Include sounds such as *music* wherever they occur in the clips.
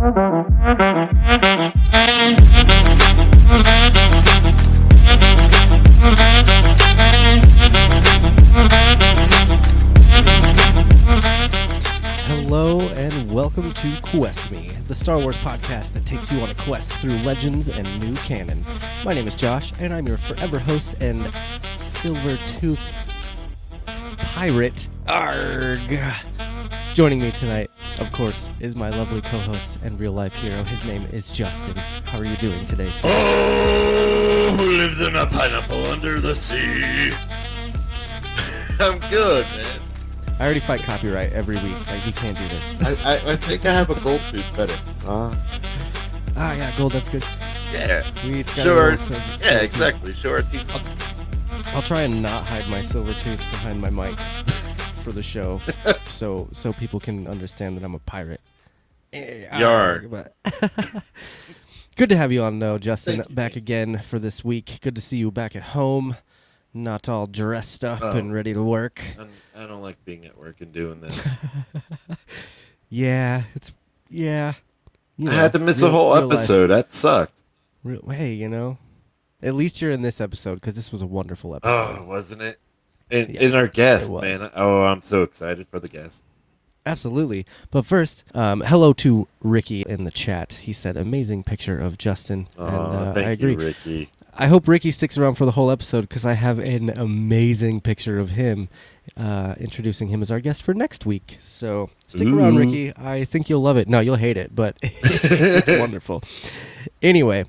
Hello and welcome to Quest Me, the Star Wars podcast that takes you on a quest through legends and new canon. My name is Josh, and I'm your forever host and silver tooth pirate. Arg! Joining me tonight, of course, is my lovely co-host and real life hero. His name is Justin. How are you doing today, sir? Oh, who lives in a pineapple under the sea? *laughs* I'm good, man. I already fight copyright every week. Like you can't do this. I, I, I think I have a gold tooth better. Uh, Ah, yeah, gold. That's good. yeah. We each got Sure. silver- Yeah, exactly. Sure. teeth. I'll try and not hide my silver tooth behind my mic for the show, *laughs* so so people can understand that I'm a pirate. Yar. But *laughs* good to have you on, though, Justin. Thank back mate. again for this week. Good to see you back at home, not all dressed up Oh. and ready to work. I'm- I don't like being at work and doing this. *laughs* Yeah, it's yeah. you I had to miss real- a whole real life. episode. That sucked. Real, hey, you know, at least you're in this episode because this was a wonderful episode. Oh, wasn't it? And, Yeah, and our guest, man. Oh, I'm so excited for the guest. Absolutely. But first, um, hello to Ricky in the chat. He said, amazing picture of Justin. Oh, and uh, thank I agree. you, Ricky. I hope Ricky sticks around for the whole episode because I have an amazing picture of him uh, introducing him as our guest for next week. So stick around, Ricky. I think you'll love it. No, you'll hate it, but *laughs* it's *laughs* wonderful. Anyway,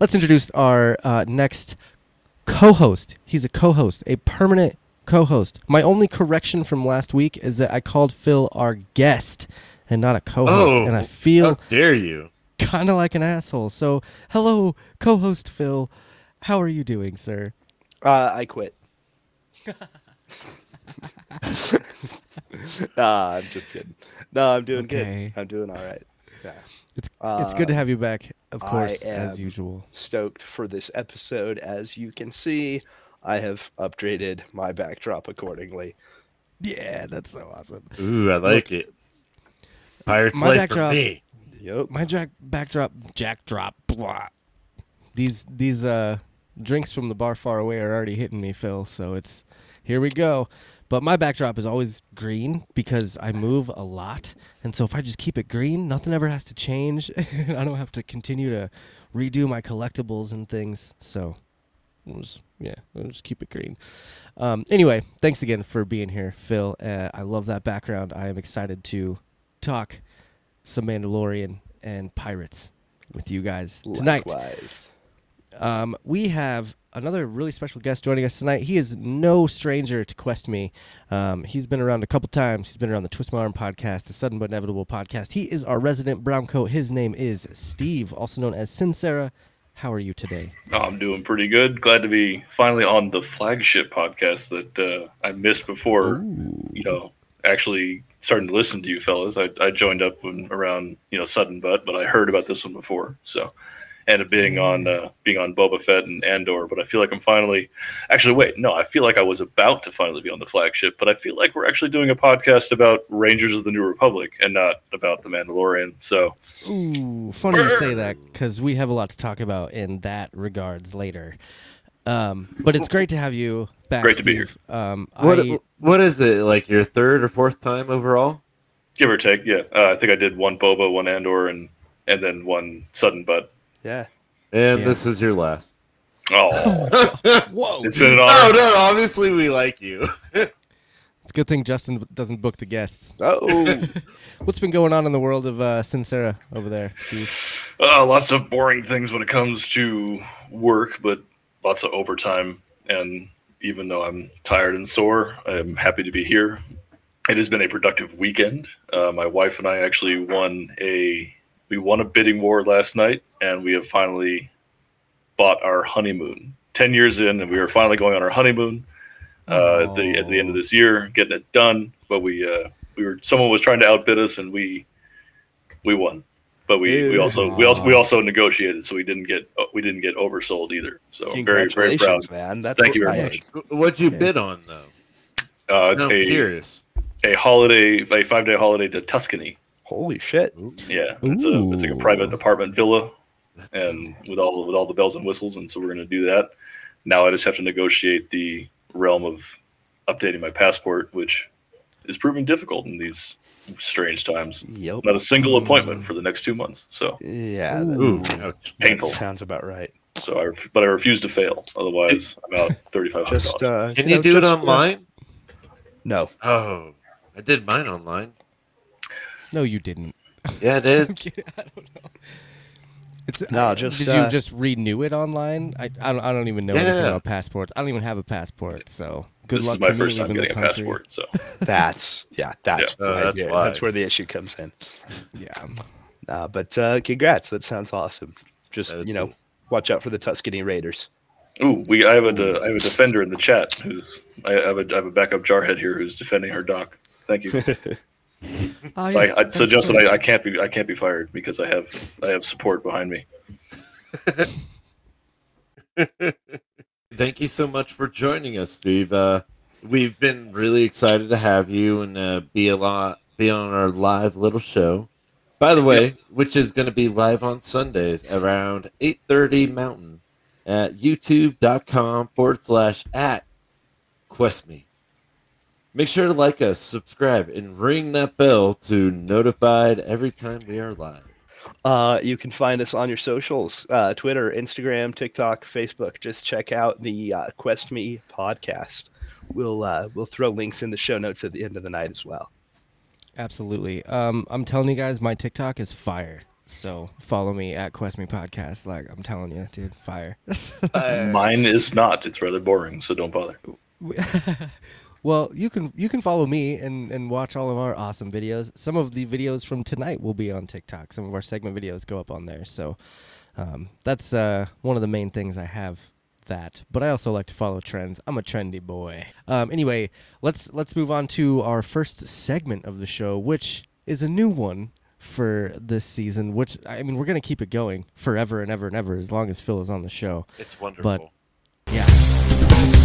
let's introduce our uh, next co host. He's a co host, a permanent co host. My only correction from last week is that I called Phil our guest and not a co host. Oh, and I feel How dare you? kind of like an asshole. So, hello, co host Phil. How are you doing, sir? Uh, I quit. *laughs* nah, I'm just kidding. No, I'm doing Okay. good. I'm doing all right. Yeah. It's it's good to have you back, of I course, as usual. Stoked for this episode. As you can see, I have upgraded my backdrop accordingly. Yeah, that's so awesome. Ooh, I like it. Pirate's My life backdrop- for me. Yep. My jack backdrop, jack drop, blah. These these uh drinks from the bar far away are already hitting me, Phil. So it's here we go. But my backdrop is always green because I move a lot, and so if I just keep it green, nothing ever has to change. *laughs* I don't have to continue to redo my collectibles and things. So, we'll just, yeah, we'll just keep it green. Um, anyway, thanks again for being here, Phil. Uh, I love that background. I am excited to talk some Mandalorian and pirates with you guys tonight. Likewise. Um, we have another really special guest joining us tonight. He is no stranger to Quest Me. Um, he's been around a couple times. He's been around the Twist My Arm podcast, the Sudden But Inevitable podcast. He is our resident brown coat. His name is Steve, also known as Sinecera. How are you today? Oh, I'm doing pretty good. Glad to be finally on the flagship podcast that uh, I missed before. You know, actually starting to listen to you fellas. I, I joined up when, around you know sudden butt, but I heard about this one before. So, and it being on uh, being on Boba Fett and Andor. But I feel like I'm finally. Actually, wait, no, I feel like I was about to finally be on the flagship, but I feel like we're actually doing a podcast about Rangers of the New Republic and not about the Mandalorian. So, Ooh, funny you say that because we have a lot to talk about in that regards later. Um, but it's great to have you back. Great to be here. Um, What I, what is it like? Your third or fourth time overall? give or take, yeah. Uh, I think I did one Boba, one Andor, and and then one sudden butt. Yeah. And Yeah. this is your last. Oh, *laughs* whoa! it's been an No, no. Obviously, we like you. *laughs* It's a good thing Justin doesn't book the guests. Oh, *laughs* What's been going on in the world of uh, Sinecera over there, Steve? Uh, lots of boring things when it comes to work, but lots of overtime. And even though I'm tired and sore, I'm happy to be here. It has been a productive weekend. Uh, my wife and I actually won a we won a bidding war last night, and we have finally bought our honeymoon. Ten years in, and we are finally going on our honeymoon uh, at the at the end of this year, getting it done. But we uh, we were someone was trying to outbid us, and we we won. But we, we also we also we also negotiated, so we didn't get we didn't get oversold either. So I'm very very proud. congratulations, man. That's Thank you very exciting. What'd you Yeah. bid on though? Uh, No, I'm a curious. a holiday a five day holiday to Tuscany. Holy shit! Yeah, it's a it's like a private apartment villa, That's and with all with all the bells and whistles, and so we're going to do that. Now I just have to negotiate the realm of updating my passport, which is proving difficult in these strange times. Yep. Not a single appointment for the next two months, so Yeah, that, Ooh, ouch. that painful. sounds about right. So I, but I refuse to fail. Otherwise, I'm out *laughs* thirty five hundred Just dollars. uh, Can you know, do it just, uh, online? no, Oh, I did mine online. No, you didn't. Yeah, I did. *laughs* I don't know. It's No, uh, just, did uh, you just renew it online? I, I don't I don't even know anything Yeah. about passports. I don't even have a passport, so good This luck is my to first me time leaving getting the a country. passport, so *laughs* that's yeah, that's Yeah. Right that's there. why. That's where the issue comes in. Yeah, *laughs* Uh, but uh, congrats, that sounds awesome. Just That is you know, cool. watch out for the Tuscany Raiders. Ooh, we I have a de- I have a defender in the chat who's I have a I have a backup jarhead here who's defending her doc. Thank you. Ah, So, yes, I, I, so Justin. I, I can't be I can't be fired because I have I have support behind me. *laughs* Thank you so much for joining us, Steve. Uh, we've been really excited to have you and uh, be a lot be on our live little show. By the way, which is going to be live on Sundays around eight thirty Mountain at YouTube.com forward slash at QuestMe. Make sure to like us, subscribe, and ring that bell to notified every time we are live. Uh, you can find us on your socials: uh, Twitter, Instagram, TikTok, Facebook. Just check out the uh, Quest Me podcast. We'll uh, we'll throw links in the show notes at the end of the night as well. Absolutely. Um, I'm telling you guys, my TikTok is fire. So follow me at Quest Me Podcast. Like I'm telling you, dude, fire. *laughs* Mine is not. It's rather boring, so don't bother. *laughs* well, you can you can follow me and and watch all of our awesome videos. Some of the videos from tonight will be on TikTok. Some of our segment videos go up on there. So um, that's uh, one of the main things I have that. But I also like to follow trends. I'm a trendy boy. Um, anyway, let's let's move on to our first segment of the show, which is a new one for this season. Which I mean, we're gonna keep it going forever and ever and ever as long as Phil is on the show. It's wonderful. But Yeah.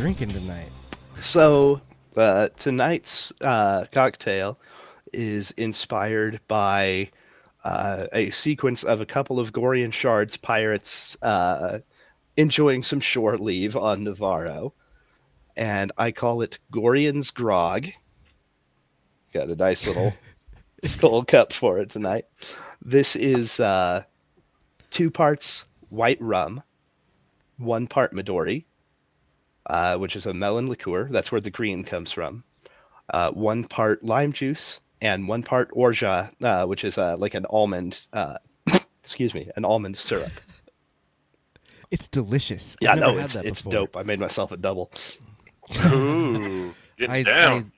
Drinking tonight? So uh, tonight's uh, cocktail is inspired by uh, a sequence of a couple of Gorian Shards pirates uh, enjoying some shore leave on Nevarro, and I call it Gorian's Grog. Got a nice little *laughs* skull cup for it tonight. This is uh, two parts white rum, one part Midori, uh, which is a melon liqueur. That's where the green comes from. Uh, one part lime juice and one part orgeat, uh, which is uh, like an almond. Uh, *coughs* excuse me, an almond syrup. It's delicious. Yeah, I've no, it's it's before. dope. I made myself a double. Ooh, getting I, down.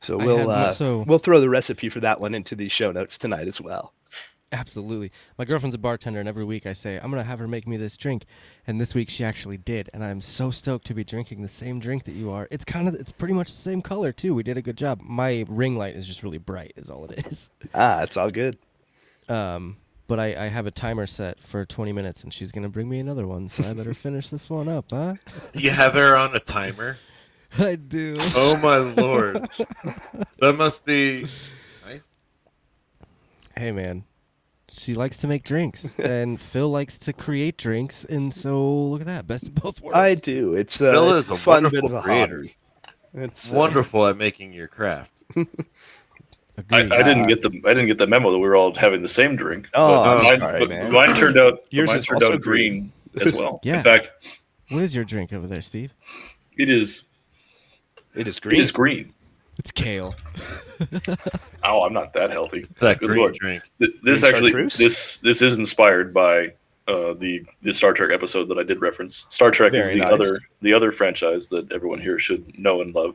So we'll uh, also- we'll throw the recipe for that one into the show notes tonight as well. I, absolutely. My girlfriend's a bartender, and every week I say I'm gonna have her make me this drink, and this week she actually did, and I'm so stoked to be drinking the same drink that you are. It's kind of it's pretty much the same color too. We did a good job. My ring light is just really bright, is all it *laughs* is. Ah, it's all good. Um, but I, I have a timer set for 20 minutes, and she's gonna bring me another one, so I better *laughs* finish this one up, huh? You have her on a timer. *laughs* I do. Oh my lord, that must be nice. Hey man, she likes to make drinks, *laughs* and Phil likes to create drinks, and so look at that, best of both worlds. I do. It's a, Bill it's is a fun bit of a creator. hobby. It's uh, Wonderful at making your craft. *laughs* I, I didn't get the I didn't get the memo that we were all having the same drink. Oh, but I'm mine, sorry, but man. mine turned out *laughs* Yours mine is turned also out green, as well. Yeah. In fact, What is your drink over there, Steve? it is it is green. It is green. It's kale. *laughs* Oh, I'm not that healthy. It's that Good green lord. drink. Th- This Green actually chartreuse? this this is inspired by uh, the the Star Trek episode that I did reference. Star Trek Very is the nice. other the other franchise that everyone here should know and love.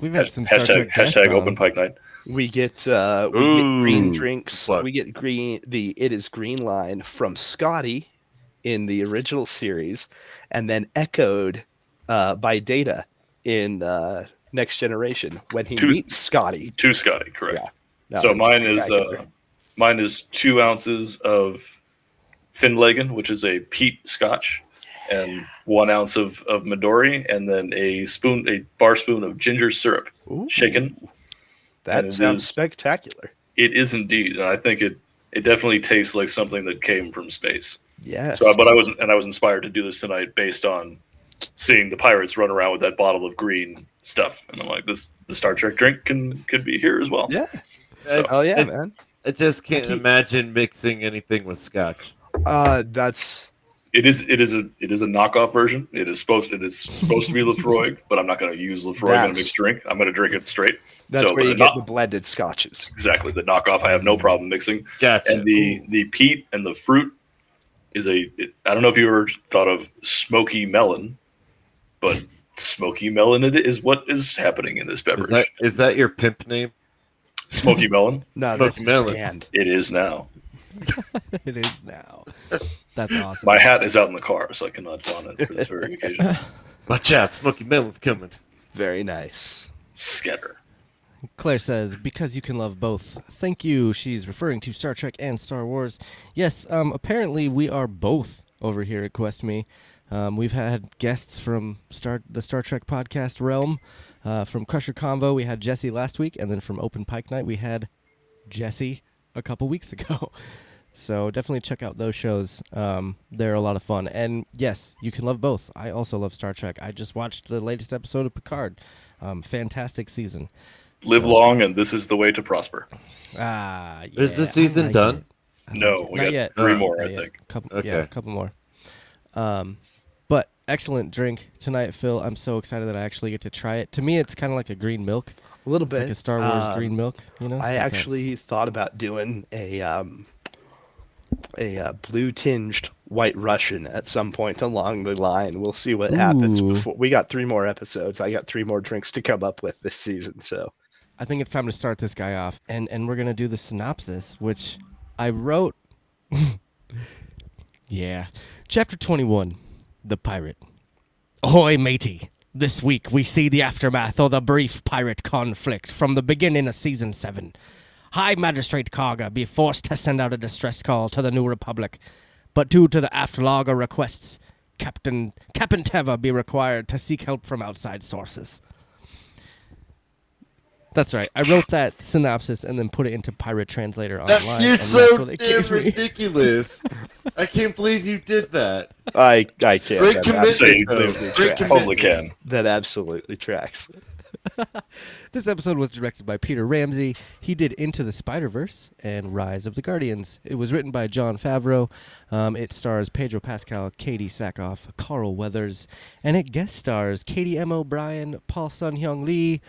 We've had some Star hashtag Trek guests hashtag on. Open Pike Night. We get uh, we get green drinks. plug. We get green the it is green line from Scotty in the original series, and then echoed uh, by Data in uh, Next Generation when he meets Scotty. Two Scotty, correct. Yeah. No, so mine is uh, mine is two ounces of Finlaggan, which is a peat Scotch, and one ounce of, of Midori, and then a spoon, a bar spoon of ginger syrup, Ooh, shaken. That sounds is- spectacular. It is indeed, and I think it it definitely tastes like something that came from space. Yes. So, but I was and I was inspired to do this tonight based on seeing the pirates run around with that bottle of green stuff, and I'm like, this the Star Trek drink can could be here as well. yeah. I, Oh yeah, I, man. I just can't keep- imagine mixing anything with scotch. Uh, that's It is it is a it is a knockoff version. It is supposed it is supposed to be Laphroaig, *laughs* but I'm not going to use Laphroaig in a mixed drink. I'm going to drink it straight. that's So, where you the get knock- the blended scotches. exactly the knockoff. I have no problem mixing. Gotcha. And the the peat and the fruit is a. It, I don't know if you ever thought of smoky melon, but smoky melon it is what is happening in this beverage. is that is that your pimp name? smoky melon? *laughs* No, Smoked that's melon. banned. It is now. *laughs* it is now. That's awesome. My hat is out in the car, so I cannot don it for this very occasion. *laughs* Watch out, Smoky Melon's coming. Very nice. Scatter. Claire says, because you can love both. Thank you. She's referring to Star Trek and Star Wars. Yes, um, apparently we are both over here at Quest Me. Um, we've had guests from Star the Star Trek podcast realm. Uh, from Crusher Convo, we had Jesse last week, and then from Open Pike Night, we had Jesse a couple *laughs* weeks ago. So definitely check out those shows. Um, they're a lot of fun. And yes, you can love both. I also love Star Trek. I just watched the latest episode of Picard. Um, fantastic season. Live long, and this is the way to prosper. Ah, yeah, Is the season like done? No, we Not got yet. three Oh, more, Not I yet. think. Couple, Okay. Yeah, a couple more. Um, but excellent drink tonight, Phil. I'm so excited that I actually get to try it. To me, it's kind of like a green milk. A little It's bit. like a Star Wars Um, green milk. You know. I Okay. actually thought about doing a um, a uh, blue tinged white Russian at some point along the line. We'll see what happens before we got three more episodes. I got three more drinks to come up with this season. So I think it's time to start this guy off, and and we're gonna do the synopsis, which I wrote. *laughs* yeah, chapter twenty-one, the pirate. Ahoy, matey! This week we see the aftermath of the brief pirate conflict from the beginning of season seven. High Magistrate Karga be forced to send out a distress call to the New Republic, but due to the afterlogger requests, Captain Captain Teva be required to seek help from outside sources. That's right. I wrote that synopsis and then put it into Pirate Translator online. That, you're so that's what it damn ridiculous. *laughs* I can't believe you did that. I I can't. Great that commitment, absolutely though. tracks. Great Totally can. That absolutely tracks. *laughs* This episode was directed by Peter Ramsey. He did Into the Spider Verse and Rise of the Guardians. It was written by Jon Favreau. Um, it stars Pedro Pascal, Katee Sackhoff, Carl Weathers, and it guest stars Katy M. O'Brian, Paul Sun Hyung Lee,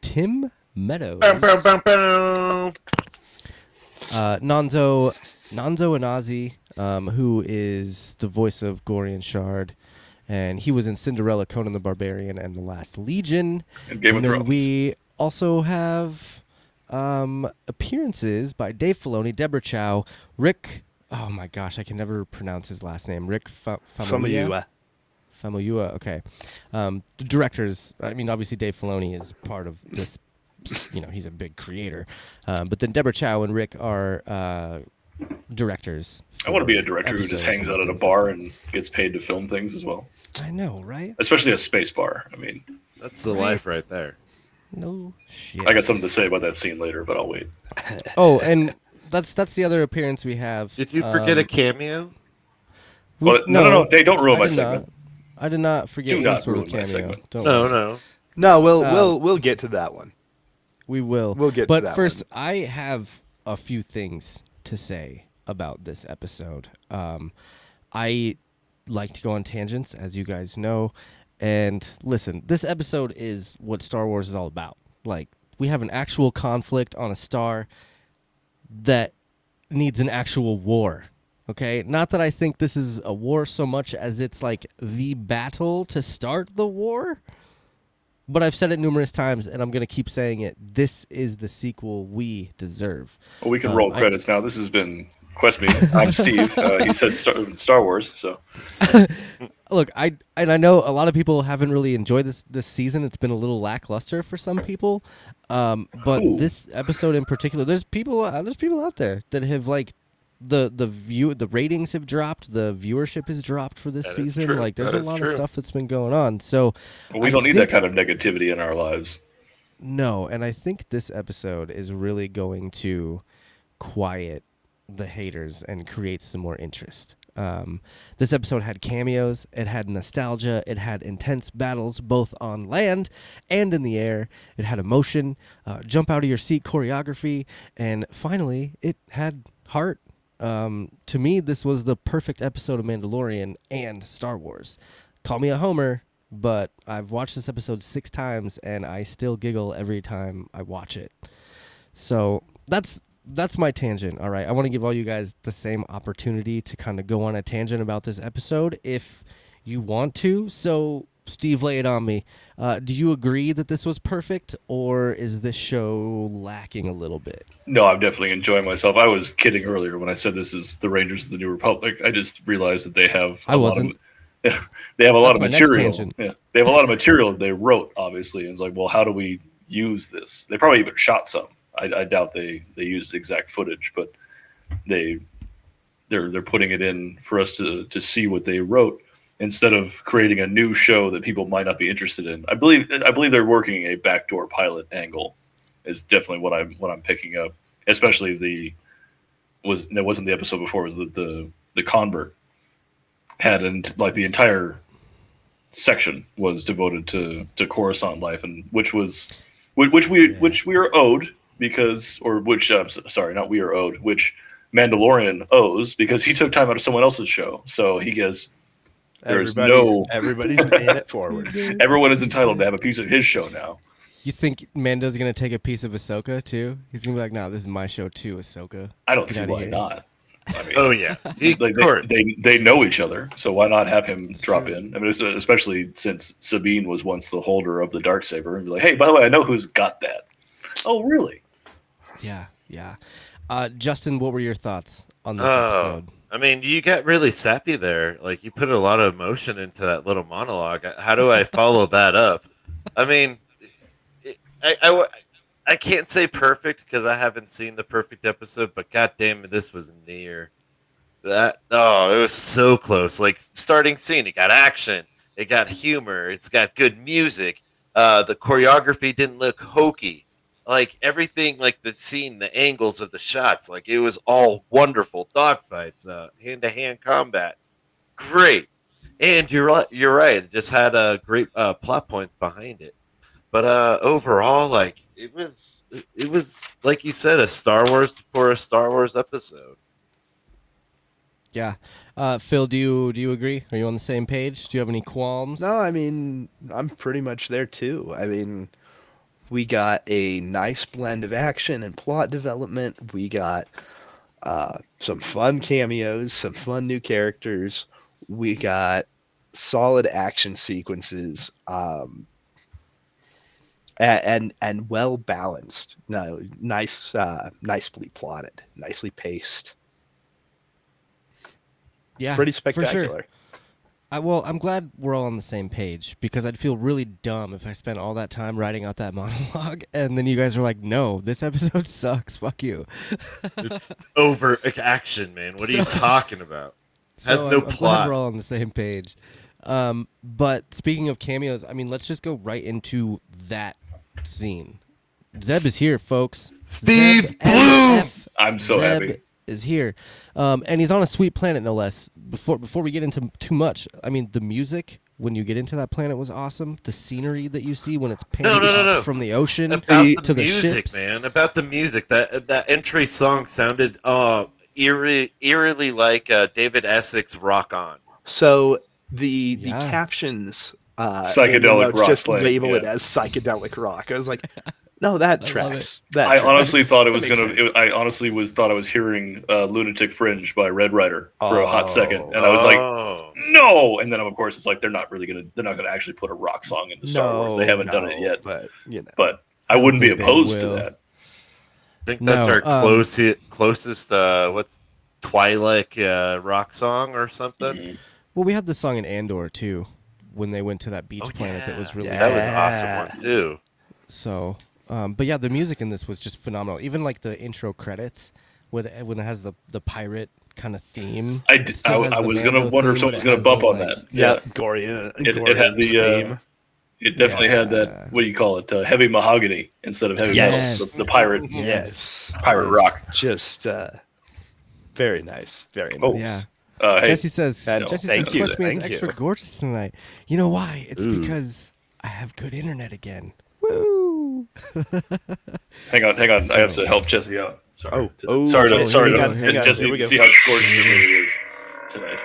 Tim Meadows, uh, Nonso Nonso Anozie, um, who is the voice of Gorian Shard. And he was in Cinderella, Conan the Barbarian, and The Last Legion. And Game and of then Thrones. we also have um, appearances by Dave Filoni, Deborah Chow, Rick. Oh my gosh, I can never pronounce his last name. Rick Fa- Famuyiwa. Famuyiwa. Okay. Um, the directors. I mean, obviously Dave Filoni is part of this. You know, he's a big creator. Um, but then Deborah Chow and Rick are uh, directors. I want to be a director who just hangs out at a things bar and gets paid to film things as well, I know, right? especially a space bar. I mean, That's the life right there. No shit. I got something to say about that scene later, but I'll wait. *laughs* Oh, and that's that's the other appearance we have. Did you forget a Um, cameo? we- Well, no, no, no, they don't ruin I my did segment. Not, I did not forget Do any not sort of ruin my cameo. segment. Don't No, worry. no. no, we'll Um, we'll we'll get to that one. We will. We'll get to But that first, I have a few things to say about this episode. Um, I like to go on tangents, as you guys know. And listen, this episode is what Star Wars is all about. Like, we have an actual conflict on a star that needs an actual war. Okay? Not that I think this is a war so much as it's like the battle to start the war. But I've said it numerous times, and I'm going to keep saying it. This is the sequel we deserve. Well, we can Um, roll I- credits now. This has been Quest Me. I'm Steve. *laughs* Uh, he said Star, Star Wars, so *laughs* Look, I and I know a lot of people haven't really enjoyed this this season. It's been a little lackluster for some people, um, but Ooh. this episode in particular, there's people uh, there's people out there that have like the the view the ratings have dropped, the viewership has dropped for this season. true. Like there's That a lot true. of stuff that's been going on. So we I don't need that kind of negativity in our lives. No, and I think this episode is really going to quiet the haters and create some more interest. Um, this episode had cameos, it had nostalgia, it had intense battles both on land and in the air, it had emotion, uh, jump out of your seat choreography, and finally, it had heart. Um, to me, this was the perfect episode of Mandalorian and Star Wars. Call me a homer, but I've watched this episode six times and I still giggle every time I watch it. So that's that's my tangent. All right, I want to give all you guys the same opportunity to kind of go on a tangent about this episode if you want to. So Steve, lay it on me. Uh, do you agree that this was perfect, or is this show lacking a little bit? No, I'm definitely enjoying myself. I was kidding earlier when I said this is the Rangers of the New Republic. I just realized that they have. I wasn't. Of, *laughs* they have a lot That's of material. Yeah, they have a lot of material they wrote, obviously, and it's like, well, how do we use this? They probably even shot some. I, I doubt they they used exact footage, but they they're they're putting it in for us to to see what they wrote instead of creating a new show that people might not be interested in. I believe I believe they're working a backdoor pilot angle is definitely what I'm what I'm picking up. Especially the was that wasn't the episode before it was the the, the convert had and like the entire section was devoted to to Coruscant life and which was which, we Yeah. which we are owed because or which uh, sorry not we are owed which Mandalorian owes because he took time out of someone else's show so he gets There's everybody's, no- everybody's paying it forward. *laughs* everyone is entitled to have a piece of his show now. You think Mando's gonna take a piece of Ahsoka too? He's gonna be like, "No, this is my show too, Ahsoka." I don't Get see outta why here. not. I mean, Oh yeah, *laughs* of like course. they, they they know each other, so why not have him drop true. in? I mean, especially since Sabine was once the holder of the dark saber, and be like, hey, by the way, I know who's got that. Oh, really? Yeah, yeah. Uh, Justin, what were your thoughts on this Oh, episode? I mean, you got really sappy there. Like you put a lot of emotion into that little monologue. How do I follow *laughs* that up? I mean, I I, I, can't say perfect because I haven't seen the perfect episode, but god damn it, this was near that. Oh, it was so close. Like starting scene, it got action, it got humor, it's got good music. Uh, the choreography didn't look hokey like everything like the scene the angles of the shots like it was all wonderful dogfights uh hand-to-hand combat great and you're right you're right it just had uh, great uh, plot points behind it but uh overall like it was it was like you said a star wars for a star wars episode Yeah, uh, Phil, do you do you agree? Are you on the same page? Do you have any qualms? No, I mean, I'm pretty much there too. I mean, we got a nice blend of action and plot development. We got uh, some fun cameos, some fun new characters. We got solid action sequences, um, and and, and well balanced. No, nice, uh, nicely plotted, nicely paced. Yeah, Pretty spectacular. I, well, I'm glad we're all on the same page because I'd feel really dumb if I spent all that time writing out that *laughs* monologue and then you guys were like, "No, this episode *laughs* sucks. Fuck you." it's over action man what are you *laughs* talking about Has So no I'm- I'm glad plot. We're all on the same page. Um, but speaking of cameos, I mean, let's just go right into that scene. Zeb is here, folks. Steve Zeb Bloom! MF I'm so Zeb happy. Is here, um, and he's on a sweet planet, no less. Before before we get into too much, I mean, the music when you get into that planet was awesome. The scenery that you see when it's painted no, no, up no. from the ocean about the to the music, ships. man. About the music. That that entry song sounded uh eerie, eerily like uh, David Essex "Rock On." So the the Yeah. captions uh Psychedelic in the notes rock just playing, label it as psychedelic rock. I was like, no, that love tracks. That I tracks. honestly thought it was gonna. It, I honestly was thought I was hearing uh, "Lunatic Fringe" by Red Rider for a hot second, Oh. and I was like, Oh. "No!" And then of course it's like they're not really gonna. They're not gonna actually put a rock song into Star no, Wars. They haven't done it yet, But you know, but I wouldn't be opposed to that. I think that's No, our um, closest closest uh what's Twilight uh, rock song or something. Mhm. Well, we had the song in Andor too, when they went to that beach Oh, planet that was really That was Yeah. awesome one too. So, um, but yeah, the music in this was just phenomenal. Even like the intro credits when it, when it has the the pirate kind of theme. I, It d- still I, has I the was Mando gonna wonder if theme, someone was gonna bump those, on like- that. Yeah, Gorian. It, it had Gorian's the. Uh, it definitely had that. What do you call it? Uh, heavy mahogany instead of heavy Yes. metal. The, the pirate. *laughs* Yes. Pirate rock. Just uh, very nice. Very Oh, nice. Yeah. Uh, hey, Jesse says, Uh, Jesse thank says, you, Quest Me is extra you. gorgeous tonight. You know why? It's Ooh. because I have good internet again. Woo! *laughs* hang on, hang on. I have to help Jesse out. Sorry. Oh, To- oh, sorry, to, oh, we sorry. go, To, hang Jesse here we needs to see how gorgeous it really is tonight.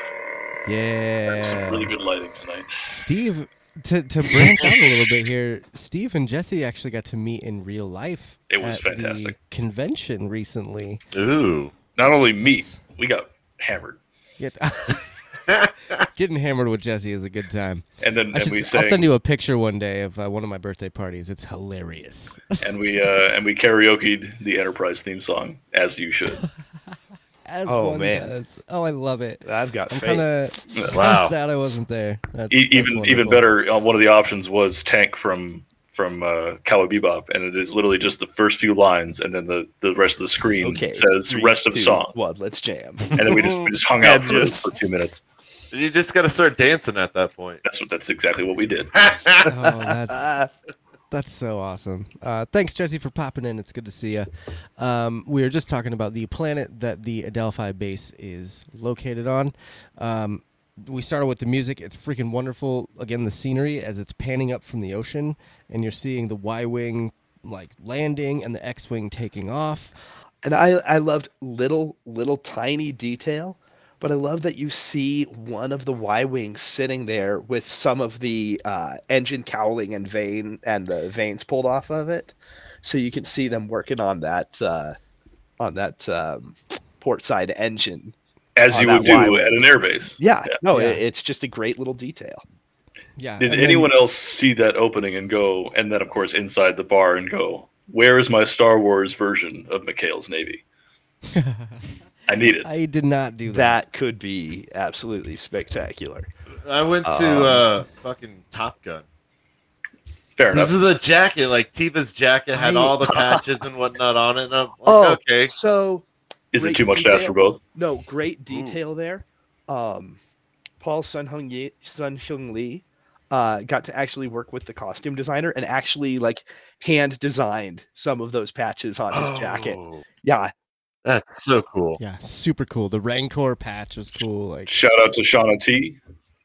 Yeah. Some really good lighting tonight. Steve, to, to branch out a little bit here, Steve and Jesse actually got to meet in real life. It was at the fantastic. convention recently. Ooh. Not only meet, we got hammered, Get, *laughs* *laughs* getting hammered with Jesse is a good time. and then I and should, we s- I'll send you a picture one day of uh, one of my birthday parties. It's hilarious. *laughs* and we uh, and we karaokeed the Enterprise theme song as you should. *laughs* As Oh, one man. does. Oh, I love it. I've got I'm faith. kind of Wow. sad I wasn't there. That's, E- that's even even better, uh, one of the options was Tank from from uh, Cowboy Bebop, and it is literally just the first few lines, and then the, the rest of the screen Okay. says three, rest of the two, song, One, let's jam. and then we just we just hung out for, just- for two minutes. You just got to start dancing at that point. That's what that's exactly what we did. *laughs* Oh, that's that's so awesome. Uh, thanks, Jesse, for popping in. It's good to see you. Um, we were just talking about the planet that the Adelphi base is located on. Um, we started with the music. It's freaking wonderful. Again, the scenery as it's panning up from the ocean, and you're seeing the Y wing like landing and the X wing taking off. And I, I loved little, little tiny detail, but I love that you see one of the Y wings sitting there with some of the uh, engine cowling and vein and the veins pulled off of it, so you can see them working on that uh, on that um, port side engine. As you would do Y-wing. at an airbase. Yeah, Yeah. no, Yeah. It, it's just a great little detail. Yeah. Did and then- anyone else see that opening and go, and then of course inside the bar and go, "Where is my Star Wars version of McHale's Navy? *laughs* I need it." I did not do that. That could be absolutely spectacular. I went to Um, uh, fucking Top Gun. Fair enough. This is the jacket. Like Teva's jacket had I- all the patches and whatnot on it. And I'm like, Oh, okay. So Is it too much to ask for both? No, great detail there. Um, Paul Sun Hung Ye, Sun Hyung Lee uh, got to actually work with the costume designer and actually like hand designed some of those patches on his jacket. Oh, Yeah, That's so cool. Yeah, super cool. The Rancor patch was cool. Like, Shout out to Shauna T.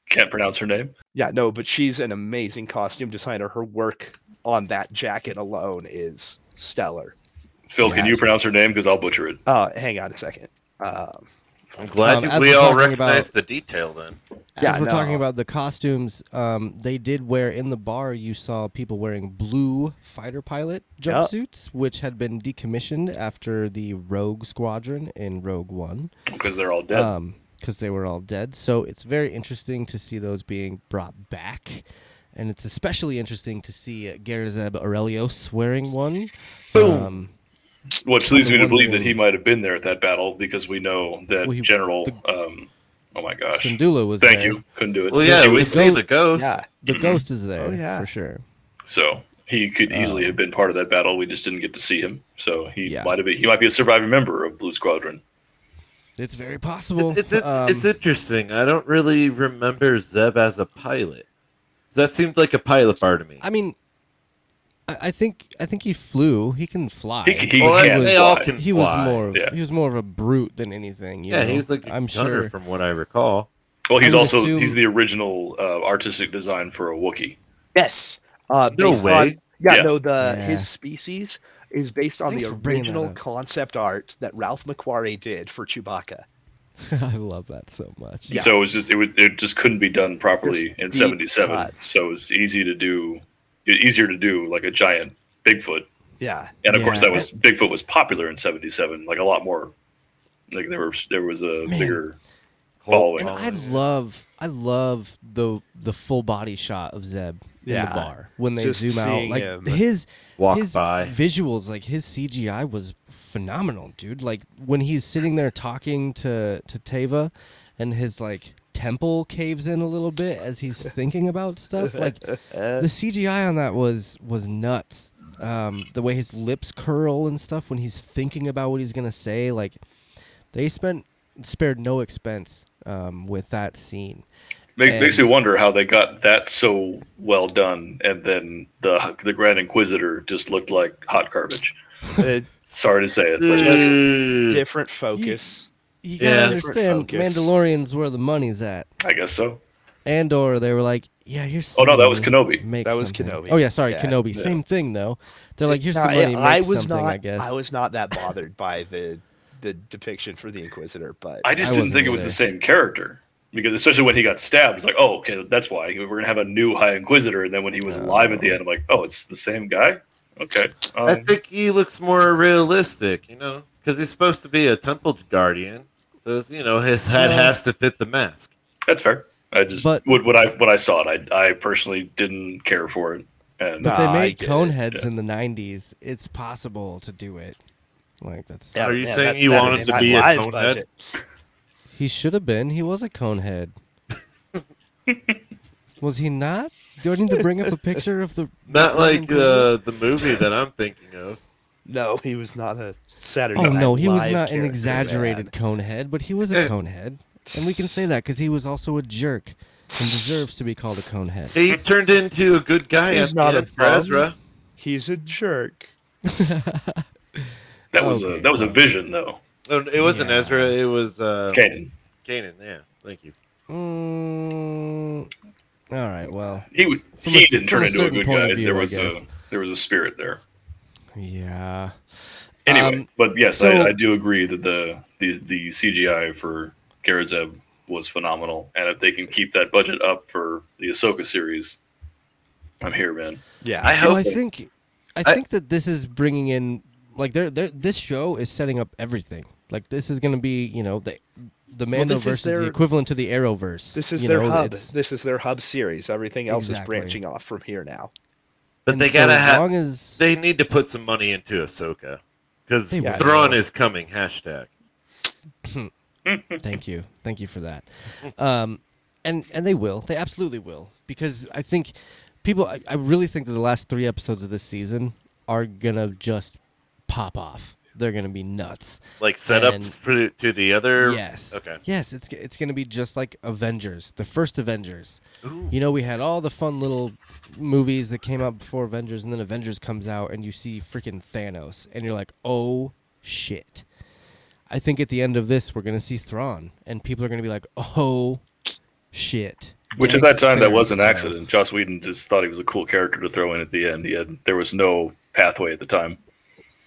Can't pronounce her name. yeah, no, but she's an amazing costume designer. Her work on that jacket alone is stellar. Phil, can you pronounce her name? Because I'll butcher it. Uh, hang on a second. Um, I'm glad Um, you- we all talking recognize about- the detail then. as Yeah, we're talking about the costumes, um, they did wear in the bar. You saw people wearing blue fighter pilot Yep. jumpsuits, which had been decommissioned after the Rogue Squadron in Rogue One, Because they're all dead. um, because they were all dead. So it's very interesting to see those being brought back. And it's especially interesting to see uh, Garazeb Orrelios wearing one. Boom. Which leads me to believe that he might have been there at that battle because we know that Well, he- General. the- um, oh my gosh! Syndulla was Thank there. you. Couldn't do it. Well, yeah, He we was- see Go- the ghost. yeah, The ghost is there Oh, yeah. for sure. so he could easily Um, have been part of that battle. We just didn't get to see him. So he Yeah. might have been. He might be a surviving member of Blue Squadron. It's very possible. It's, it's, Um, it's interesting. I don't really remember Zeb as a pilot. That seemed like a pilot bar to me. I mean, I, I think I think he flew. He can fly. He, he Well, can they they all fly. can he was more of Yeah. he was more of a brute than anything. you yeah, know? he was like a I'm gunner sure. from what I recall. Well, he's also assume- he's the original uh, artistic design for a Wookiee. yes. Uh, No way. On, yeah, Yeah. no, the Yeah. his species is based on Thanks the for bringing that original concept art that Ralph McQuarrie did for Chewbacca. *laughs* I love that so much. Yeah. So it was just it, was, it just couldn't be done properly Just in '77. cuts. So it was easy to do, easier to do like a giant Bigfoot. Yeah, And of course, that was Bigfoot was popular in '77, like a lot more. Like there was there was a Man. bigger Cult following. And I love I love the the full body shot of Zeb in the bar when they Just zoom out. Like his walk his by. visuals, like his CGI was phenomenal, dude. Like when he's sitting there talking to to Teva, and his like temple caves in a little bit as he's thinking about stuff. Like the CGI on that was was nuts. Um, the way his lips curl and stuff when he's thinking about what he's gonna say, like They spent spared no expense um, with that scene. Make, makes me wonder how they got that so well done, and then the the Grand Inquisitor just looked like hot garbage. Sorry to say it, but just, different focus. You gotta Yeah. understand, Different focus. Mandalorian's where the money's at. I guess so. Andor, they were like, yeah, here's. Oh, no, that was Kenobi. Make That was something." Kenobi. Oh yeah, sorry, Yeah. Kenobi. Yeah. Same thing though. They're like, here's Now, some money. Make I was not. I guess. I was not that bothered by the the depiction for the Inquisitor, but I just I didn't think it was either. the same character because especially when he got stabbed, it's like, oh, okay, that's why we're gonna have a new High Inquisitor. And then when he was alive at the end, I'm like, oh, it's the same guy. Okay, I um, think he looks more realistic, you know, because he's supposed to be a temple guardian. So it's, you know his head Yeah. has to fit the mask. that's fair. I just But- when, when I when I saw it, I I personally didn't care for it. And But Nah, they made get cone heads yeah. in the '90s. It's possible to do it. Like that's. Are you saying you wanted him to be a live cone budget. He should have been. He was a cone head. *laughs* was he not? Do I need to bring up a picture of the? Not like uh, the movie that I'm thinking of. No, he was not a Saturday. Oh Night no, he was not an exaggerated man. cone head, but he was a Eh. cone head, and we can say that because he was also a jerk and deserves to be called a cone head. He turned into a good guy He's not a end. Ezra. He's a jerk. that was Okay. a that was a vision though. It wasn't Yeah. Ezra. It was uh, Kanan. Kanan. Yeah, thank you. Mm, all right, well, He he a- didn't turn a into a good guy. view, there was a there was a spirit there. Yeah. Anyway, Um, but yes, so- I, I do agree that the, the the CGI for Garazeb was phenomenal, and if they can keep that budget up for the Ahsoka series, I'm here, man. Yeah, I Well, hope. I think, I I- think that this is bringing in like they're, they're this show is setting up everything. Like this is going to be, you know, the the Well, Mando this is versus the equivalent to the Arrowverse. This is you their know, hub. This is their hub series. Everything else Exactly. is branching off from here now. But and they so gotta as have. long as They need to put some money into Ahsoka because They will. Thrawn is coming. Hashtag. *laughs* Thank you, thank you for that. *laughs* Um, and and they will, they absolutely will, because I think people, I, I really think that the last three episodes of this season are gonna just pop off. They're gonna be nuts. Like setups And- for to the other. Yes. Okay. Yes, it's it's gonna be just like Avengers, the first Avengers. Ooh. You know, we had all the fun little movies that came out before Avengers, and then Avengers comes out, and you see freaking Thanos, and you're like, oh shit. I think at the end of this, we're gonna see Thrawn, and people are gonna be like, oh shit. Which at that time that was an accident. Joss Whedon just thought he was a cool character to throw in at the end. He had there was no pathway at the time,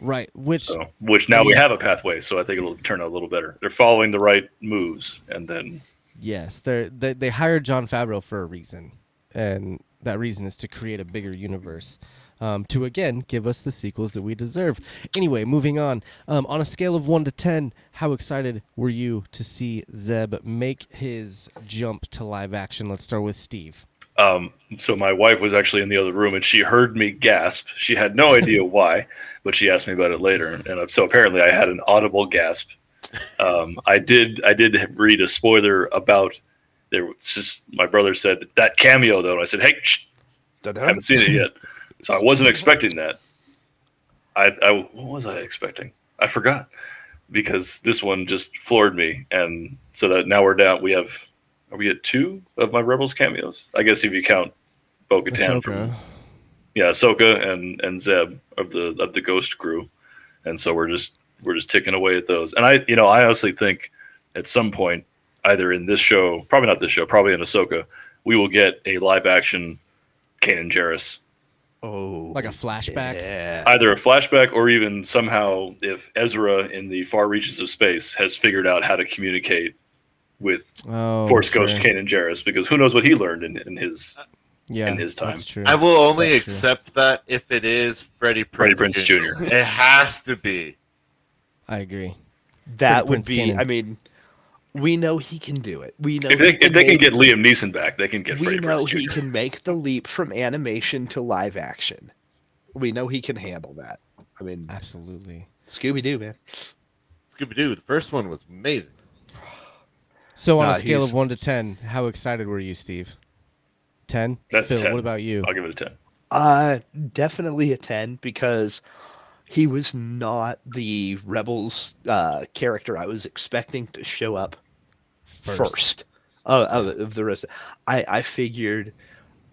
right? Which so which now we have a pathway. So I think it'll turn out a little better. They're following the right moves, and then Yes, they're, they they hired Jon Favreau for a reason, and that reason is to create a bigger universe, um, to again give us the sequels that we deserve. Anyway, moving on. Um, on a scale of one to ten, how excited were you to see Zeb make his jump to live action? Let's start with Steve. Um, so my wife was actually in the other room and she heard me gasp. She had no idea *laughs* why, but she asked me about it later. And so apparently I had an audible gasp. Um, I did I did read a spoiler about there was just my brother said that cameo though. And I said, hey, shh, I haven't seen it yet. So I wasn't expecting that. I, I what was I expecting? I forgot because this one just floored me, and so that now we're down. We have are we at two of my Rebels cameos? I guess if you count Bo-Katan from yeah, Ahsoka and and Zeb of the of the Ghost crew, and so we're just we're just ticking away at those. And I you know I honestly think at some point either in this show, probably not this show, probably in Ahsoka, we will get a live action Kanan Jarrus Oh, Like a flashback? Yeah. either a flashback or even somehow if Ezra in the far reaches of space has figured out how to communicate with Oh, Force Ghost sure. Kanan Jarrus, because who knows what he learned in, in his uh, yeah, in his time. That's true. I will only That's true. accept that if it is Freddie Freddie Prinze, Prinze Jr. It has to be. I agree. that Freddie would Prinze be. Cannon. I mean, we know he can do it. We know if they, he if they can get Liam Neeson back, they can get we Freddie know Prinze he Jr. can make the leap from animation to live action. We know he can handle that. I mean, Absolutely. Scooby Doo, man. Scooby Doo. The first one was amazing. So on Nah, a scale of one to ten, how excited were you, Steve? Ten. That's a Phil, 10. what about you? I'll give it a ten. Uh, definitely a ten because he was not the rebels uh, character I was expecting to show up first. Uh, of of the rest, I I figured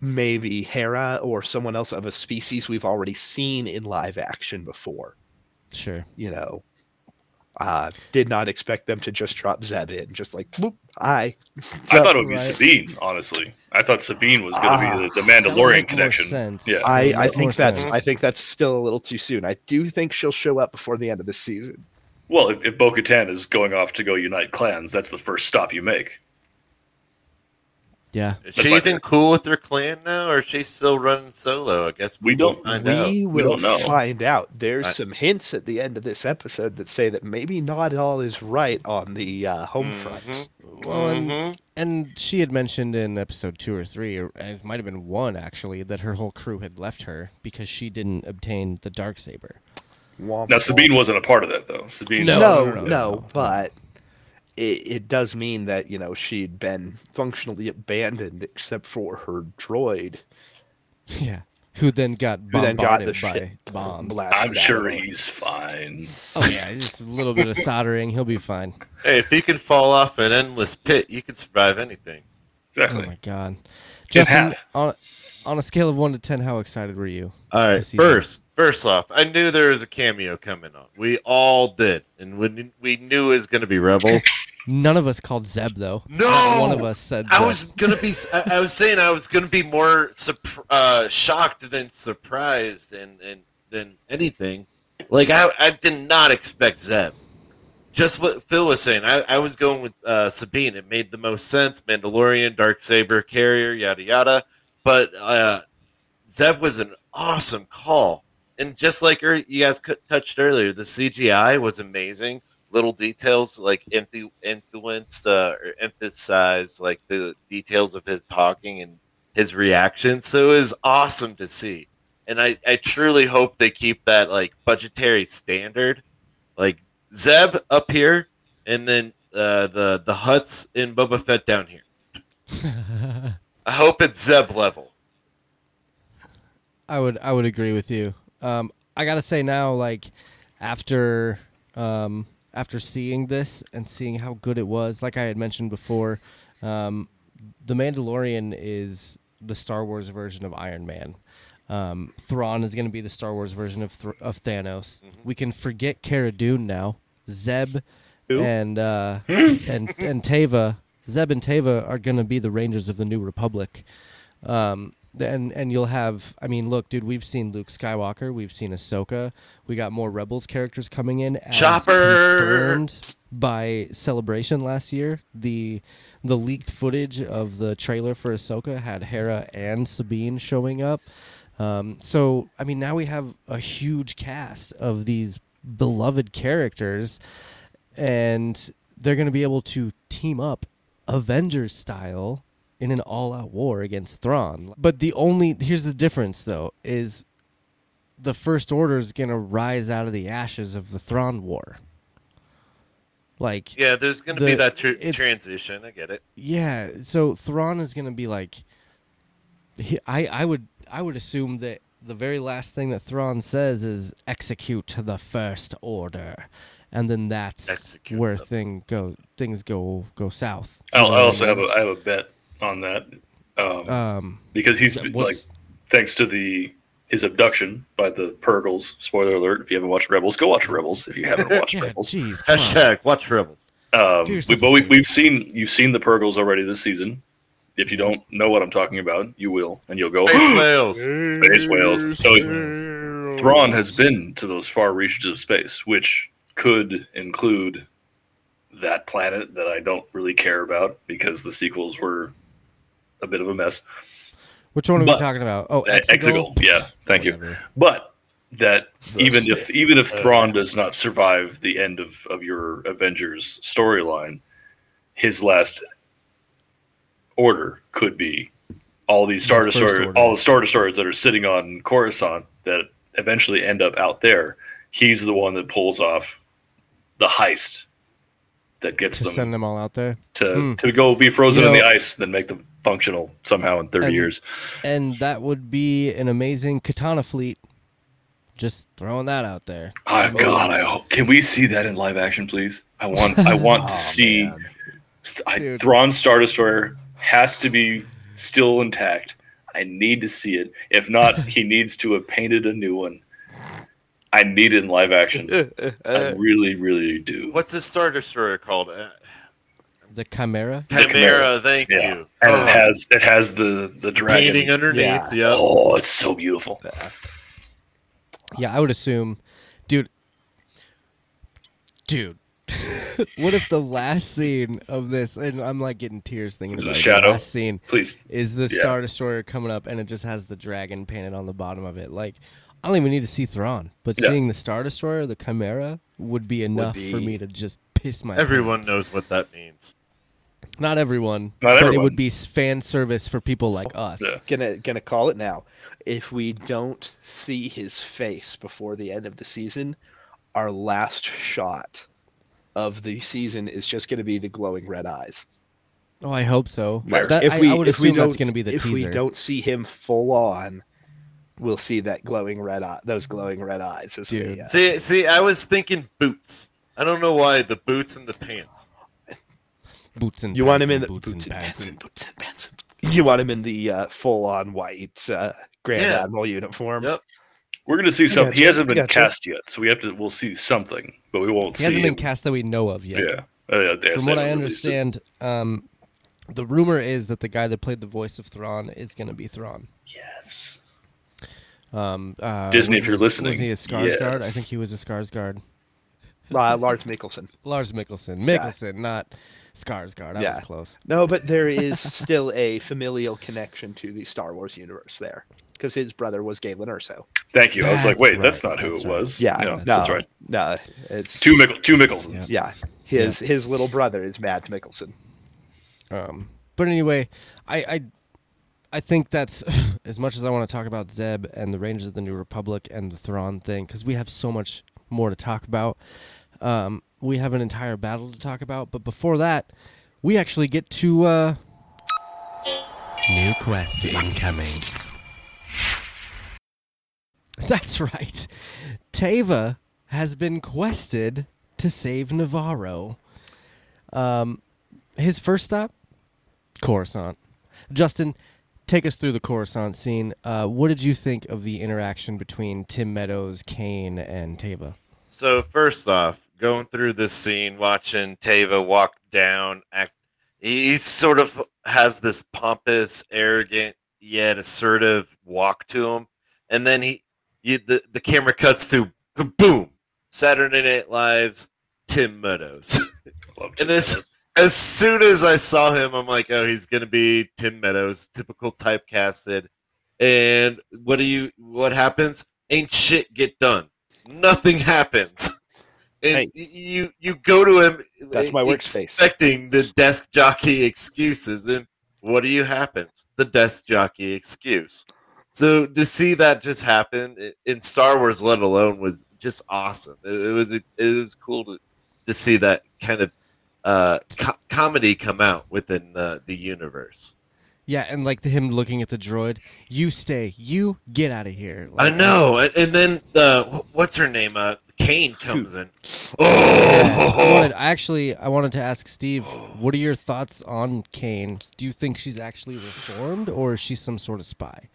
maybe Hera or someone else of a species we've already seen in live action before. Sure. You know, uh, did not expect them to just drop Zeb in, just like whoop, hi. *laughs* I thought it would be Right. Sabine. Honestly, I thought Sabine was going to Ah, be the, the That would Mandalorian more connection. sense. Yeah. I, I make more think that's sense. I think that's still a little too soon. I do think she'll show up before the end of the season. Well, if, if Bo Katan is going off to go unite clans, that's the first stop you make. Yeah. Is she even cool with her clan now, or is she still running solo? I guess We will don't- find out. we We will find out. There's I- some hints at the end of this episode that say that maybe not all is right on the uh, home front. Mhm. Well, and, Mhm. and she had mentioned in episode two or three, or it might have been one actually, that her whole crew had left her because she didn't obtain the dark saber. Womp Now womp. Sabine wasn't a part of that though. Sabine, No, no, no, no, no, no. but it, it does mean that you know she'd been functionally abandoned except for her droid, Yeah. Who then got who then got the by shit bombs. blasted I'm sure of he's fine. Oh yeah, just a little bit of soldering, he'll be fine. Hey, if you can fall off an endless pit, you can survive anything. Exactly. Oh my god. Justin, on on a scale of one to ten, how excited were you? All to right, see first, first off, I knew there was a cameo coming on. We all did, and we we knew it was going to be Rebels. *laughs* None of us called Zeb though. No! Not one of us said. I Zeb. was gonna be. I, I was saying I was gonna be more uh, shocked than surprised, and and than anything. Like I, I did not expect Zeb. Just what Phil was saying. I, I was going with uh, Sabine. It made the most sense. Mandalorian, dark saber carrier, yada yada. But uh, Zeb was an awesome call, and just like er, you guys c- touched earlier, the CGI was amazing little details like influ- influenced uh, or emphasized like the details of his talking and his reaction. So it was awesome to see. And I, I truly hope they keep that like budgetary standard. Like Zeb up here and then uh, the the Hutts in Boba Fett down here. *laughs* I hope it's Zeb level. I would I would agree with you. Um, I gotta say now, like after um, after seeing this and seeing how good it was, like I had mentioned before, um, the Mandalorian is the Star Wars version of Iron Man. Um, Thrawn is going to be the Star Wars version of Thr of Thanos. We can forget Cara Dune now. Zeb Who? and uh, *laughs* and and Teva, Zeb and Teva are going to be the Rangers of the New Republic. Um, and and you'll have, I mean, look, dude, we've seen Luke Skywalker, we've seen Ahsoka, we got more Rebels characters coming in. As Chopper! confirmed by Celebration last year. The the leaked footage of the trailer for Ahsoka had Hera and Sabine showing up. Um, so I mean, now we have a huge cast of these beloved characters, and they're going to be able to team up Avengers style in an all-out war against Thrawn. But the only here's the difference though is the First Order is going to rise out of the ashes of the Thrawn War. Like Yeah, there's going to be that tr- transition. I get it. yeah, so Thrawn is gonna be like, he, I I would I would assume that the very last thing that Thrawn says is execute the first order, and then that's Execute where the- thing go things go go south. I, I also have a I have a bet on that um, um because he's like thanks to the his abduction by the Purrgils. Spoiler alert: if you haven't watched Rebels, go watch Rebels. If you *laughs* haven't watched yeah, Rebels, jeez, come on. Hashtag watch Rebels. Um, we, yourself but we, we've seen you've seen the Purrgils already this season. If you don't know what I'm talking about, you will, and you'll go Space whales. space whales. So Thrawn has been to those far reaches of space, which could include that planet that I don't really care about because the sequels were a bit of a mess. Which one are we talking about? Oh, Uh, Exegol. Exegol, yeah, thank you. But that The even if Sith. even if Thrawn does not survive the end of, of your Avengers storyline, his last order could be all these Star The Destroyers, Order. all the Star Destroyers that are sitting on Coruscant that eventually end up out there. He's the one that pulls off the heist that gets To them send them all out there. to, Hmm. to go be frozen You in the know- ice, then make them functional somehow in 30 And- years. And that would be an amazing katana fleet. Just throwing that out there. Oh God, I hope. Can we see that in live action, please? I want. I *laughs* want Oh, to see. man. I, Dude. Thrawn Star Destroyer has to be still intact. I need to see it. If not, *laughs* he needs to have painted a new one. I need it in live action. *laughs* I really, really do. What's the Star Destroyer called? The Chimera. Chimera. Chimera. Thank Yeah, you. and Oh, it has it has the the dragon. painting underneath. Yeah. Yep. Oh, it's so beautiful. Yeah, I would assume, dude. Dude, *laughs* what if the last scene of this, and I'm like getting tears thinking Is it about it, Shadow? the last scene Please, is the Yeah. Star Destroyer coming up, and it just has the dragon painted on the bottom of it. Like, I don't even need to see Thrawn, but Yeah. seeing the Star Destroyer, the Chimera, would be enough for be- me to just piss my. Everyone pants. knows what that means. Not everyone, Not but it would be fan service for people like us. Yeah. gonna gonna call it now. If we don't see his face before the end of the season, our last shot of the season is just gonna be the glowing red eyes. Oh, I hope so. Like, That- if we I would if we assume that's don't- going to be the if teaser. we don't see him full on, we'll see that glowing red eye, those glowing red eyes. As Dude. we, uh, See, see, I was thinking boots. I don't know why the boots and the pants. Boots and you want him in the and boots, and pants pants and boots and pants. You want him in the uh, full on white uh, Grand Yeah. Admiral uniform. Yep. we're gonna see some. He gotcha, hasn't been gotcha. cast yet, so we have to. We'll see something, but we won't He see. hasn't been him. cast that we know of yet. Yeah. Uh, From what I haven't released it. understand, um, the rumor is that the guy that played the voice of Thrawn is going to be Thrawn. Yes. Um, uh, Disney, if you're a- listening, was he a Skarsgård? I think he was a Skarsgård. Uh, Lars Mikkelsen. *laughs* Lars Mikkelsen. Mikkelsen, not Skarsgård. I Yeah. was close. No, but there *laughs* is still a familial connection to the Star Wars universe there because his brother was Galen Erso. Thank you. I was like, wait, right, that's not who that's it right. was. Yeah, no, no, that's right. No, it's Two Mickle, two Mikkelsens. yeah. His his little brother is Mads Mikkelsen. Um, but anyway, I, I I think that's *laughs* as much as I want to talk about Zeb and the Rangers of the New Republic and the Thrawn thing because we have so much more to talk about. Um, we have an entire battle to talk about, but before that, we actually get to uh, new quest incoming. *laughs* That's right. Teva has been quested to save Nevarro. Um, his first stop, Coruscant. Justin, take us through the Coruscant scene. Uh, what did you think of the interaction between Tim Meadows, Kane, and Teva? So first off, going through this scene, watching Teva walk down, act, he he sort of has this pompous, arrogant yet assertive walk to him, and then he, you, the the camera cuts to boom, Saturday Night Live's Tim Meadows, *laughs* Love and Tim as soon as I saw him, I'm like, oh, he's gonna be Tim Meadows, typical typecasted. And what do you? What happens? Ain't shit get done. Nothing happens. And Hey. you you go to him. That's my workspace. Expecting the desk jockey excuses, and what do you happens? The desk jockey excuse. So to see that just happen in Star Wars, let alone, was just awesome. It, it was it was cool to to see that kind of uh, co- comedy come out within the the universe. Yeah, and like the, him looking at the droid, you stay, you get out of here. I know, and, and then uh, wh- what's her name? Uh, Kane comes in. I Oh, wanted, I actually, I wanted to ask Steve, what are your thoughts on Kane? Do you think she's actually reformed, or is she some sort of spy?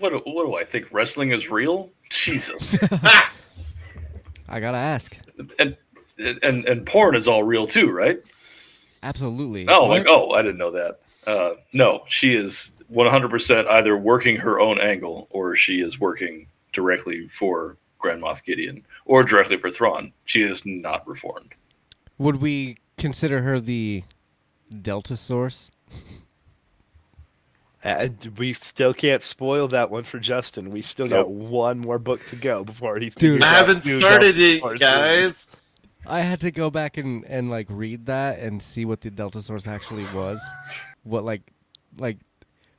What, do- what do I think? Wrestling is real? Jesus. *laughs* I gotta ask. and, and and porn is all real too, right? Absolutely. Oh, What? like oh, I didn't know that. Uh, no, she is 100% either working her own angle or she is working directly for Grand Moff Gideon or directly for Thrawn. She is not reformed. Would we consider her the Delta source? Uh, we still can't spoil that one for Justin. We still got one more book to go before he. figures I haven't started it, Force is. guys. I had to go back and, and like read that and see what the Delta source actually was. What like like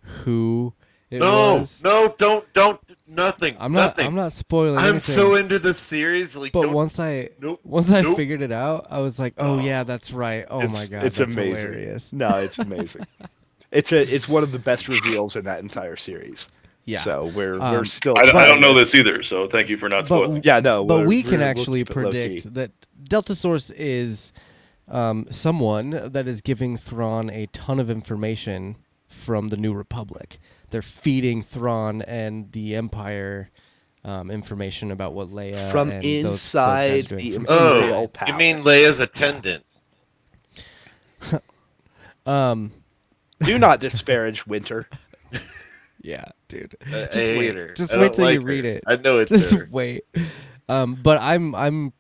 who it No, was. no, no, don't, don't, nothing. I'm not nothing. I'm not spoiling I'm anything. so into the series. Like, but once I nope, once I nope. figured it out, I was like, "Oh yeah, that's right. Oh it's, my god, it's that's amazing. hilarious." No, it's amazing. *laughs* it's a it's one of the best reveals in that entire series. Yeah. So we're Um, we're still. I, I don't know this either, so thank you for not But- spoiling. Yeah, no. but we're- we can we're- actually keep it low-key. predict that Delta Source is um, someone that is giving Thrawn a ton of information from the New Republic. They're feeding Thrawn and the Empire um, information about what Leia From and those- those inside guys are doing. the From Imperial Oh, you mean Leia's attendant? *laughs* Um, Do not disparage Winter. *laughs* yeah, dude. I- Just I wait. Just wait don't till you like read her. it. I know it's Just her. wait. Um, but I'm I'm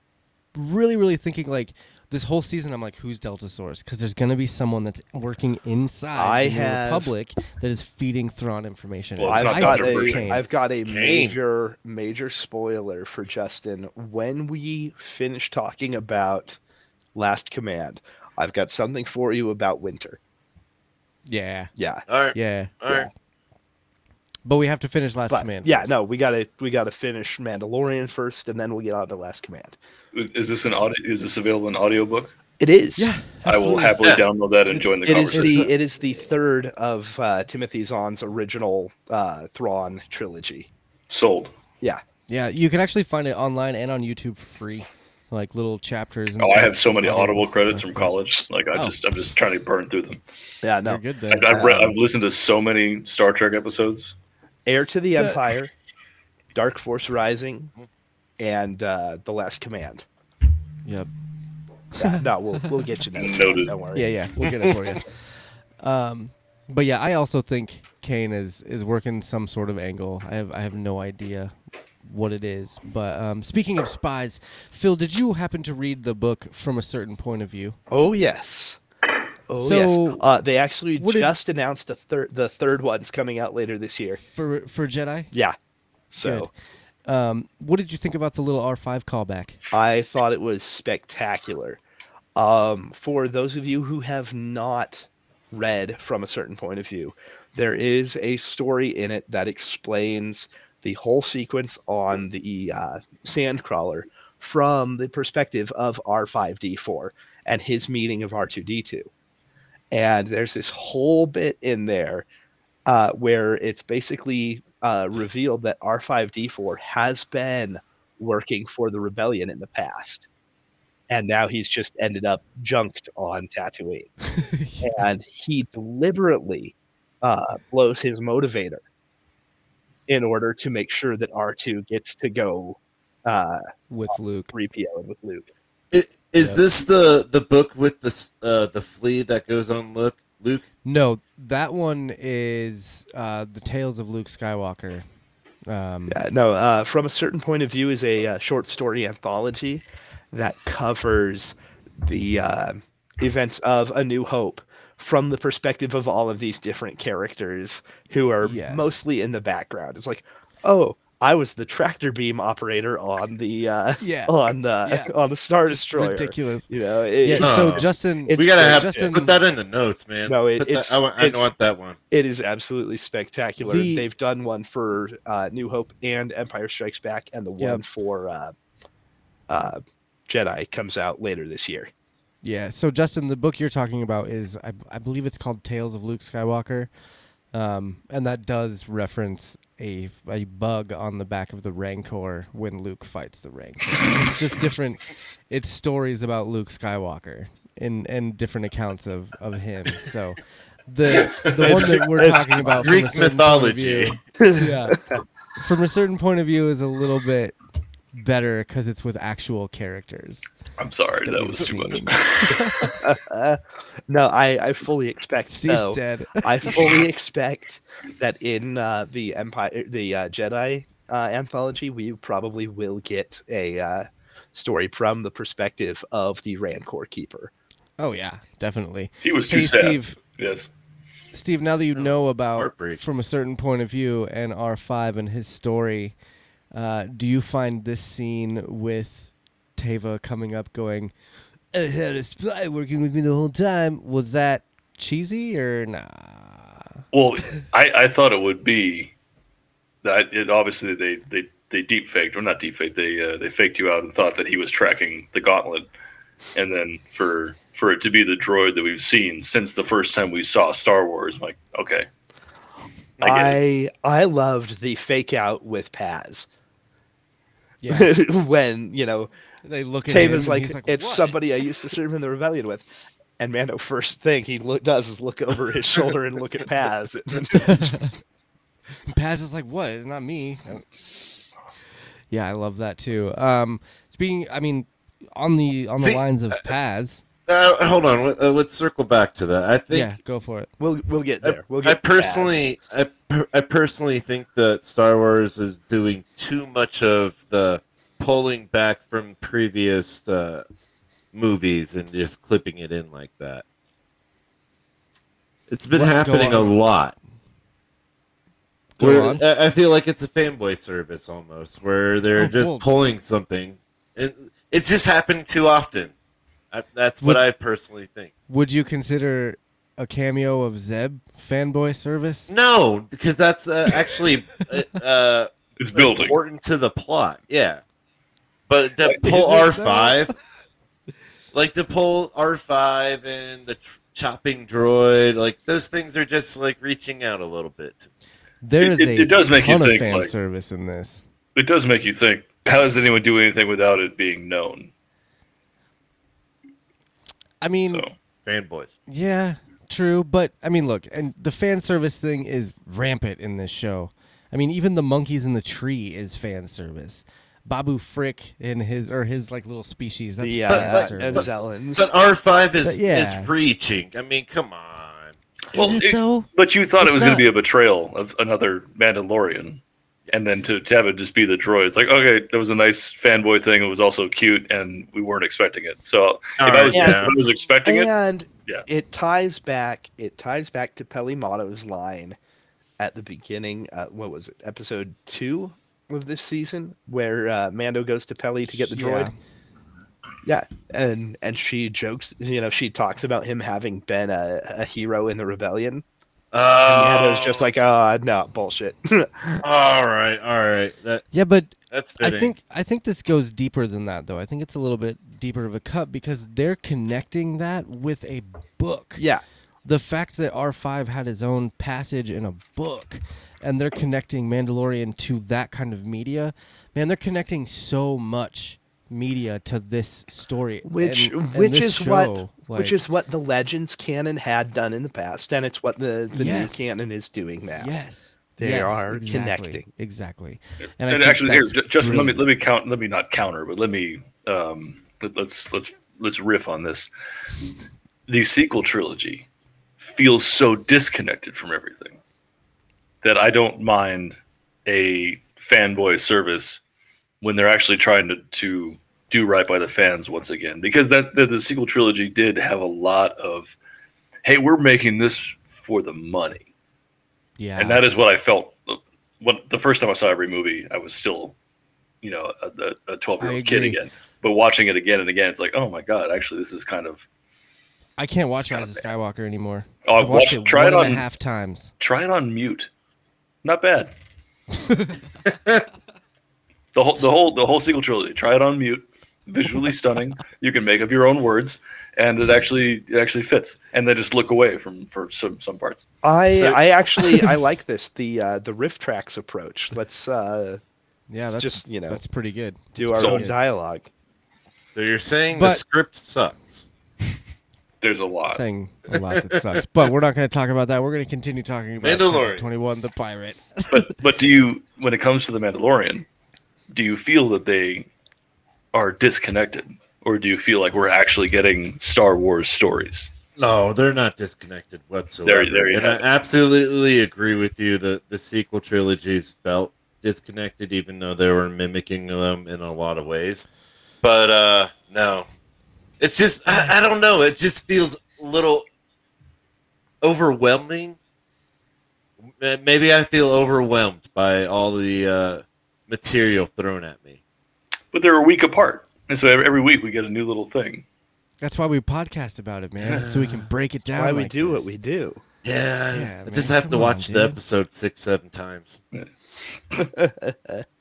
really really thinking like this whole season. I'm like, who's Delta Source? Because there's gonna be someone that's working inside I the New have- Republic that is feeding Thrawn information. Well, And it's I've not got Dr. a Virgin. have got a Kane. major major spoiler for Justin when we finish talking about Last Command. I've got something for you about Winter. yeah, Yeah. All right. yeah. All right. But we have to finish Last But Command. yeah, first. no, we gotta we gotta finish Mandalorian first, and then we'll get on to Last Command. Is, is this an audio? Is this available in audiobook? It is. Yeah, I will happily Yeah. download that and join the It is conversation. the it is the third of uh, Timothy Zahn's original uh, Thrawn trilogy. Sold. Yeah, Yeah, you can actually find it online and on YouTube for free, like little chapters. And Oh, I have so many Audible credits from college. Like I Oh. just, I'm just trying to burn through them. yeah, You're no. good I. I've, read, Um, I've listened to so many Star Trek episodes. Heir to the Empire, Dark Force Rising, and uh, The Last Command. Yep. Yeah, no, we'll we'll get you notes. *laughs* Noted. Don't worry. Yeah, yeah, we'll get it for you. *laughs* Um, but yeah, I also think Kane is is working some sort of angle. I have I have no idea what it is. But um, speaking of spies, Phil, did you happen to read the book from a certain point of view? Oh yes. Oh So, yes. Uh, they actually what did- just announced the third the third one's coming out later this year. for for Jedi. Yeah. So Um, what did you think about the little R five callback? I thought it was spectacular. Um, for those of you who have not read from a certain point of view, there is a story in it that explains the whole sequence on the uh, Sandcrawler from the perspective of R5D4 and his meeting of R2D2. And there's this whole bit in there uh, where it's basically uh, revealed that R5D4 has been working for the rebellion in the past. And now he's just ended up junked on Tatooine. *laughs* and he deliberately uh, blows his motivator in order to make sure that R2 gets to go uh, with Luke. 3PO and with Luke. I- Is Yep. this the the book with the uh, the flea that goes on Luke? Luke? No, that one is uh, the Tales of Luke Skywalker. Um, Yeah, no, uh, from a certain point of view, is a uh, short story anthology that covers the uh, events of A New Hope from the perspective of all of these different characters who are Yes. mostly in the background. It's like, oh, I was the tractor beam operator on the uh, *laughs* Yeah. on the Yeah. *laughs* on the Star Just Destroyer. ridiculous. You know, it, Yeah, it's- so Oh. Justin, it's we gotta have Justin- put that in the notes, man. No, it- Put that- it's- I, want, I it's- want that one. it is absolutely spectacular. The- They've done one for uh, New Hope and Empire Strikes Back, and the Yep. one for uh, uh, Jedi comes out later this year. Yeah. So Justin, the book you're talking about is I, I believe it's called Tales of Luke Skywalker, um, and that does reference a a bug on the back of the Rancor when Luke fights the Rancor. it's just different. It's stories about Luke Skywalker and and different accounts of of him. So. The the one that we're talking about from Greek a certain mythology. Point of view, yeah, from a certain point of view is a little bit better because it's with actual characters. I'm sorry, that was too much. *laughs* *laughs* No, I, I fully expect Steve's so. dead. I *laughs* fully expect that in uh, the Empire, the uh, Jedi uh, anthology, we probably will get a uh, story from the perspective of the Rancor Keeper. Oh yeah, definitely. He was too Hey sad. Steve, Yes. Steve. Now that you know about heartbreak. from a certain point of view and R five and his story, uh, do you find this scene with Teva coming up, going, "I had a spy working with me the whole time"? Was that cheesy or nah? Well, I, I thought it would be that it obviously they they they deep faked or not deep faked they uh, they faked you out and thought that he was tracking the gauntlet, and then for for it to be the droid that we've seen since the first time we saw Star Wars, I'm like okay, I I I loved the fake out with Paz Yeah, *laughs* when you know they look at him. Teva's like, like it's "What?" somebody I used to serve in the rebellion with. And Mando first thing he look, does is look over his shoulder and look at Paz. *laughs* *laughs* Paz is like, "What? It's not me." Yeah, I love that too. Um, speaking, I mean, on the on the See, lines of Paz, Uh, hold on. let- uh, Let's circle back to that. I think yeah, go for it. we'll we'll get I, there. We'll get Paz. personally, I, per- I personally think that Star Wars is doing too much of the pulling back from previous uh, movies and just clipping it in like that. It's been What- go happening a lot. Where- I I feel like it's a fanboy service almost, where they're Oh, just well- pulling something, and it's just happening too often. I, that's what Would- I personally think. Would you consider a cameo of Zeb fanboy service? No, because that's uh, actually *laughs* uh, uh, It's building. important to the plot. Yeah, but to Like, pull R five, *laughs* like to pull R five and the tr- chopping droid, like those things are just like reaching out a little bit. There It- is it- a it does make you ton of think, fan like- service in this. It does make you think. How does anyone do anything without it being known? I mean, So Fanboys. yeah, true, but I mean, look, and the fan service thing is rampant in this show. I mean, even the monkeys in the tree is fan service. Babu Frick and his or his like little species. That's the fan uh, but- and Zellens. But R five is But yeah. is reaching. I mean, come on. Well, is it, it- though? But you thought it It's was going to be a betrayal of another Mandalorian. And then to, to have it just be the droid, it's like, okay, that was a nice fanboy thing. It was also cute, and we weren't expecting it. So if, I was, yeah. if I was expecting it, and Yeah. it ties back it ties back to Peli Motto's line at the beginning uh, what was it episode two of this season where uh, Mando goes to Peli to get the droid yeah and and she jokes you know she talks about him having been a, a hero in the rebellion and Mando's oh. just like oh no bullshit *laughs* all right, all right. That Yeah, but that's I think I think this goes deeper than that, though. I think it's a little bit deeper of a cut because they're connecting that with a book. yeah The fact that R five had his own passage in a book, and they're connecting Mandalorian to that kind of media, man, they're connecting so much media to this story, which and- and which this is what show, which is what the legends canon had done in the past and it's what the the Yes. new canon is doing now yes. They yes, are exactly, connecting. exactly. and, I actually, here, that's Ju- let me let me count. Let me not counter, but let me um, let, let's let's let's riff on this. The sequel trilogy feels so disconnected from everything that I don't mind a fanboy service when they're actually trying to, to do right by the fans once again because that the, the sequel trilogy did have a lot of hey we're making this for the money yeah, and that is what I felt. When the first time I saw every movie, I was still, you know, a twelve year old kid again. But watching it again and again, it's like, oh my god, actually, this is kind of I can't watch Rise of Skywalker anymore. Oh, I've watched watched- it try one it and a half times. try it on mute. Not bad. *laughs* the whole the whole the whole sequel trilogy. Try it on mute. Visually stunning. You can make up your own words, and it actually it actually fits. And they just look away from for some some parts. I So- I actually *laughs* I like this the uh, the RiffTrax approach. Let's uh, Yeah, It's that's just, you know, that's pretty good. do That's our So- own good. dialogue. so. You're saying the script sucks. There's a lot. saying a lot that sucks. But we're not going to talk about that. We're going to continue talking about Mandalorian. Chapter 21, the pirate. but but do you when it comes to the Mandalorian, do you feel that they are disconnected, or do you feel like we're actually getting Star Wars stories? No, they're not disconnected whatsoever. There- there and I it. absolutely agree with you that the sequel trilogies felt disconnected, even though they were mimicking them in a lot of ways. But uh no, it's just I, I don't know. It just feels a little overwhelming. Maybe I feel overwhelmed by all the uh, material thrown at me. But they're a week apart, and so every, every week we get a new little thing. That's why we podcast about it, man. So we can break it down. Why we like do this. what we do. Yeah, Yeah, I just have to come on, watch the dude. episode six, seven times.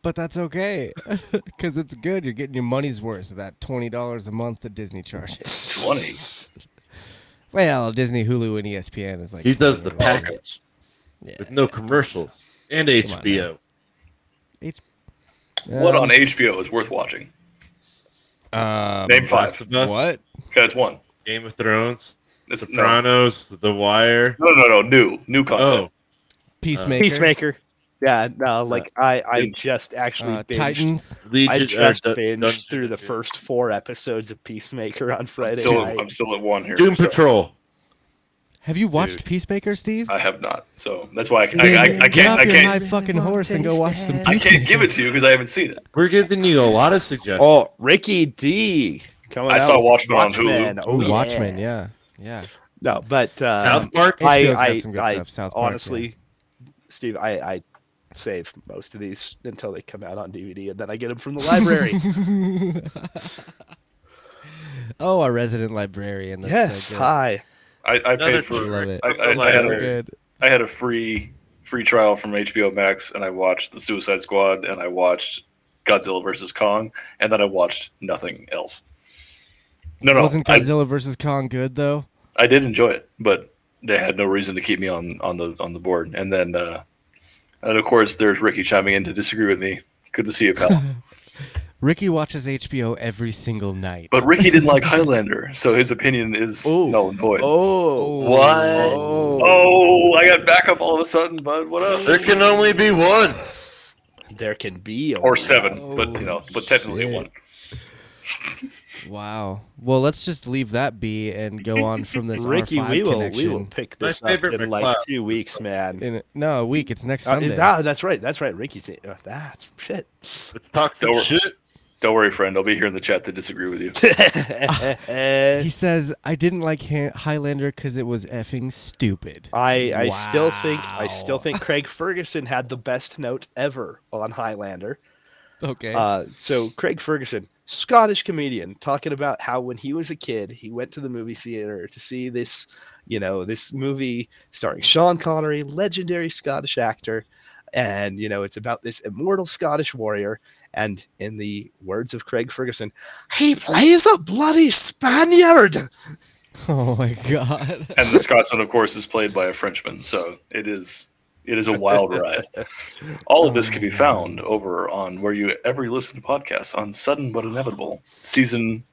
But that's okay. *laughs* Because it's good. You're getting your money's worth of that $20 a month that Disney charges. Twenty. *laughs* Well, Disney, Hulu, and ESPN is like. He does the package. Yeah. with no commercials and on HBO. H- What Um, on HBO is worth watching? Um, Name five. Last of Us, What? Okay, it's one. Game of Thrones, It's no, The Wire. no, no, no, new, new content. Oh, Peacemaker. Peacemaker. Yeah, no, like I, I in- just actually Uh, binged. Titans. Legion. I just Dun- binged Dungeons through the and first four episodes of Peacemaker on Friday Still, night. I'm still at one here. Doom so Patrol. Have you watched Dude. Peacemaker, Steve? I have not, so that's why I, I, Then I, I get can't, off I your can't, high fucking horse and go watch some Peacemaker. I can't give it to you because I haven't seen it. We're giving you a lot of suggestions. Oh, Ricky D coming I out saw with Watchmen on Hulu. Watchmen. Oh, yeah. Watchmen, yeah, yeah. No, but uh, South Park. I, I, some good I stuff, South Park, honestly, Steve, I, I save most of these until they come out on DVD, and then I get them from the library. *laughs* *laughs* Oh, our resident librarian. That's yes, so good. hi. I, I paid for. It. I, I, I, had So it. a, had a free free trial from HBO Max, and I watched The Suicide Squad, and I watched Godzilla versus Kong, and then I watched nothing else. No, no, Wasn't I, Godzilla versus Kong good though? I did enjoy it, but they had no reason to keep me on on the on the board. And then, uh, and of course, there's Ricky chiming in to disagree with me. Good to see you, pal. *laughs* Ricky watches HBO every single night. But Ricky didn't like Highlander, so his opinion is Ooh. null and void. Oh, What? Oh, Oh, I got backup all of a sudden, bud. What up? There can only be one. there can be Or only seven, but you know, but technically shit. one. wow. Well, let's just leave that be and go on from this Ricky, R5 we will connection. we will pick My this up favorite in like two weeks, man. In no a week. It's next Uh, Sunday. that- that's right. That's right. Ricky's uh, that's shit. Let's talk some Don't- shit. Don't worry, friend. I'll be here in the chat to disagree with you. *laughs* he says I didn't like Highlander because it was effing stupid. I I still think I still think Craig Ferguson had the best note ever on Highlander. Okay. Uh, so Craig Ferguson, Scottish comedian, talking about how when he was a kid, he went to the movie theater to see this, you know, this movie starring Sean Connery, legendary Scottish actor, and you know, it's about this immortal Scottish warrior. And in the words of Craig Ferguson, he plays a bloody Spaniard. *laughs* oh my god. And the Scotsman, of course, is played by a Frenchman, so it is it is a wild ride. All of this can be found over on where you ever you listen to podcasts on Sudden but Inevitable, season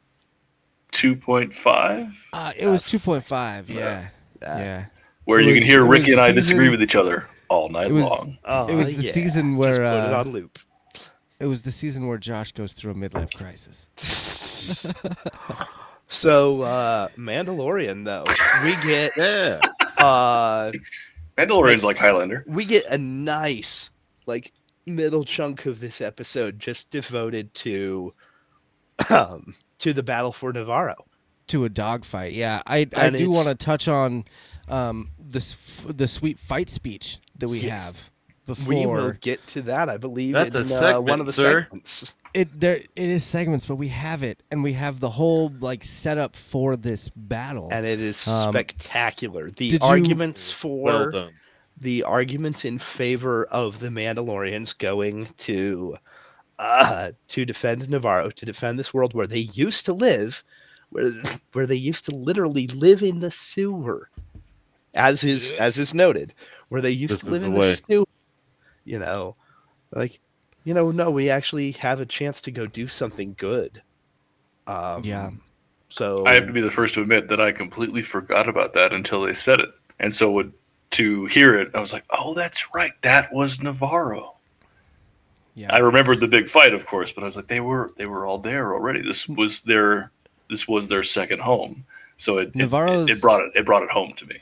two point five, Uh, it was two point five. Yeah. Yeah. where It you can hear it Ricky and I disagree season- with each other all night It was- long. Oh, It was the yeah. season Just where, put it uh, on loop. It was the season where Josh goes through a midlife crisis. *laughs* so uh Mandalorian though, we get *laughs* Yeah. uh Mandalorian's like Highlander. we get a nice like middle chunk of this episode just devoted to um to the battle for Nevarro. to a dogfight. Yeah, I I And do want to touch on um this f- the sweet fight speech that we Yeah. have We will get to that, I believe. That's a in, uh, one of the sir. segments. it. There it is segments, but we have it, and we have the whole like setup for this battle. And it is Um, spectacular. The did you- arguments for Well the arguments in favor of the Mandalorians going to uh, to defend Nevarro, to defend this world where they used to live, where where they used to literally live in the sewer, as is as is noted, where they used This to live is in the the sewer. You know, like you know, no, we actually have a chance to go do something good. Um, Yeah. So I have to be the first to admit that I completely forgot about that until they said it. And so would, to hear it, I was like, oh, that's right. That was Nevarro. yeah, I remembered the big fight, of course, but I was like, they were they were all there already. This was their this was their second home. So it it, Nevarro's- it, it brought it it brought it home to me.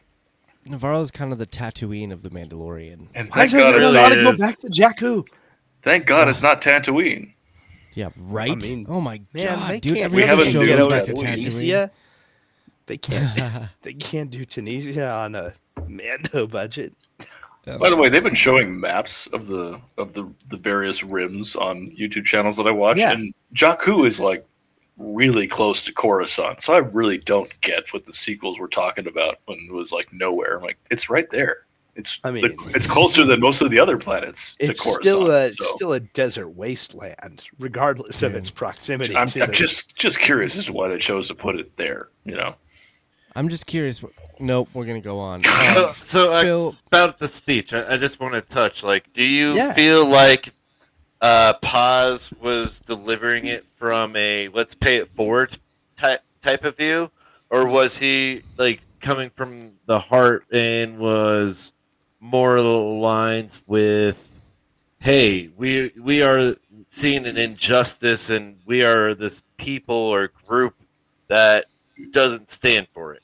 Nevarro's kind of the Tatooine of the Mandalorian. And why thank does God, everyone it's want not, to go is. back to Jakku? thank God it's not Tatooine. Yeah, right. I mean, oh my Man, god, they dude! can't We really haven't episode get over back to to Tunisia. They *laughs* can't. they can't do Tunisia on a Mando budget. Oh. By the way, they've been showing maps of the of the the various rims on YouTube channels that I watch, Yeah. and Jakku is like really close to Coruscant. So I really don't get what the sequels were talking about when it was like nowhere. I'm like, it's right there. It's I I mean- mean, it's closer than most of the other planets It's to still a it's so still a desert wasteland, regardless of Yeah. its proximity. I'm, I'm just just curious as to why they chose to put it there. You know, I'm just curious. Nope, we're gonna go on. *laughs* Um, so uh, Phil, about the speech, I, I just want to touch. Like, do you Yeah. feel like uh, Paz was delivering it from a "let's pay it forward" type type of view, or was he like coming from the heart and was more aligned with, "Hey, we we are seeing an injustice, and we are this people or group that doesn't stand for it."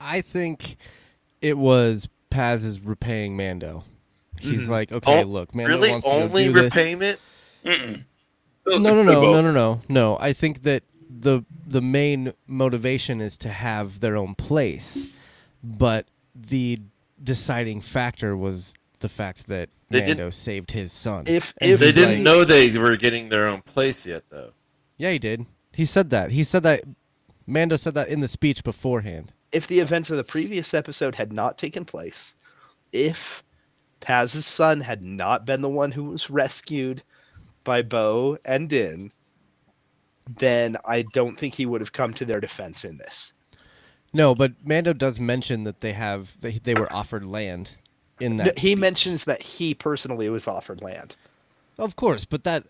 I think it was Paz's repaying Mando. He's like, okay, Oh, look, man, really, wants only go do repayment. No, no, no, no, no, no, no. I think that the the main motivation is to have their own place, but the deciding factor was the fact that They Mando didn't- saved his son. If And if They didn't like- know they were getting their own place yet, though. Yeah, he did. He said that. He said that. Mando said that in the speech beforehand. if the events of the previous episode had not taken place, if Paz's son had not been the one who was rescued by Bo and Din, then I don't think he would have come to their defense in this. No, but Mando does mention that they have they, they were offered land in No, that. he mentions that he personally was offered land. Of course, but that,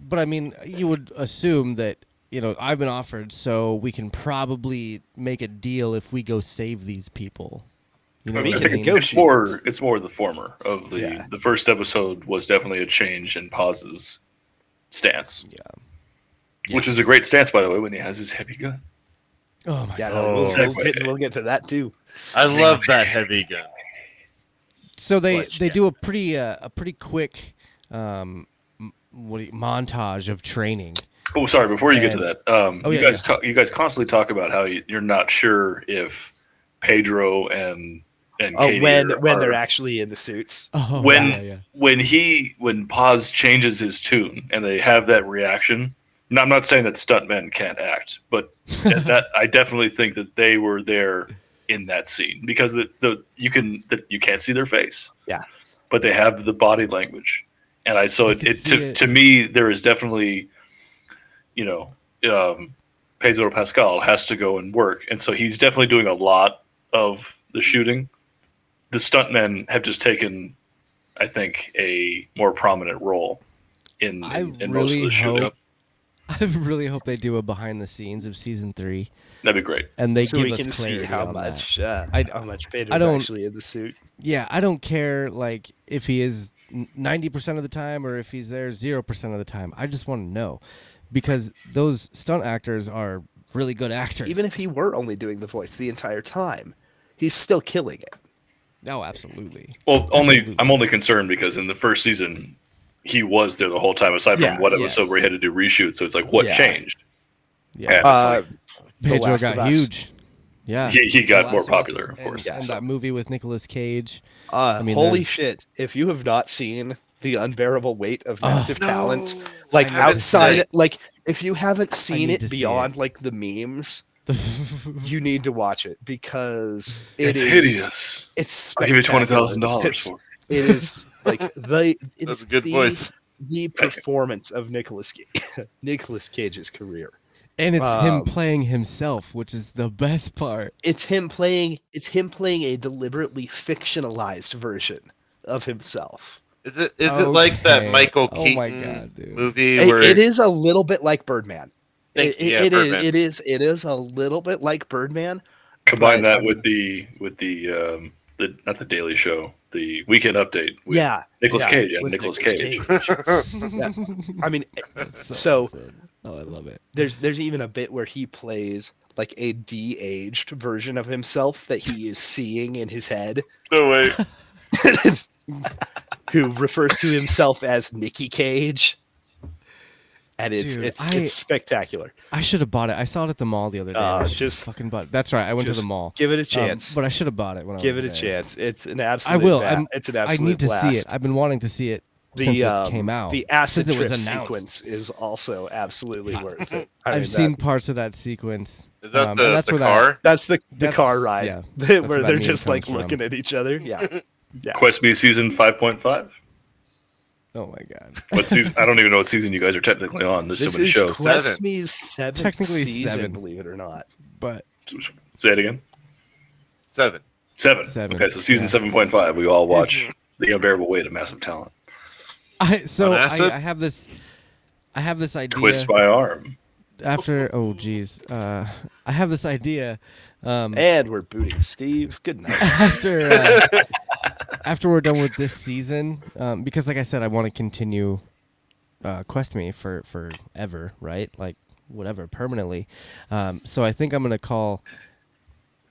but I mean, you would assume that you know I've been offered, so we can probably make a deal if we go save these people. You know I We what think it's, it's more it's more the former of the Yeah. the first episode was definitely a change in Paz's stance. Yeah. Which is a great stance by the way when he has his heavy gun. Oh my Yeah, god! no, we'll, we'll, get, we'll get to that too. I love that heavy gun. So they Fletch, they do a pretty uh, a pretty quick um what you- montage of training. Oh, sorry. Before you get to that, um, Oh, you yeah, guys yeah. talk. You guys constantly talk about how you, you're not sure if Pedro and and Oh, Katee when are, when they're actually in the suits. Oh, when yeah, yeah. when he when Paz changes his tune and they have that reaction. Now, I'm not saying that stuntmen can't act, but *laughs* that I definitely think that they were there in that scene because the, the you can that you can't see their face. Yeah. but they have the body language, and I so You it, it to it. to me there is definitely, you know, um, Pedro Pascal has to go and work, and so he's definitely doing a lot of the shooting. The stuntmen have just taken, I think, a more prominent role in, I in, in most of really the shooting. hope- *laughs* I really hope they do a behind the scenes of season three, That'd be great. and they so give we us can see how on that. much uh, I- how much Pedro's I don't- actually in the suit. Yeah, I don't care like if he is ninety percent of the time or if he's there zero percent of the time. I just want to know because those stunt actors are really good actors. Even if he were only doing the voice the entire time, he's still killing it. No, absolutely. Well, only Absolutely. I'm only concerned because in the first season, he was there the whole time. Aside from Yeah. one episode Yes. where he had to do reshoot, so it's like what Yeah. changed? Yeah, Yeah. Uh, The Pedro got huge. Yeah, He- he got more popular, of and- course. And, Yeah. that movie with Nicolas Cage. Uh, I mean, holy there's- shit! If you have not seen the unbearable weight of Oh. massive talent, No. like outside, like if you haven't seen it to see beyond it. like the memes, *laughs* you need to watch it because it it's is- hideous. It's I'll give you twenty thousand dollars It's- for. it. It is like *laughs* the it's That's a good the, voice. the performance of Nicholas Cage, *laughs* Nicholas Cage's career. and it's him Um, playing himself, which is the best part. It's him playing. It's him playing a deliberately fictionalized version of himself. Is it is it like that Okay. Michael Oh Keaton my God, dude. movie It- it is a little bit like Birdman. Thank It, yeah, it is. It is. It is a little bit like Birdman. Combine but, that with the with the um the not the Daily Show, the Weekend Update. With yeah, Nicolas yeah, Cage. Yeah, with Nicolas Nicolas Cage. *laughs* Yeah. I mean, That's *laughs* So- good. oh, I love it. there's there's even a bit where he plays like a de-aged version of himself that he is seeing in his head, no way. *laughs* who refers to himself as Nicky Cage. And it's Dude, it's I- it's spectacular. I should have bought it. I saw it at the mall the other day. Uh, I just- fucking bought. It. That's right. I went to the mall. Give it a Um, chance. but I should have bought it when I Give was it a there. chance. It's an I absolute. will. ba- I'm- it's an absolute. I need to see it. I've been wanting to see it the since um, it came out. the acid since was trip sequence is also absolutely *laughs* worth it. I I've mean, seen that- parts of that sequence. Is that um, the, that's the where that- car? that's the the That's- car ride yeah, *laughs* where where they're just like from. looking at each other. Yeah, *laughs* yeah. Quest Me season five point five. Oh my god. What season? I don't even know what season you guys are technically on. There's This so many is shows. Quest Seven. Me's seventh Technically season, seven. believe it or not. But Say it again. Seven. Seven. Seven, Okay, so season yeah. seven point five. We all watch the unbearable weight of massive talent. I so I. I have this I have this idea Twist my arm. after oh geez. Uh I have this idea um And we're booting Steve. Good night. after uh, *laughs* after we're done with this season, um, because like I said, I want to continue uh, Quest Me for forever, right? Like whatever, permanently. Um, so I think I'm gonna call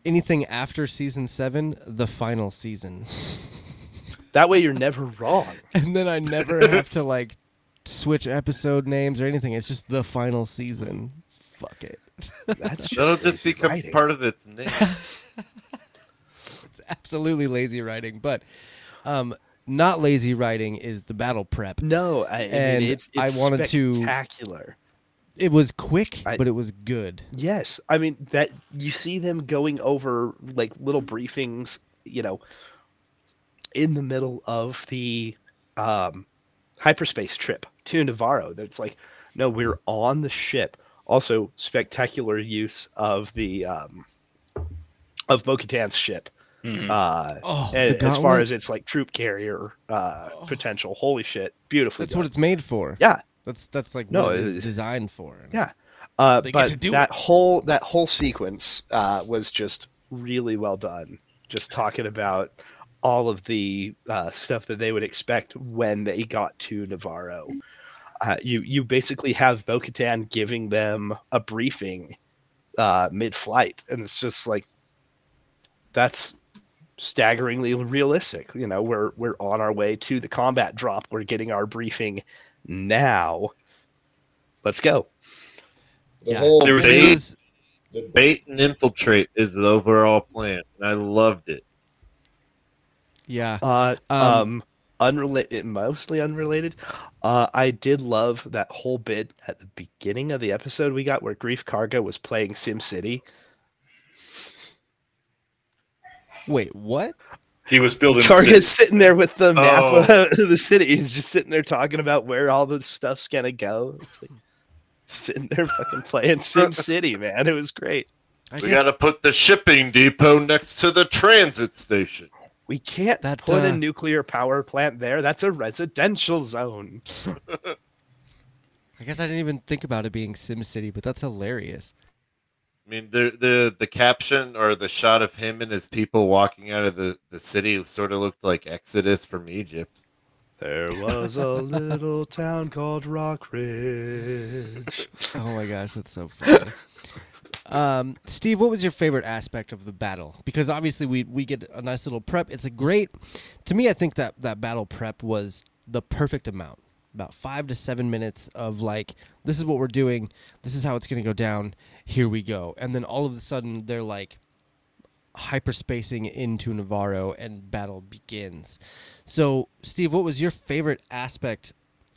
anything after season seven the final season, *laughs* that way you're never wrong. and then I never have to *laughs* like switch episode names or anything. It's just the final season. Fuck it. That's just That'll just become writing. part of its *laughs* name. *laughs* Absolutely lazy writing, but um, not lazy writing is the battle prep. No, I, I And mean it's, I it's wanted to- spectacular. It was quick, I- but it was good. Yes, I mean that you see them going over like little briefings, you know, in the middle of the um, hyperspace trip to Nevarro. That's like, no, we're on the ship. Also, spectacular use of the um, of Bo-Katan's ship. Mhm. Uh, Oh, a- as far as its like troop carrier uh, potential, holy shit, beautifully. That's what it's made for. Yeah, That's that's like No, what it- it's designed for. Yeah. Uh, They get to but do that it. whole that whole sequence uh, was just really well done. Just talking about all of the uh, stuff that they would expect when they got to Nevarro. Uh, you you basically have Bo-Katan giving them a briefing uh, mid-flight, and it's just like that's staggeringly realistic. You know, we're we're on our way to the combat drop. We're getting our briefing now. Let's go. The Yeah. whole There was- bait, the bait and infiltrate is the overall plan, and I loved it. yeah. Uh, Um, um, unrelated, mostly unrelated. Uh, I did love that whole bit at the beginning of the episode we got where Greef Karga was playing Sim City. Wait, what? He was building. the Karga's city. sitting there with the map Oh. of *laughs* the city. He's just sitting there talking about where all the stuff's gonna go. It's like, sitting there fucking playing Sim *laughs* City, man. It was great. I We guess got to put the shipping depot next to the transit station. We can't That, put uh, a nuclear power plant there. That's a residential zone. *laughs* I guess I didn't even think about it being Sim City, but that's hilarious. I mean, the the the caption or the shot of him and his people walking out of the the city sort of looked like Exodus from Egypt. There was a little town called Rock Ridge. *laughs* Oh my gosh, that's so funny. um, Steve, what was your favorite aspect of the battle? Because obviously we we get a nice little prep. It's a great. To me, I think that that battle prep was the perfect amount. About five to seven minutes of like, this is what we're doing. This is how it's going to go down. Here we go. And then all of a sudden, they're like hyperspacing into Nevarro, and battle begins. So, Steve, what was your favorite aspect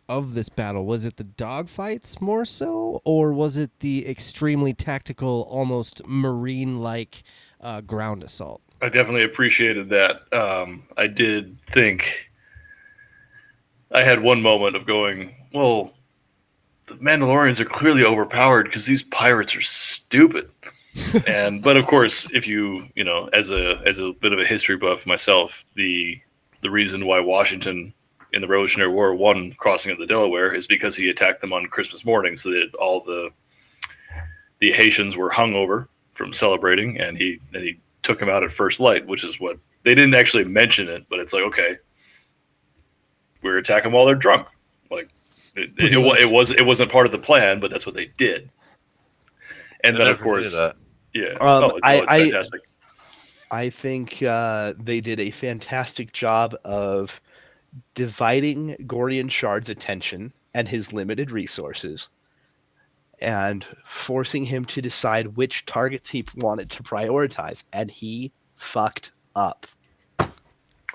of this battle? Was it the dogfights more so, or was it the extremely tactical, almost marine-like uh, ground assault? I definitely appreciated that. Um, I did think I had one moment of going, well, the Mandalorians are clearly overpowered because these pirates are stupid. *laughs* and but of course, if you you know, as a as a bit of a history buff myself, the the reason why Washington in the Revolutionary War won crossing of the Delaware is because he attacked them on Christmas morning, so that all the the Hessians were hungover from celebrating, and he and he took him out at first light, which is what they didn't actually mention it, but it's like okay, we're attacking while they're drunk. Like it, it, it, it was it wasn't part of the plan, but that's what they did. And I then of course, yeah, Um, oh, it's, I- oh, it's I- fantastic. I think uh, they did a fantastic job of dividing Gorian Shard's attention and his limited resources and forcing him to decide which targets he wanted to prioritize. And he fucked up.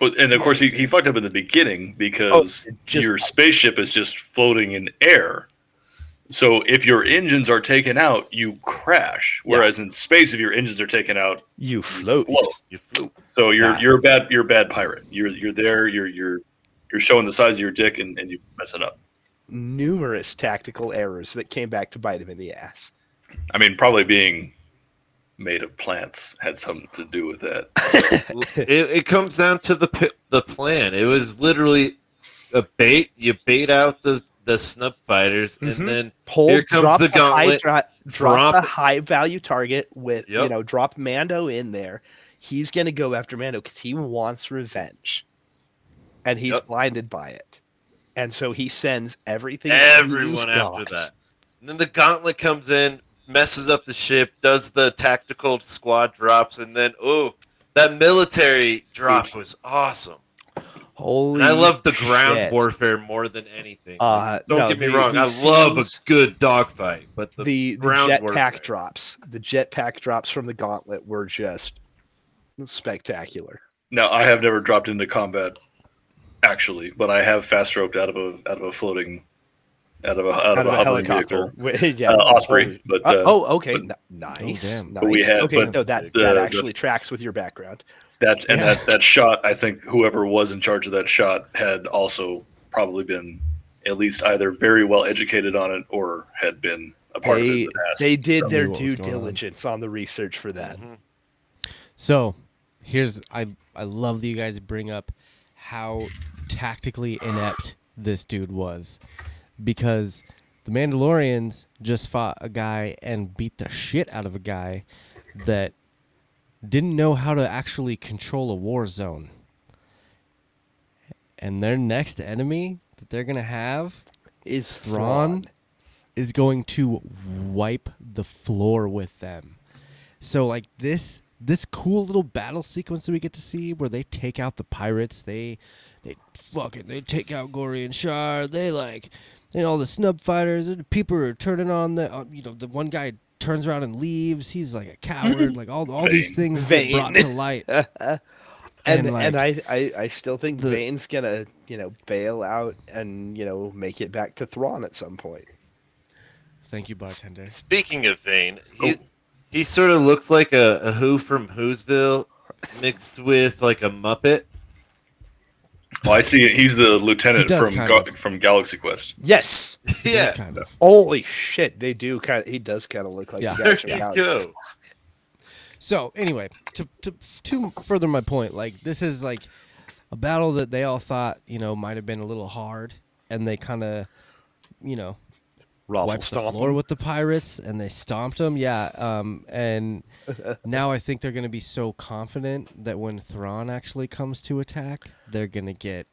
Well, and of course, he, he fucked up in the beginning because just- your spaceship is just floating in air. So if your engines are taken out, you crash. Whereas in space, if your engines are taken out, You float. float. You flew. So you're Ah. you're a bad you're a bad pirate. You're you're there. You're you're you're showing the size of your dick and, and you mess it up. Numerous tactical errors that came back to bite him in the ass. I mean, probably being made of plants had something to do with that. *laughs* it, it comes down to the the plan. It was literally a bait. You bait out the the snub fighters, Mhm. and then Pull, Here comes drop the a high, gauntlet. drop Drop- a high value target with you know drop Mando in there. He's gonna go after Mando because he wants revenge, and he's Yep. blinded by it, and so he sends everything. that he's everyone after got. that. And then the gauntlet comes in, messes up the ship, does the tactical squad drops, and then oh, that military drop Oops. was awesome. Holy, And I love the ground shit. warfare more than anything. Uh, Don't no, get me the- wrong, the I love a good dogfight, but the, the, the ground jetpack warfare. drops. The jetpack drops from the gauntlet were just spectacular. Now, I have never dropped into combat actually, but I have fast roped out of a out of a floating out of a out, Out of of a a helicopter. vehicle. *laughs* yeah, Uh, Osprey, but, Uh, uh, oh, okay, but- nice, damn. nice. But we had- okay, but no, that the- that the- actually tracks with your background. That and Yeah. that that shot, I think whoever was in charge of that shot had also probably been at least either very well educated on it or had been a part of it They in the past. they did their due going on. diligence on the research for that. Mhm. So, here's I I love that you guys bring up how tactically inept this dude was because the Mandalorians just fought a guy and beat the shit out of a guy that didn't know how to actually control a war zone. And their next enemy that they're going to have Is Thrawn Thrawn? is going to wipe the floor with them. So like this this cool little battle sequence that we get to see where they take out the pirates, they they fucking they take out Gorian Shard, they like you know all the snub fighters, and people are turning on the uh, you know the one guy turns around and leaves, he's like a coward, *laughs* like all all these things get brought to light. *laughs* and And, and, I, I I still think the- Vane's gonna you know bail out and you know make it back to Thrawn at some point. Thank you, bartender. Speaking of Vane, he, he sort of looks like a, a Who from Whoville mixed with like a Muppet. Well, I see it. He's the lieutenant He from Ga- from Galaxy Quest. Yes. yeah, kind of. Holy shit, they do kind of. He does kind of look like Yeah. the there you Galaxy. go. So anyway, to to to further my point, like this is like a battle that they all thought you know might have been a little hard, and they kind of you know Ruffle wiped the stomp. floor with the pirates, and they stomped them. Yeah, um, and *laughs* now I think they're gonna be so confident that when Thrawn actually comes to attack, they're gonna get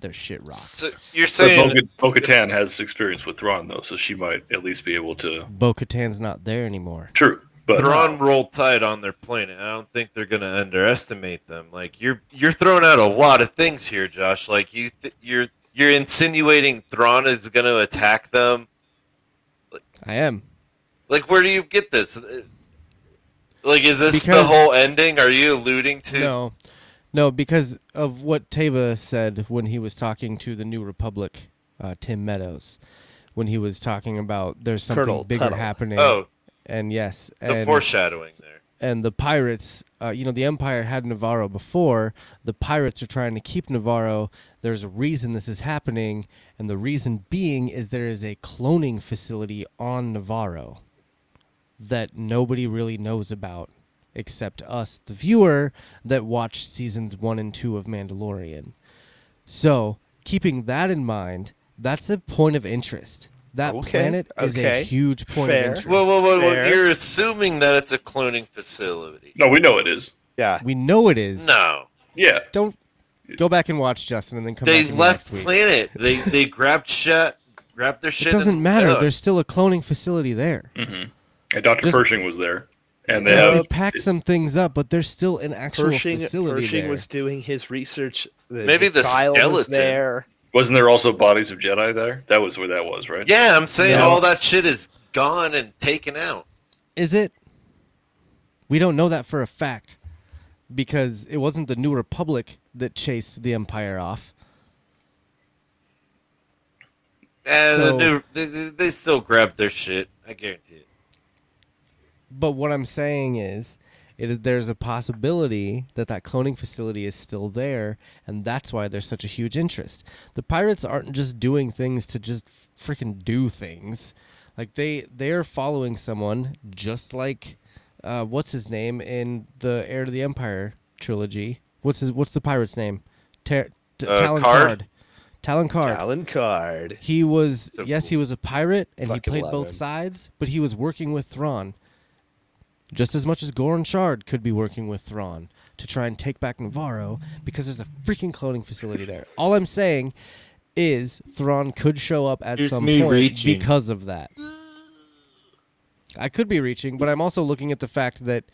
their shit rocked. So you're saying Bo Katan has experience with Thrawn though, so she might at least be able to. Bo Katan's not there anymore. True, but Thrawn rolled tight on their planet. I don't think they're going to underestimate them. Like you're you're throwing out a lot of things here, Josh. Like you th- you're you're insinuating Thrawn is going to attack them. I am. Like where do you get this? Like is this the whole ending? Are you alluding to? No, no, because of what Teva said when he was talking to the New Republic, uh, Tim Meadows, when he was talking about there's something Colonel bigger Tuttle. happening. Oh, and yes, the and foreshadowing there. And the pirates, uh, you know, the Empire had Nevarro before. The pirates are trying to keep Nevarro. There's a reason this is happening, and the reason being is there is a cloning facility on Nevarro that nobody really knows about except us, the viewer, that watched seasons one and two of Mandalorian. So, keeping that in mind, that's a point of interest. That Okay, planet is okay, a huge point fair. of interest. Whoa, whoa, whoa, whoa! You're assuming that it's a cloning facility. no, we know it is. Yeah. We know it is. No, Yeah, Don't go back and watch Justin, and then come they back. to me left next week. planet. They they grabbed shit, grabbed their shit. It doesn't and- matter. Ugh. There's still a cloning facility there. Mm-hmm. and Doctor Just- Pershing was there, and they They have packed some things up, but there's still an actual Pershing, facility Pershing there. was doing his research. The, Maybe the child was skeleton. there. Wasn't there also bodies of Jedi there? That was where that was, right? Yeah, I'm saying No. all that shit is gone and taken out. Is it? We don't know that for a fact because it wasn't the New Republic that chased the Empire off. Eh, and So- the new, they, they, they still grabbed their shit. I guarantee it. But what I'm saying is, it is there's a possibility that that cloning facility is still there, and that's why there's such a huge interest. The pirates aren't just doing things to just freaking do things. Like they they are following someone just like uh, what's his name in the Heir to the Empire trilogy? What's his What's the pirate's name? Ter- T- Uh, Talon Karrde? Card. Talon Karrde. Alan Card. He was So yes, he was a pirate and he played love both him. sides, but he was working with Thrawn. Just as much as Goran Shard could be working with Thrawn to try and take back Nevarro because there's a freaking cloning facility there. *laughs* All I'm saying is Thrawn could show up at Here's some point reaching. because of that. I could be reaching, but I'm also looking at the fact that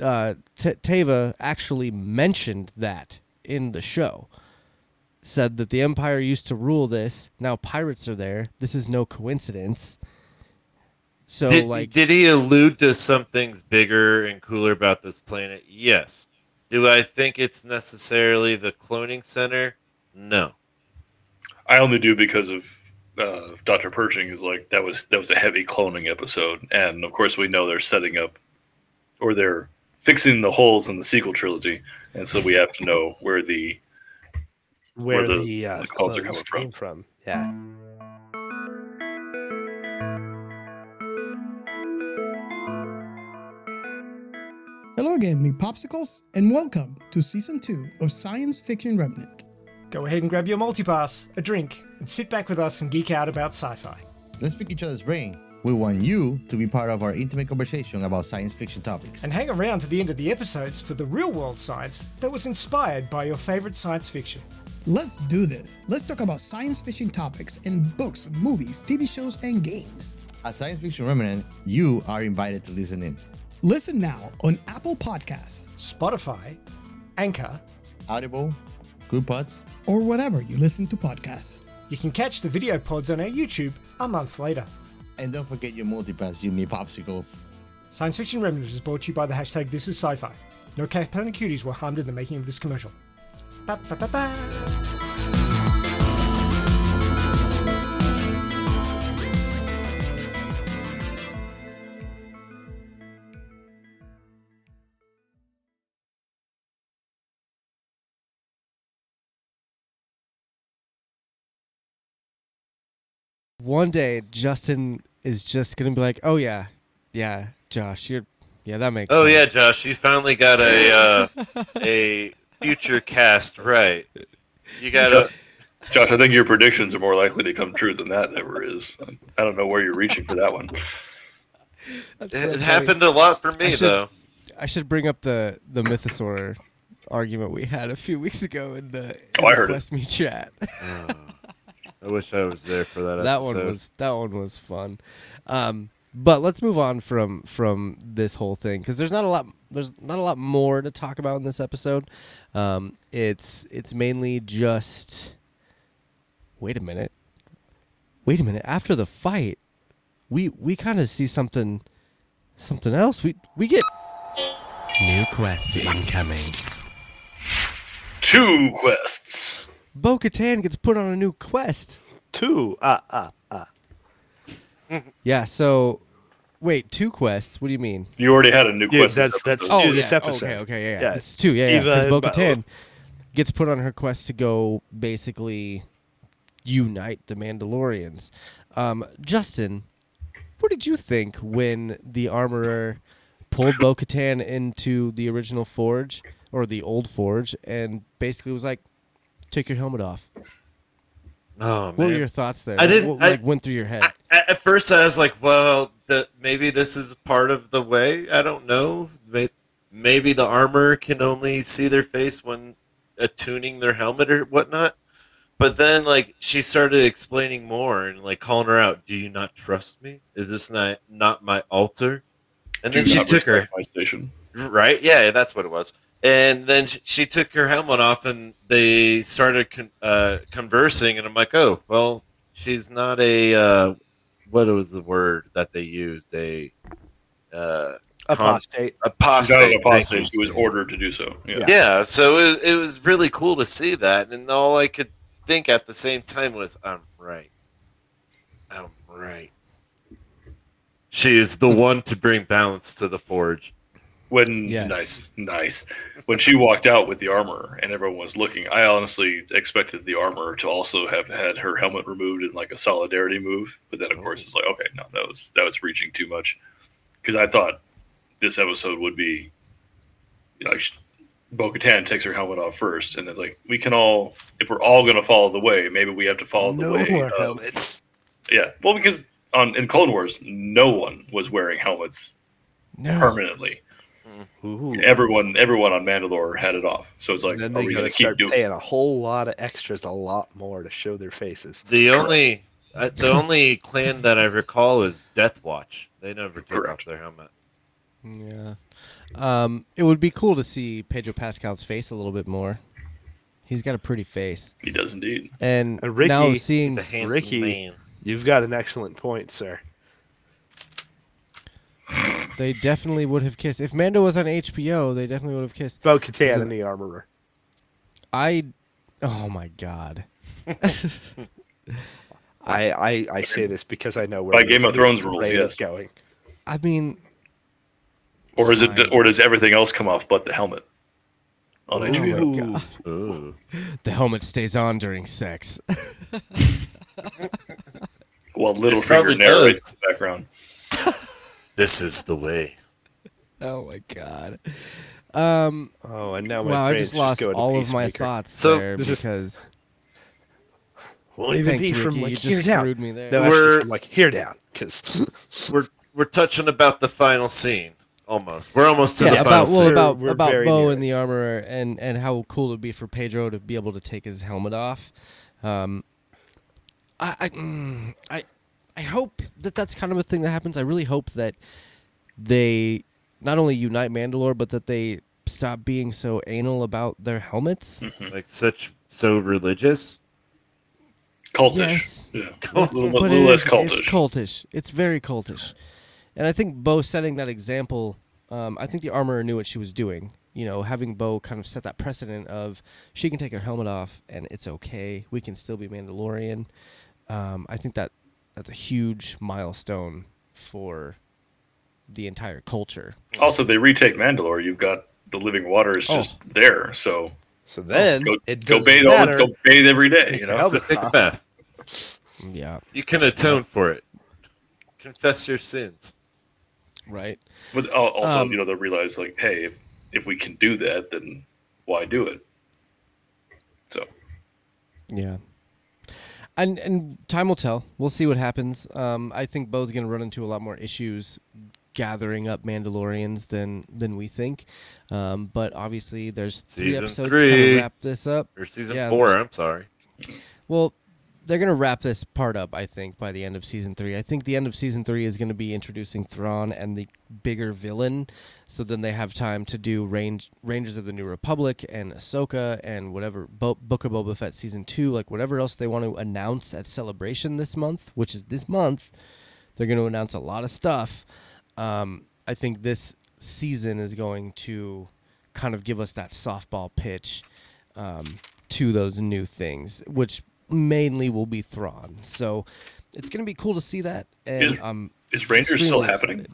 uh, T- Teva actually mentioned that in the show. Said that the Empire used to rule this. Now pirates are there. This is no coincidence. So, did, like, did he allude to some things bigger and cooler about this planet? Yes. Do I think it's necessarily the cloning center? No. I only do because of uh, Doctor Pershing is like that was that was a heavy cloning episode, and of course we know they're setting up or they're fixing the holes in the sequel trilogy, and so we have to know where the Where, the- the, uh, the clones are clones coming came from. Yeah. Hello again, me popsicles, and welcome to season two of Science Fiction Remnant. Go ahead and grab your multipass, a drink, and sit back with us and geek out about sci fi. Let's pick each other's brain. We want you to be part of our intimate conversation about science fiction topics. And hang around to the end of the episodes for the real world science that was inspired by your favorite science fiction. Let's do this. Let's talk about science fiction topics in books, movies, TV shows, and games. At Science Fiction Remnant, you are invited to listen in. Listen now on Apple Podcasts Spotify, Anchor, Audible, Good Pods, or whatever you listen to podcasts. you can catch the video pods on our YouTube a month later. and don't forget your multipass, you me popsicles. Science Fiction Remnant is brought to you by the hashtag This Is Sci-Fi. No Capone cuties were harmed in the making of this commercial. Ba, ba, ba, ba. One day Justin is just gonna be like, "Oh yeah, yeah, Josh, you're, yeah, that makes." Oh yeah. Josh, you finally got a uh, a future cast right. You got a Josh. I think your predictions are more likely to come true than that ever is. I don't know where you're reaching for that one. That's it, so happened a lot for I me should- though. I should bring up the the mythosaur argument we had a few weeks ago in the, in Oh, I the heard it. Quest Me chat. I wish I was there for that, that episode. one was that one was fun. Um, but let's move on from from this whole thing because there's not a lot there's not a lot more to talk about in this episode. Um, it's it's mainly just wait a minute, wait a minute. After the fight, we we kind of see something something else. We we get new quest incoming. Two quests. Bo Katan gets put on a new quest. Two. Ah, ah, ah. Yeah. So wait, two quests. What do you mean? You already had a new Yeah, quest. this that's- that's- episode. Oh, this yeah. episode. Okay, okay, yeah, yeah. Yeah. It's two, yeah, yeah. Because and Bo Bo. Katan gets put on her quest to go basically unite the Mandalorians. Um, Justin, what did you think when the armorer pulled Bo Katan into the original forge or the old forge and basically was like, take your helmet off? Oh What man. were your thoughts there? I didn't- What, I- went through your head? I, at first, I was like, "Well, the, maybe this is part of the way." I don't know. Maybe the armor can only see their face when attuning their helmet or whatnot. But then, like, she started explaining more and like calling her out. Do you not trust me? Is this not not my altar? And Do then she took her my station. Right? Yeah, that's what it was. And then she took her helmet off, and they started con- uh, conversing. And I'm like, oh, well, she's not a uh, what was the word that they used? A uh, Apostate. She's not apostate. an apostate. She was ordered to do so. Yeah. Yeah, so it, it was really cool to see that, and all I could think at the same time was, I'm right. I'm right. She is the *laughs* one to bring balance to the forge. When Yes. nice, nice. When she walked out with the armor and everyone was looking, I honestly expected the armor to also have had her helmet removed in like a solidarity move. But then, of course, oh. it's like, okay, no, that was that was reaching too much. Because I thought this episode would be, you know, like Bo Katan takes her helmet off first, and it's like we can all, if we're all going to follow the way, maybe we have to follow the no way. more helmets. Yeah, well, because on in Clone Wars, no one was wearing helmets No. permanently. Ooh. Everyone, everyone on Mandalore had it off. So it's like, then are they we gotta going to keep start doing? paying a whole lot of extras, a lot more to show their faces. The only uh, the only clan that I recall is Death Watch. They never took Correct. off their helmet. Yeah. Um, it would be cool to see Pedro Pascal's face a little bit more. He's got a pretty face, He does indeed. and Uh, Ricky- now seeing a Ricky. man. You've got an excellent point, sir. They definitely would have kissed. If Mando was on HBO, they definitely would have kissed. Bo Katan and the Armorer. I, oh my god, *laughs* I, I, I say this because I know where By the- Game of Thrones rules, brain is yes. going. I mean, Or is Fine. it? Or does everything else come off but the helmet on Oh HBO? Ooh. the helmet stays on during sex. well, Littlefinger Probably narrates does. in the background. *laughs* This is the way. oh my god. Um. Oh, and now my Wow, I brain's just lost going all of my thoughts So, there this is- because Won't even Thanks, be from Ricky, like you here just down. me there. No, We're- from like here down, because *laughs* We're we're touching about the final scene. Almost. We're almost to yeah, the about final well, scene. about We're about Bo near and the armorer, and and how cool it would be for Pedro to be able to take his helmet off. Um, I I, mm, I I hope that that's kind of a thing that happens. I really hope that they not only unite Mandalore, but that they stop being so anal about their helmets. like such so religious. Cultish. Yes. Yeah. Cultish. A little, but little less is- cultish. It's cultish. It's very cultish, and I think Bo setting that example. Um, I think the armorer knew what she was doing. You know, having Bo kind of set that precedent of she can take her helmet off and it's okay. We can still be Mandalorian. Um, I think that that's a huge milestone for the entire culture. Also, they retake Mandalore, you've got the living waters Oh. just there. So so then go, it go doesn't bathe all, matter. go bathe every day. You your know, helmet Take a bath. *laughs* Yeah, You can atone for it. Confess your sins. right. but also Um, you know they'll realize like, hey, if, if we can do that, then why do it? So Yeah. And and time will tell. We'll see what happens. Um, I think Bo's going to run into a lot more issues gathering up Mandalorians than than we think. Um, but obviously, there's three Season episodes to kind three. of wrap this up. Or season Yeah, four, I'm sorry. Well, they're going to wrap this part up, I think, by the end of season three. I think the end of season three is going to be introducing Thrawn and the bigger villain. So then they have time to do Range, Rangers of the New Republic and Ahsoka and whatever, Bo- Book of Boba Fett season two, like whatever else they want to announce at Celebration this month, which is this month. They're going to announce a lot of stuff. Um, I think this season is going to kind of give us that softball pitch um, to those new things, which mainly will be Thrawn. So it's going to be cool to see that. And Is- um, is Rangers still happening?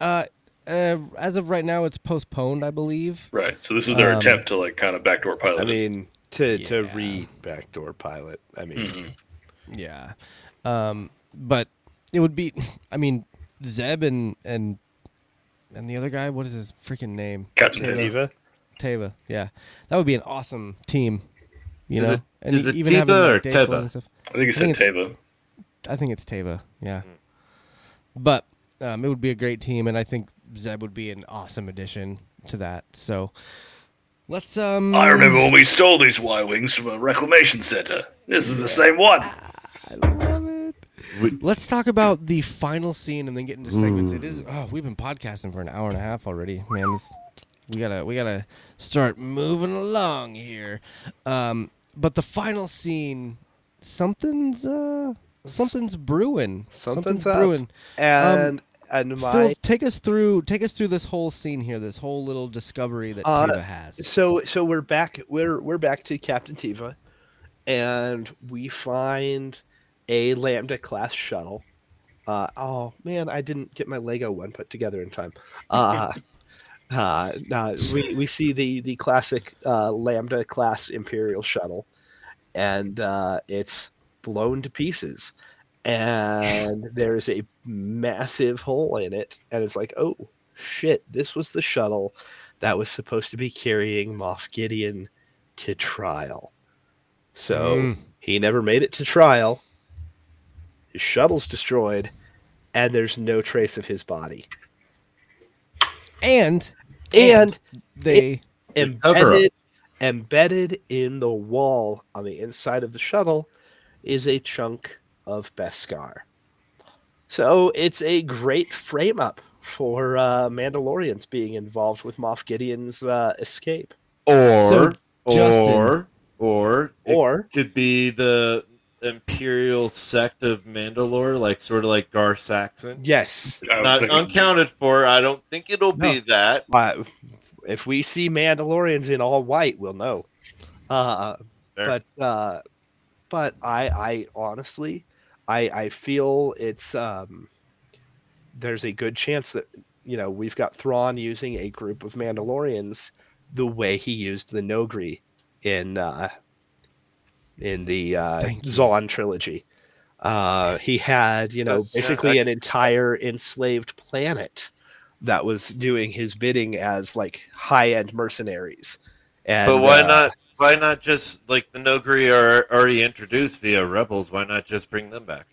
Uh, uh, as of right now, it's postponed, I believe. Right. So this is their Um, attempt to like kind of backdoor pilot. I mean, to to Yeah. read backdoor pilot. I mean, Mhm. Yeah. Um, but it would be, *laughs* I mean, Zeb and and and the other guy, what is his freaking name? Captain Teva. Diva. Teva. Yeah, that would be an awesome team. You Is know, it- and is it even having, Teva or Dave Teva? And stuff. I think he I think it's- Tava. I think it's Teva. Yeah, but um, it would be a great team, and I think Zeb would be an awesome addition to that. So let's um. I remember when we stole these Y wings from a reclamation center. This is the same one. I love it. Let's talk about the final scene and then get into segments. It is. Oh, we've been podcasting for an hour and a half already, man. This, we gotta we gotta start moving along here. Um, but the final scene, something's uh something's brewing. Something's up. brewing. And and my Phil, take us through take us through this whole scene here, this whole little discovery that Uh, Teva has. So so we're back we're we're back to Captain Teva and we find a Lambda class shuttle. Uh, oh man, I didn't get my Lego one put together in time. *laughs* Uh, uh, uh, we, we see the the classic uh, Lambda class Imperial shuttle, and uh, it's blown to pieces, and *laughs* there's a massive hole in it, and it's like, oh, shit, this was the shuttle that was supposed to be carrying Moff Gideon to trial. So Mm. he never made it to trial. His shuttle's destroyed, and there's no trace of his body. And And they embedded, embedded in the wall on the inside of the shuttle is a chunk of Beskar. So it's a great frame up for uh, Mandalorians being involved with Moff Gideon's uh, escape. Or, So, Justin- or, or, it Or could be the Imperial sect of Mandalore, like sort of like Gar Saxon. yes, I Not thinking- uncounted for. I don't think it'll be that. uh, if we see Mandalorians in all white, we'll know. Uh, but uh, but I I honestly I I feel it's um there's a good chance that you know we've got Thrawn using a group of Mandalorians the way he used the Noghri in uh in the uh Zahn trilogy. Uh he had, you know, basically an entire enslaved planet that was doing his bidding as like high-end mercenaries. And but why uh, not? Why not just like the Noghri are already introduced via Rebels? Why not just bring them back?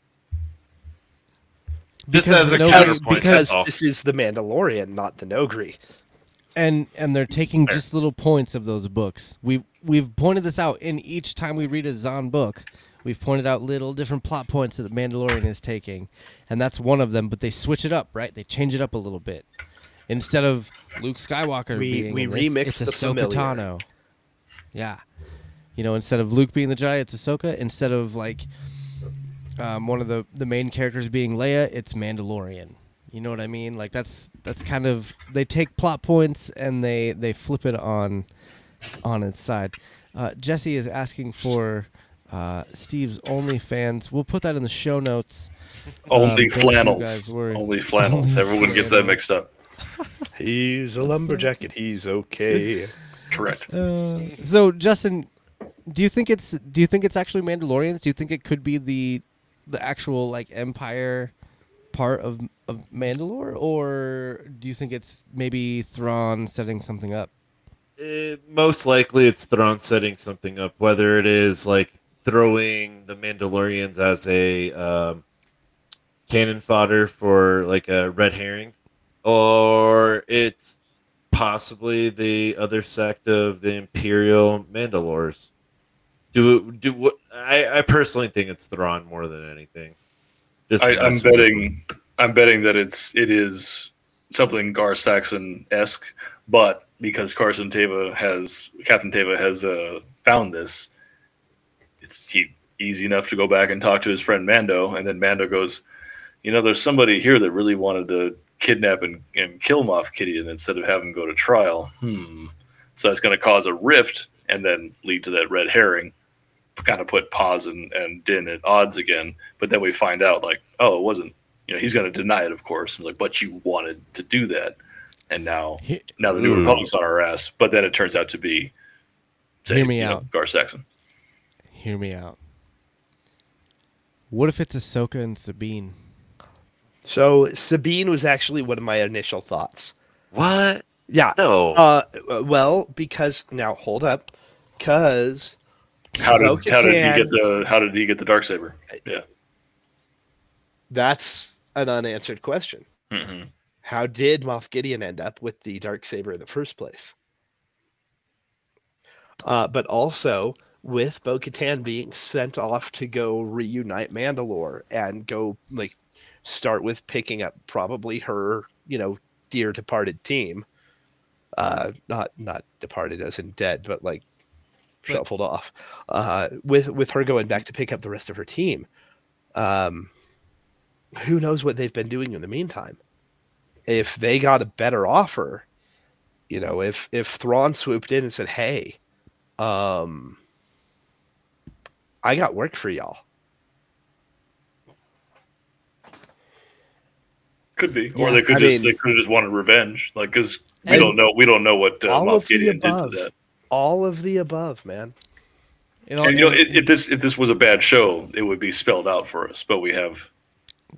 Just Because as a Noghri- counterpoint, because this is the Mandalorian, not the Noghri. and and they're taking just little points of those books. We've we've pointed this out in each time we read a Zahn book. We've pointed out little different plot points that the Mandalorian is taking, and that's one of them. But they switch it up, right? They change it up a little bit. Instead of Luke Skywalker We- being we remix it's the Ahsoka familiar. Tano. Yeah, you know, instead of Luke being the Jedi, it's Ahsoka. Instead of like um, one of the the main characters being Leia, it's Mandalorian. You know what I mean? Like that's that's kind of they take plot points and they they flip it on on its side. Uh, Jesse is asking for uh, Steve's OnlyFans. We'll put that in the show notes. *laughs* Only Um, flannels. Only flannels. *laughs* Only Everyone gets that mixed up. *laughs* He's a lumberjack and he's okay. Correct. Uh, so Justin, do you think it's do you think it's actually Mandalorians? Do you think it could be the the actual like Empire part of of Mandalore, or do you think it's maybe Thrawn setting something up? Uh, most likely it's Thrawn setting something up, whether it is like throwing the Mandalorians as a um, cannon fodder for like a red herring, or it's possibly the other sect of the Imperial Mandalores. Do do what? I, I personally think it's Thrawn more than anything. Just I, I'm betting. I'm betting that it's it is something Gar Saxon esque, but because Carson Teva has Captain Teva has uh, found this, it's he easy enough to go back and talk to his friend Mando, and then Mando goes, you know, there's somebody here that really wanted to kidnap and, and kill Moff Gideon instead of have him go to trial. Hmm. So that's going to cause a rift and then lead to that red herring. Kind of put Paz and, and Din at odds again, but then we find out like, oh, it wasn't. You know, he's going to deny it, of course. I'm like, but you wanted to do that, and now He- now the New Ooh. Republic's on our ass. But then it turns out to be, say, Hear me you know, out. Gar Saxon. Hear me out. What if it's Ahsoka and Sabine? so Sabine was actually one of my initial thoughts. what? Yeah. No. Uh, well, because now hold up, because How did Bo-Katan- how did he get the how did he get the dark saber? Yeah. that's an unanswered question. hmm How did Moff Gideon end up with the dark saber in the first place? Uh, but also with Bo Katan being sent off to go reunite Mandalore and go like start with picking up probably her, you know, dear departed team. Uh, not not departed as in dead, but like shuffled off. Uh, with with her going back to pick up the rest of her team. Um, who knows what they've been doing in the meantime? If they got a better offer, you know, if if Thrawn swooped in and said, "Hey, um, I got work for y'all," Could be, or they could I just mean- they could have just wanted revenge, like because we don't know we don't know what uh, all Moff of the Gideon to above, all of the above, man. You know, And you know, if, if this if this was a bad show, it would be spelled out for us. But we have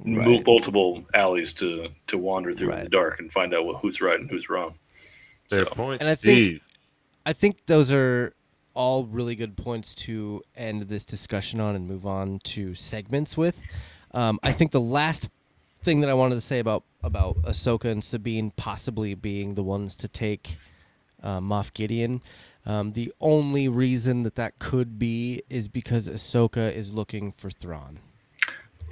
Right. multiple alleys to to wander through in the dark and find out what, who's right and who's wrong. Fair So- point, And I think- Steve. I think those are all really good points to end this discussion on and move on to segments with. Um, I think the last thing that I wanted to say about about Ahsoka and Sabine possibly being the ones to take uh, Moff Gideon. Um, the only reason that that could be is because Ahsoka is looking for Thrawn.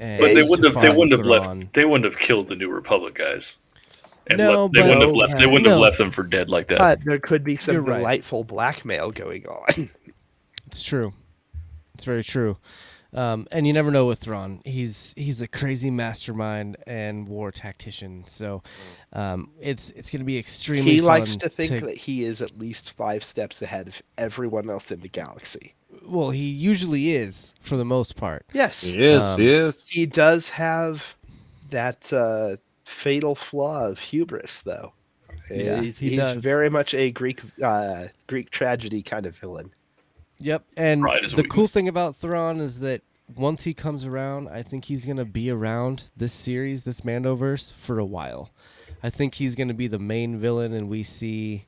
And But they wouldn't have they wouldn't have Thrawn- left they wouldn't have killed the New Republic guys. And No, left, they but- wouldn't have left they wouldn't No. have left them for dead like that. But there could be some You're right. delightful blackmail going on. *laughs* It's true. It's very true. Um, and you never know with Thrawn. He's he's a crazy mastermind and war tactician. So um, it's it's going to be extremely. he likes to think that he is at least five steps ahead of everyone else in the galaxy. Well, he usually is for the most part. Yes, He is. Um, he is. he does have that uh, fatal flaw of hubris, though. Yeah, he's, he he's very much a Greek uh, Greek tragedy kind of villain. Yep. And Pride is the cool thing about Thrawn is that once he comes around, I think he's going to be around this series, this Mandoverse, for a while. I think he's going to be the main villain, and we see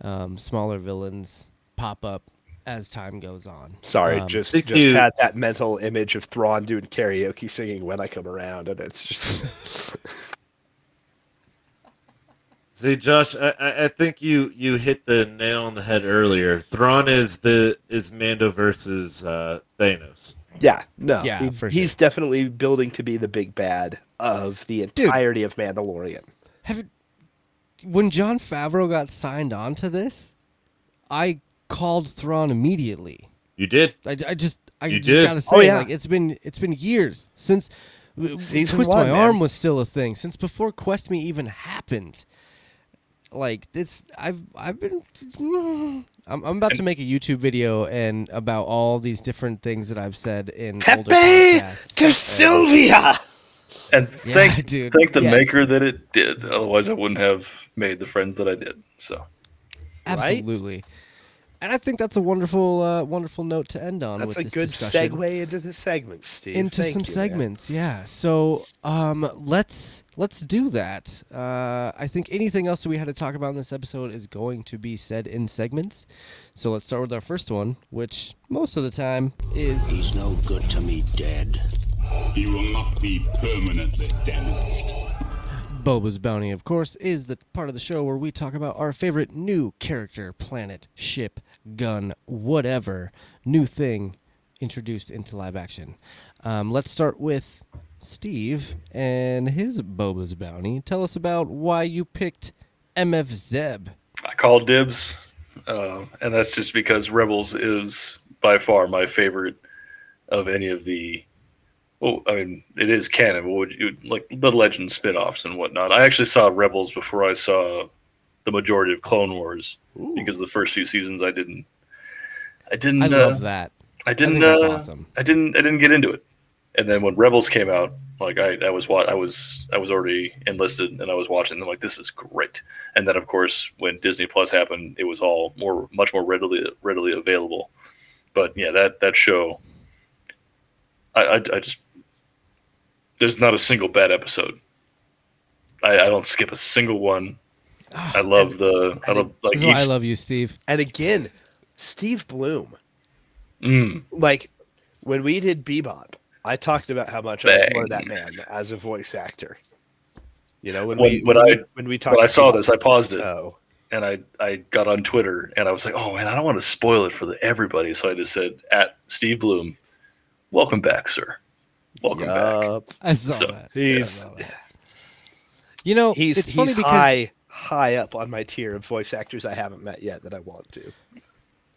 um, smaller villains pop up as time goes on. Sorry, Um, just just you. had that mental image of Thrawn doing karaoke singing "When I Come Around," and it's just *laughs* See, Josh, I, I- I think you you hit the nail on the head earlier. Thrawn is the is Mando versus uh, Thanos. yeah, no, Yeah, he- for he's definitely building to be the big bad of the entirety of Mandalorian. Have when Jon Favreau got signed on to this, I called Thrawn immediately. You did. I, I just I You just did? gotta oh, say Oh, yeah. like it's been it's been years since uh, Season Twist one, My man. Arm was still a thing since before Quest Me even happened. Like this, I've I've been. I'm, I'm about to make a YouTube video and about all these different things that I've said in older Pepe podcasts. to Sylvia. And Yeah, thank dude, thank the yes. maker that it did. Otherwise I wouldn't have made the friends that I did. So Right? Absolutely. And I think that's a wonderful, uh, wonderful note to end on. That's with a this good discussion. segue into the segments, Steve. into Thank some you, man. segments. Yeah. So um, let's let's do that. Uh, I think anything else that we had to talk about in this episode is going to be said in segments. So let's start with our first one, which most of the time is He's no good to me dead. He will not be permanently damaged. Boba's Bounty, of course, is the part of the show where we talk about our favorite new character, planet, ship, gun, whatever new thing introduced into live action. Um, let's start with Steve and his Boba's Bounty. Tell us about why you picked MF Zeb. I called dibs, uh, and that's just because Rebels is by far my favorite of any of the. Well, I mean, it is canon, but would you like the Legend spin-offs and whatnot? I actually saw Rebels before I saw the majority of Clone Wars because the first few seasons I didn't. I didn't. I uh, love that. I didn't. that's uh, awesome. I didn't. I didn't get into it, and then when Rebels came out, like I, I was what I was. I was already enlisted, and I was watching. And I'm like, this is great. And then, of course, when Disney Plus happened, it was all more, much more readily, readily available. But yeah, that that show, I, I, I just there's not a single bad episode. I, I don't skip a single one. I love the. I love like This is why I love you, Steve. And again, Steve Blum. Mm, Like when we did Bebop, I talked about how much I adore that man as a voice actor. You know, when, When- we when when, I- when we talked when I saw Bebop, this, I paused it. so- and I, I got on Twitter and I was like, oh man, I don't want to spoil it for the, everybody. So I just said, at Steve Blum, welcome back, sir. Welcome back. I saw So- that. He's I saw that. You know, he's it's funny he's because high high up on my tier of voice actors I haven't met yet that I want to.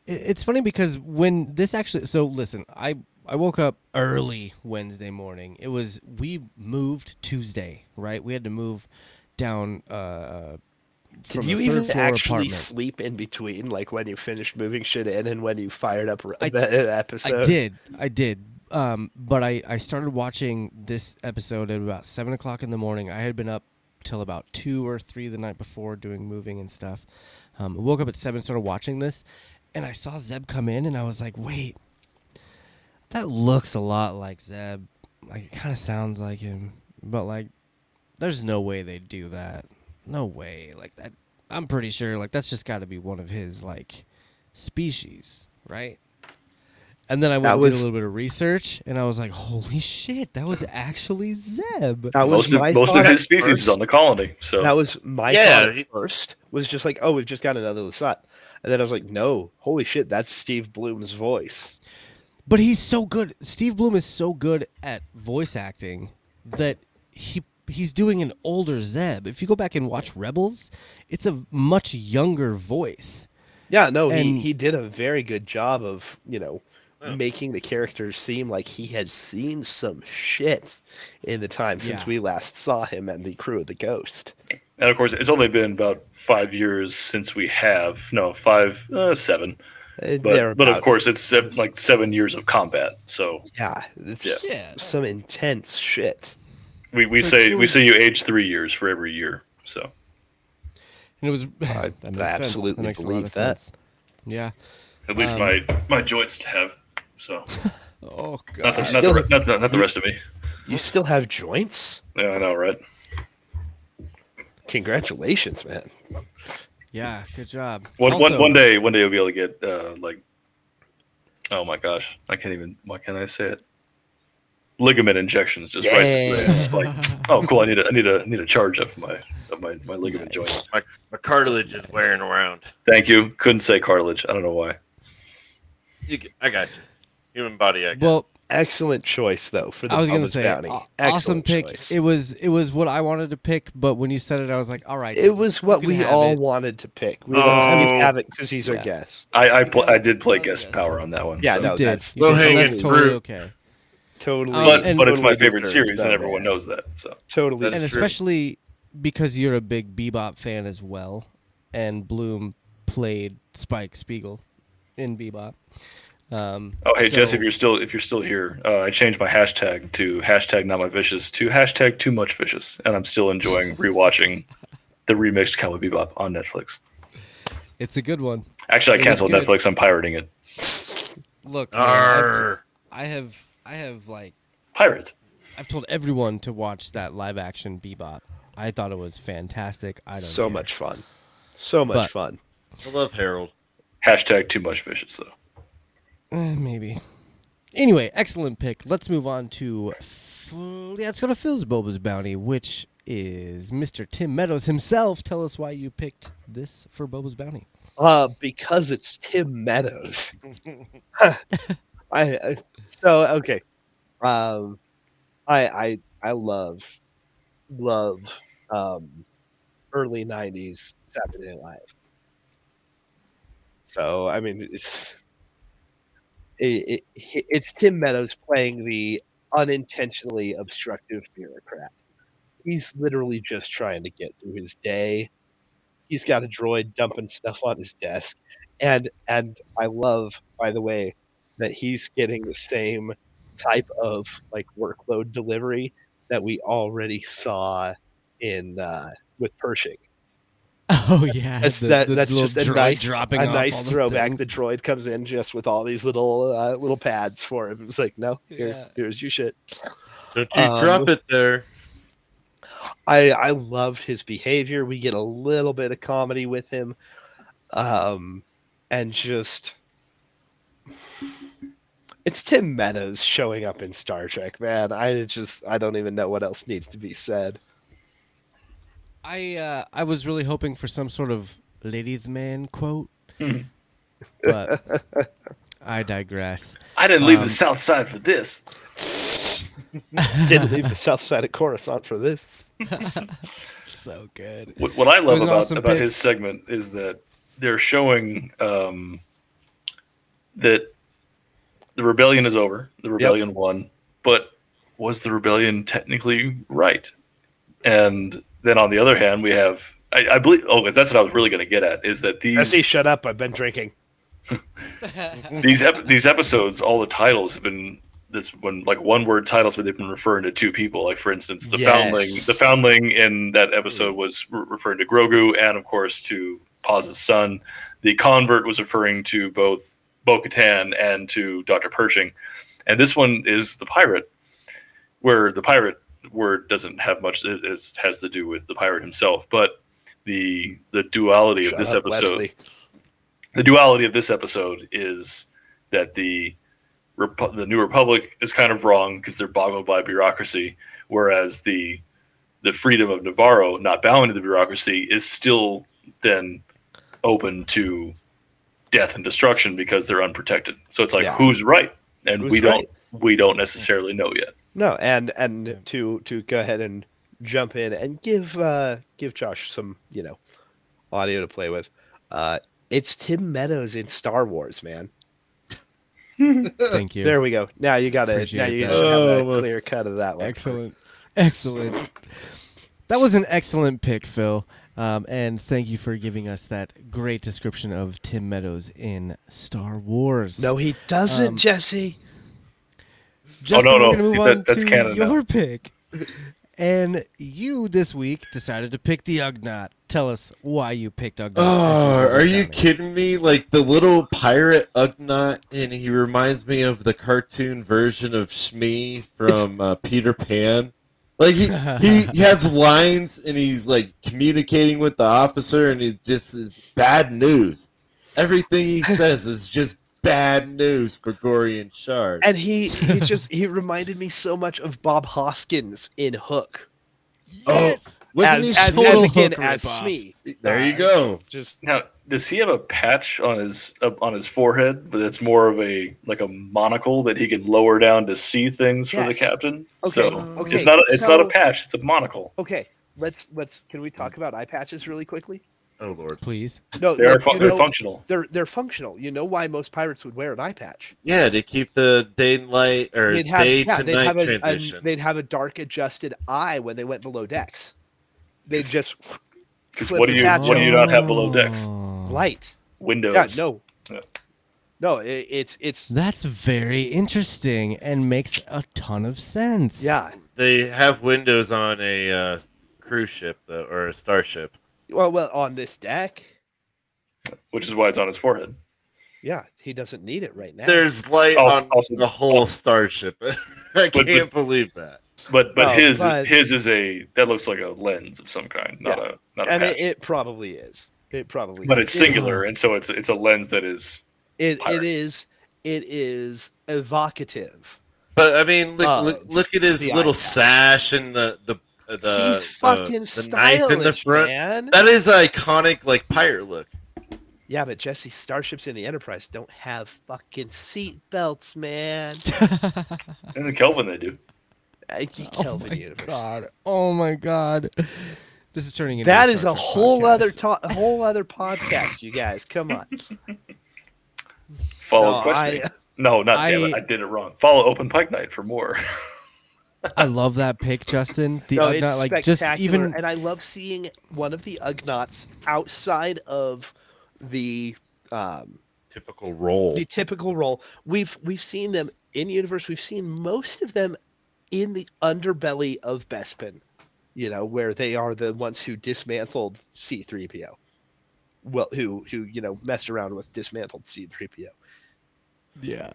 It's funny because when this actually so listen, I I woke up early Wednesday morning. It was we moved Tuesday, right? We had to move down uh Did you even actually apartment. sleep in between, like when you finished moving shit in and when you fired up I- the *laughs* episode? I did. I did. Um, but I, I started watching this episode at about seven o'clock in the morning. I had been up till about two or three the night before doing moving and stuff. Um, I woke up at seven, started watching this, and I saw Zeb come in, and I was like, "Wait, that looks a lot like Zeb. Like it kind of sounds like him." but like, there's no way they'd do that. No way. Like that. I'm pretty sure. Like that's just got to be one of his like species, right? And then I went That and did a little bit of research, and I was like, "Holy shit, that was actually Zeb." That was Most of, most of his species is on the colony. So That was my Yeah, thought he- first. Was just like, oh, we've just got another Lasat. And then I was like, no, holy shit, that's Steve Blum's voice. But he's so good. Steve Blum is so good at voice acting that he he's doing an older Zeb. If you go back and watch Rebels, it's a much younger voice. Yeah, no, he, he did a very good job of, you know, making the characters seem like he had seen some shit in the time since Yeah. we last saw him and the crew of the Ghost. and of course, it's only been about five years since we have no five, uh, seven. Uh, But, but of course, it's like seven years of combat. So yeah, it's Yeah. Yeah. some intense shit. we, we So say it we was- say you age three years for every year. So And it was I *sighs* that makes absolutely makes a lot believe of that. sense. Yeah. at least Um, my my joints have. So Oh not the, god. not, Still- the, not, the, not the rest of me. You still have joints? Yeah, I know, right? Congratulations, man. Yeah, good job. One, one, Also- one day, one day you'll be able to get uh, like, oh my gosh, I can't even. Why can't I say it? Ligament injections, just right. Yeah. It's like, oh, cool. I need a, I need a, I need a charge up my, of my, my ligament joint. My, my cartilage is wearing around. Thank you. Couldn't say cartilage. I don't know why. You, get- I got you. Human body. I got. Well, Excellent choice though for the I was gonna say bounty. awesome Excellent pick. choice. It was it was what I wanted to pick, but when you said it, I was like, all right. It was what we all it. wanted to pick. We let Steve Oh. have it because he's our Yeah. guest. I, I, pl- I did play Oh, guest yes. power on that one. Yeah, so- no, did. that's You did, so that's totally fruit. okay. totally. Um, But, and- but it's my favorite series, and everyone man. knows that. So Totally. That's and true. especially because you're a big Bebop fan as well, and Blum played Spike Spiegel in Bebop. Um, Oh, hey, so- Jess, if you're still if you're still here, uh, I changed my hashtag to hashtag not my vicious to hashtag too much vicious, and I'm still enjoying *laughs* rewatching the remixed Cowboy Bebop on Netflix. it's a good one. Actually, I It canceled. Netflix. I'm pirating it. Look, man, I've- I have, like, Pirate. I've told everyone to watch that live action Bebop. I thought it was fantastic. I don't so care. much fun. So much But- fun. I love Harold. Hashtag too much vicious though. Eh, maybe. Anyway, excellent pick. Let's move on to yeah, let's go to Phil's Boba's bounty, which is Mr. Tim Meadows himself. Tell us why you picked this for Boba's bounty. Uh, because it's Tim Meadows. *laughs* I, I so okay. Um, I I I love love um early '90s Saturday Night Live. So I mean, it's it, it, it's Tim Meadows playing the unintentionally obstructive bureaucrat. He's literally just trying to get through his day. He's got a droid dumping stuff on his desk, and and I love, by the way, that he's getting the same type of like workload delivery that we already saw in uh, with Pershing. Oh yeah, That's the- that. the that's just a nice, dropping a nice throwback. The droid comes in just with all these little uh, little pads for him. It's like, no, here, Yeah. here's your shit. Don't you Um, drop it there. I I loved his behavior. We get a little bit of comedy with him, um, and just it's Tim Meadows showing up in Star Trek, man. I just I don't even know what else needs to be said. I uh, I was really hoping for some sort of ladies' man quote, Hmm. but I digress. I didn't leave Um, the South Side for this. *laughs* Didn't leave the south side of Coruscant for this. *laughs* So good. What, what I love about awesome about pick. his segment is that they're showing um, that the rebellion is over. The rebellion won, but was the rebellion technically right? And then on the other hand, we have I, I believe. Oh, that's what I was really going to get at is that these Jesse, shut up! I've been drinking. *laughs* these ep- these episodes, all the titles have been that's when like one word titles, but they've been referring to two people. Like for instance, the foundling, the foundling in that episode mm. was re- referring to Grogu, and of course to Paz's son. The convert was referring to both Bo-Katan and to Doctor Pershing, and this one is the pirate, where the pirate word doesn't have much. It has to do with the pirate himself, but the the duality Shut of this up, episode. Wesley. The duality of this episode is that the Repu- the New Republic is kind of wrong because they're boggled by bureaucracy, whereas the the freedom of Nevarro, not bowing to the bureaucracy, is still then open to death and destruction because they're unprotected. So it's like Yeah. who's right, and Who's we don't we don't necessarily know yet. No, and and to to go ahead and jump in and give uh give Josh some you know audio to play with. Uh, it's Tim Meadows in Star Wars, man. *laughs* Thank you. There we go. Now you got to now Appreciate you that. should have Oh, a clear cut of that one. Excellent. Excellent. That was an excellent pick, Phil. Um, and thank you for giving us that great description of Tim Meadows in Star Wars. No, he doesn't, Um, Jesse. Justin, Oh, no, we're gonna move That- on that's to canon now. your pick. *laughs* And you this week decided to pick the Ugnaught. Tell us why you picked Ugnaught. Oh, are you Ugnaught. kidding me? Like the little pirate Ugnaught, and he reminds me of the cartoon version of Smee from uh, Peter Pan. Like he, he he *laughs* has lines, and he's like communicating with the officer, and it just is bad news. Everything he says is just bad news for Gorian Shard. And he he just he reminded me so much of Bob Hoskins in Hook. Oh, wasn't as, as, as again as ripoff. Smee. there you Uh, go. Just Now, does he have a patch on his uh, on his forehead, but it's more of a like a monocle that he can lower down to see things for the captain? Okay, So okay, it's not a, it's not a patch; it's a monocle. okay. Let's let's can we talk about eye patches really quickly? Oh lord. Please. No, they are fu- you they're know, functional. They're they're functional. You know why most pirates would wear an eye patch? Yeah, to keep the day and light or They'd have, day yeah, to they'd night have a, transition. a they'd have a dark adjusted eye when they went below decks. They'd just 'Cause flip what do you patch what do you not have below decks? Light? Windows. Yeah, no, Yeah. no. It, it's it's That's very interesting and makes a ton of sense. yeah. They have windows on a uh, cruise ship though, or a starship. Well, well, on this deck, which is why it's on his forehead. yeah, he doesn't need it right now. There's light Also- on also- the whole starship. *laughs* I can't believe that. But but No, his but- his is a that looks like a lens of some kind, not Yeah. a not a and it, it probably is. It probably but is. it's singular, and so it's it's a lens that is It, pirate. it is it is evocative. But I mean, look, uh, look, look at his little eye sash and the the the, He's the- fucking the knife in the stylish, front. man. That is iconic, like pirate look. Yeah, but Jesse, starships in the Enterprise don't have fucking seat belts, man. *laughs* in the Kelvin they do. Uh, I keep oh Kelvin universe. God. Oh my God. This is turning into That a is a whole podcast. other to- a whole other podcast, you guys. Come on. Follow No, questioning. I- no, not damn it. I- I did it wrong. Follow Open Pike Night for more. *laughs* I love that pick, Justin. The no, Ugnaught, it's like just even and I love seeing one of the Ugnaughts outside of the um, Typical role. the typical role. We've we've seen them in universe. We've seen most of them in the underbelly of Bespin. You know, where they are the ones who dismantled C3PO. Well, who who you know messed around with dismantled C3PO. yeah.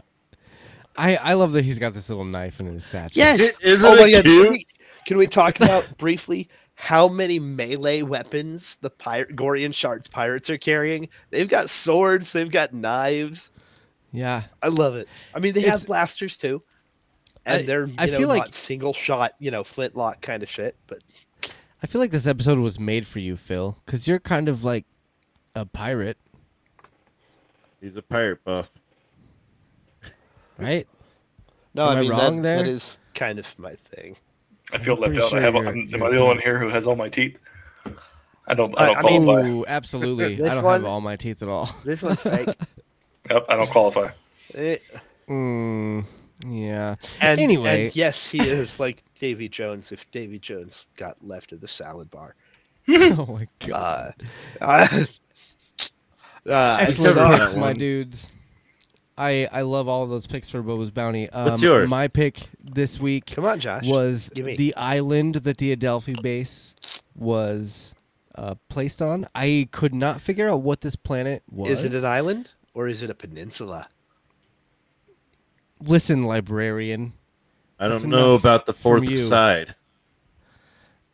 I I love that he's got this little knife in his satchel. Yes. Isn't oh it God. Can cute? we, can we talk about *laughs* briefly how many melee weapons the pirate Gorian Shards pirates are carrying? They've got swords. They've got knives. Yeah. I love it. I mean, they It's- have blasters too, and I- they're you I know feel like- single shot, you know, flintlock kind of shit. But I feel like this episode was made for you, Phil, because you're kind of like a pirate, He's a pirate buff. Right? no, Am I I mean wrong that, there? that is kind of my thing. I feel I'm left out. sure I have. you're- I'm, you're I the only one here who has all my teeth? I don't. I I- don't I mean- qualify. Ooh, absolutely. *laughs* I don't one- have all my teeth at all. *laughs* This one's fake. *laughs* Yep, I don't qualify. Eh, Mm, yeah. and Anyway. and yes, he is like Davy Jones. If Davy Jones got left at the salad bar. oh my god. Uh, uh, uh, Excellent picks, my dudes. I I love all of those picks for Boba's Bounty. Um, What's yours? My pick this week Come on, Josh. was Give me. the island that the Adelphi base was uh, placed on. I could not figure out what this planet was. Is it an island or is it a peninsula? Listen, librarian. I That's don't know enough about the from fourth you. side.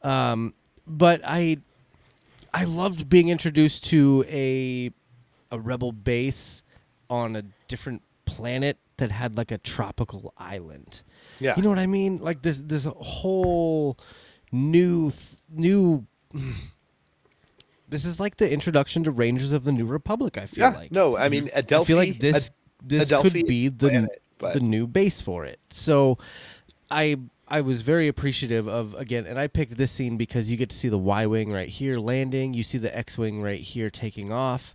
Um, but I I loved being introduced to a a rebel base on a different planet that had like a tropical island. Yeah. You know what I mean? Like this this whole new th- new *sighs* this is like the introduction to Rangers of the New Republic, I feel Yeah, like. no, I mean, Adelphi I feel like this Ad- this Adelphi could be the planet, but- the new base for it. So I I was very appreciative of again, and I picked this scene because you get to see the Y wing right here landing, you see the X wing right here taking off,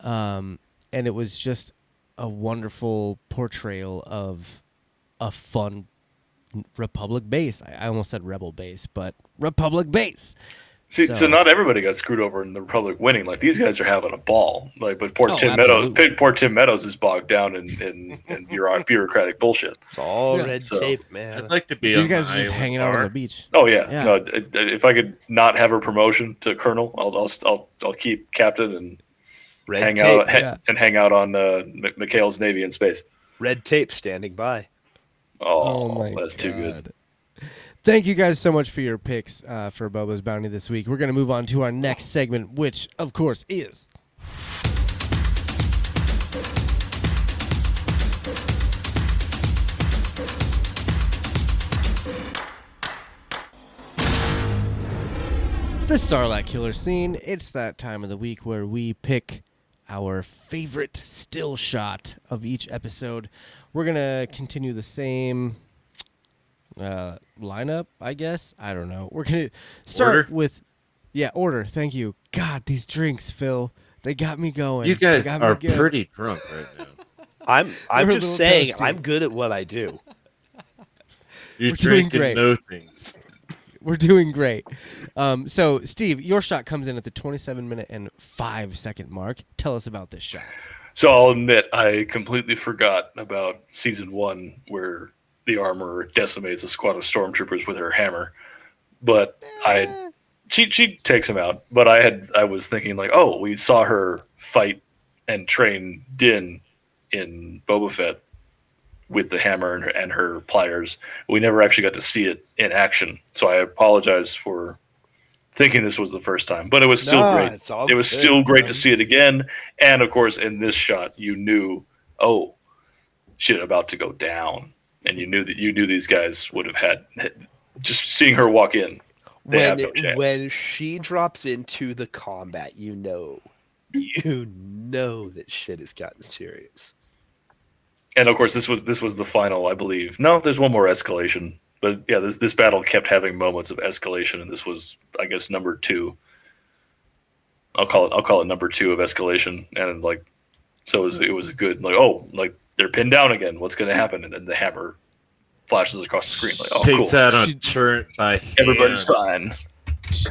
um, and it was just a wonderful portrayal of a fun Republic base. I, I almost said Rebel base, but Republic base. See, so, not everybody got screwed over in the Republic winning. Like these guys are having a ball. Like, but poor Oh, Tim absolutely. Meadows, poor Tim Meadows is bogged down in in, in *laughs* bureaucratic bullshit. It's all Yeah. red So- tape, man. I'd like to be these guys are just island hanging out on the beach. Oh yeah, Yeah. no. i- i- If I could not have a promotion to colonel, I'll I'll I'll, I'll keep captain and Red hang tape. out ha- Yeah. and hang out on uh, M- McHale's Navy in space. Red tape standing by. Oh, that's too good. Thank you guys so much for your picks uh, for Bobo's Bounty this week. We're going to move on to our next segment, which, of course, is. The Sarlacc Killer scene. It's that time of the week where we pick our favorite still shot of each episode. We're going to continue the same uh, lineup, I guess. I don't know. We're gonna start Order? with yeah, order. Thank you. God, these drinks, Phil, they got me going. You guys got me are good. pretty drunk right now. *laughs* I'm I'm just saying toasty. I'm good at what I do. You're We're drinking great. no things. *laughs* We're doing great. Um, so, Steve, your shot comes in at the 27 minute and five second mark. Tell us about this shot. So I'll admit I completely forgot about season one where the Armorer decimates a squad of stormtroopers with her hammer. But I she she takes him out. But I had I was thinking like, oh, we saw her fight and train Din in Boba Fett with the hammer and her, and her pliers. We never actually got to see it in action. So I apologize for thinking this was the first time, but it was still Nah, great. It was good, still great man. to see it again. And of course, in this shot, you knew, oh, shit, about to go down, and you knew that you knew these guys would have had just seeing her walk in. When no when she drops into the combat, you know, you know that shit has gotten serious. And of course, this was this was the final, I believe. No, there's one more escalation, but yeah, this this battle kept having moments of escalation, and this was, I guess, number two. I'll call it I'll call it number two of escalation, and like, so it was it was a good like oh like they're pinned down again. What's going to happen? And then the hammer flashes across the screen like oh Takes cool, out on She- turret by hand. everybody's fine.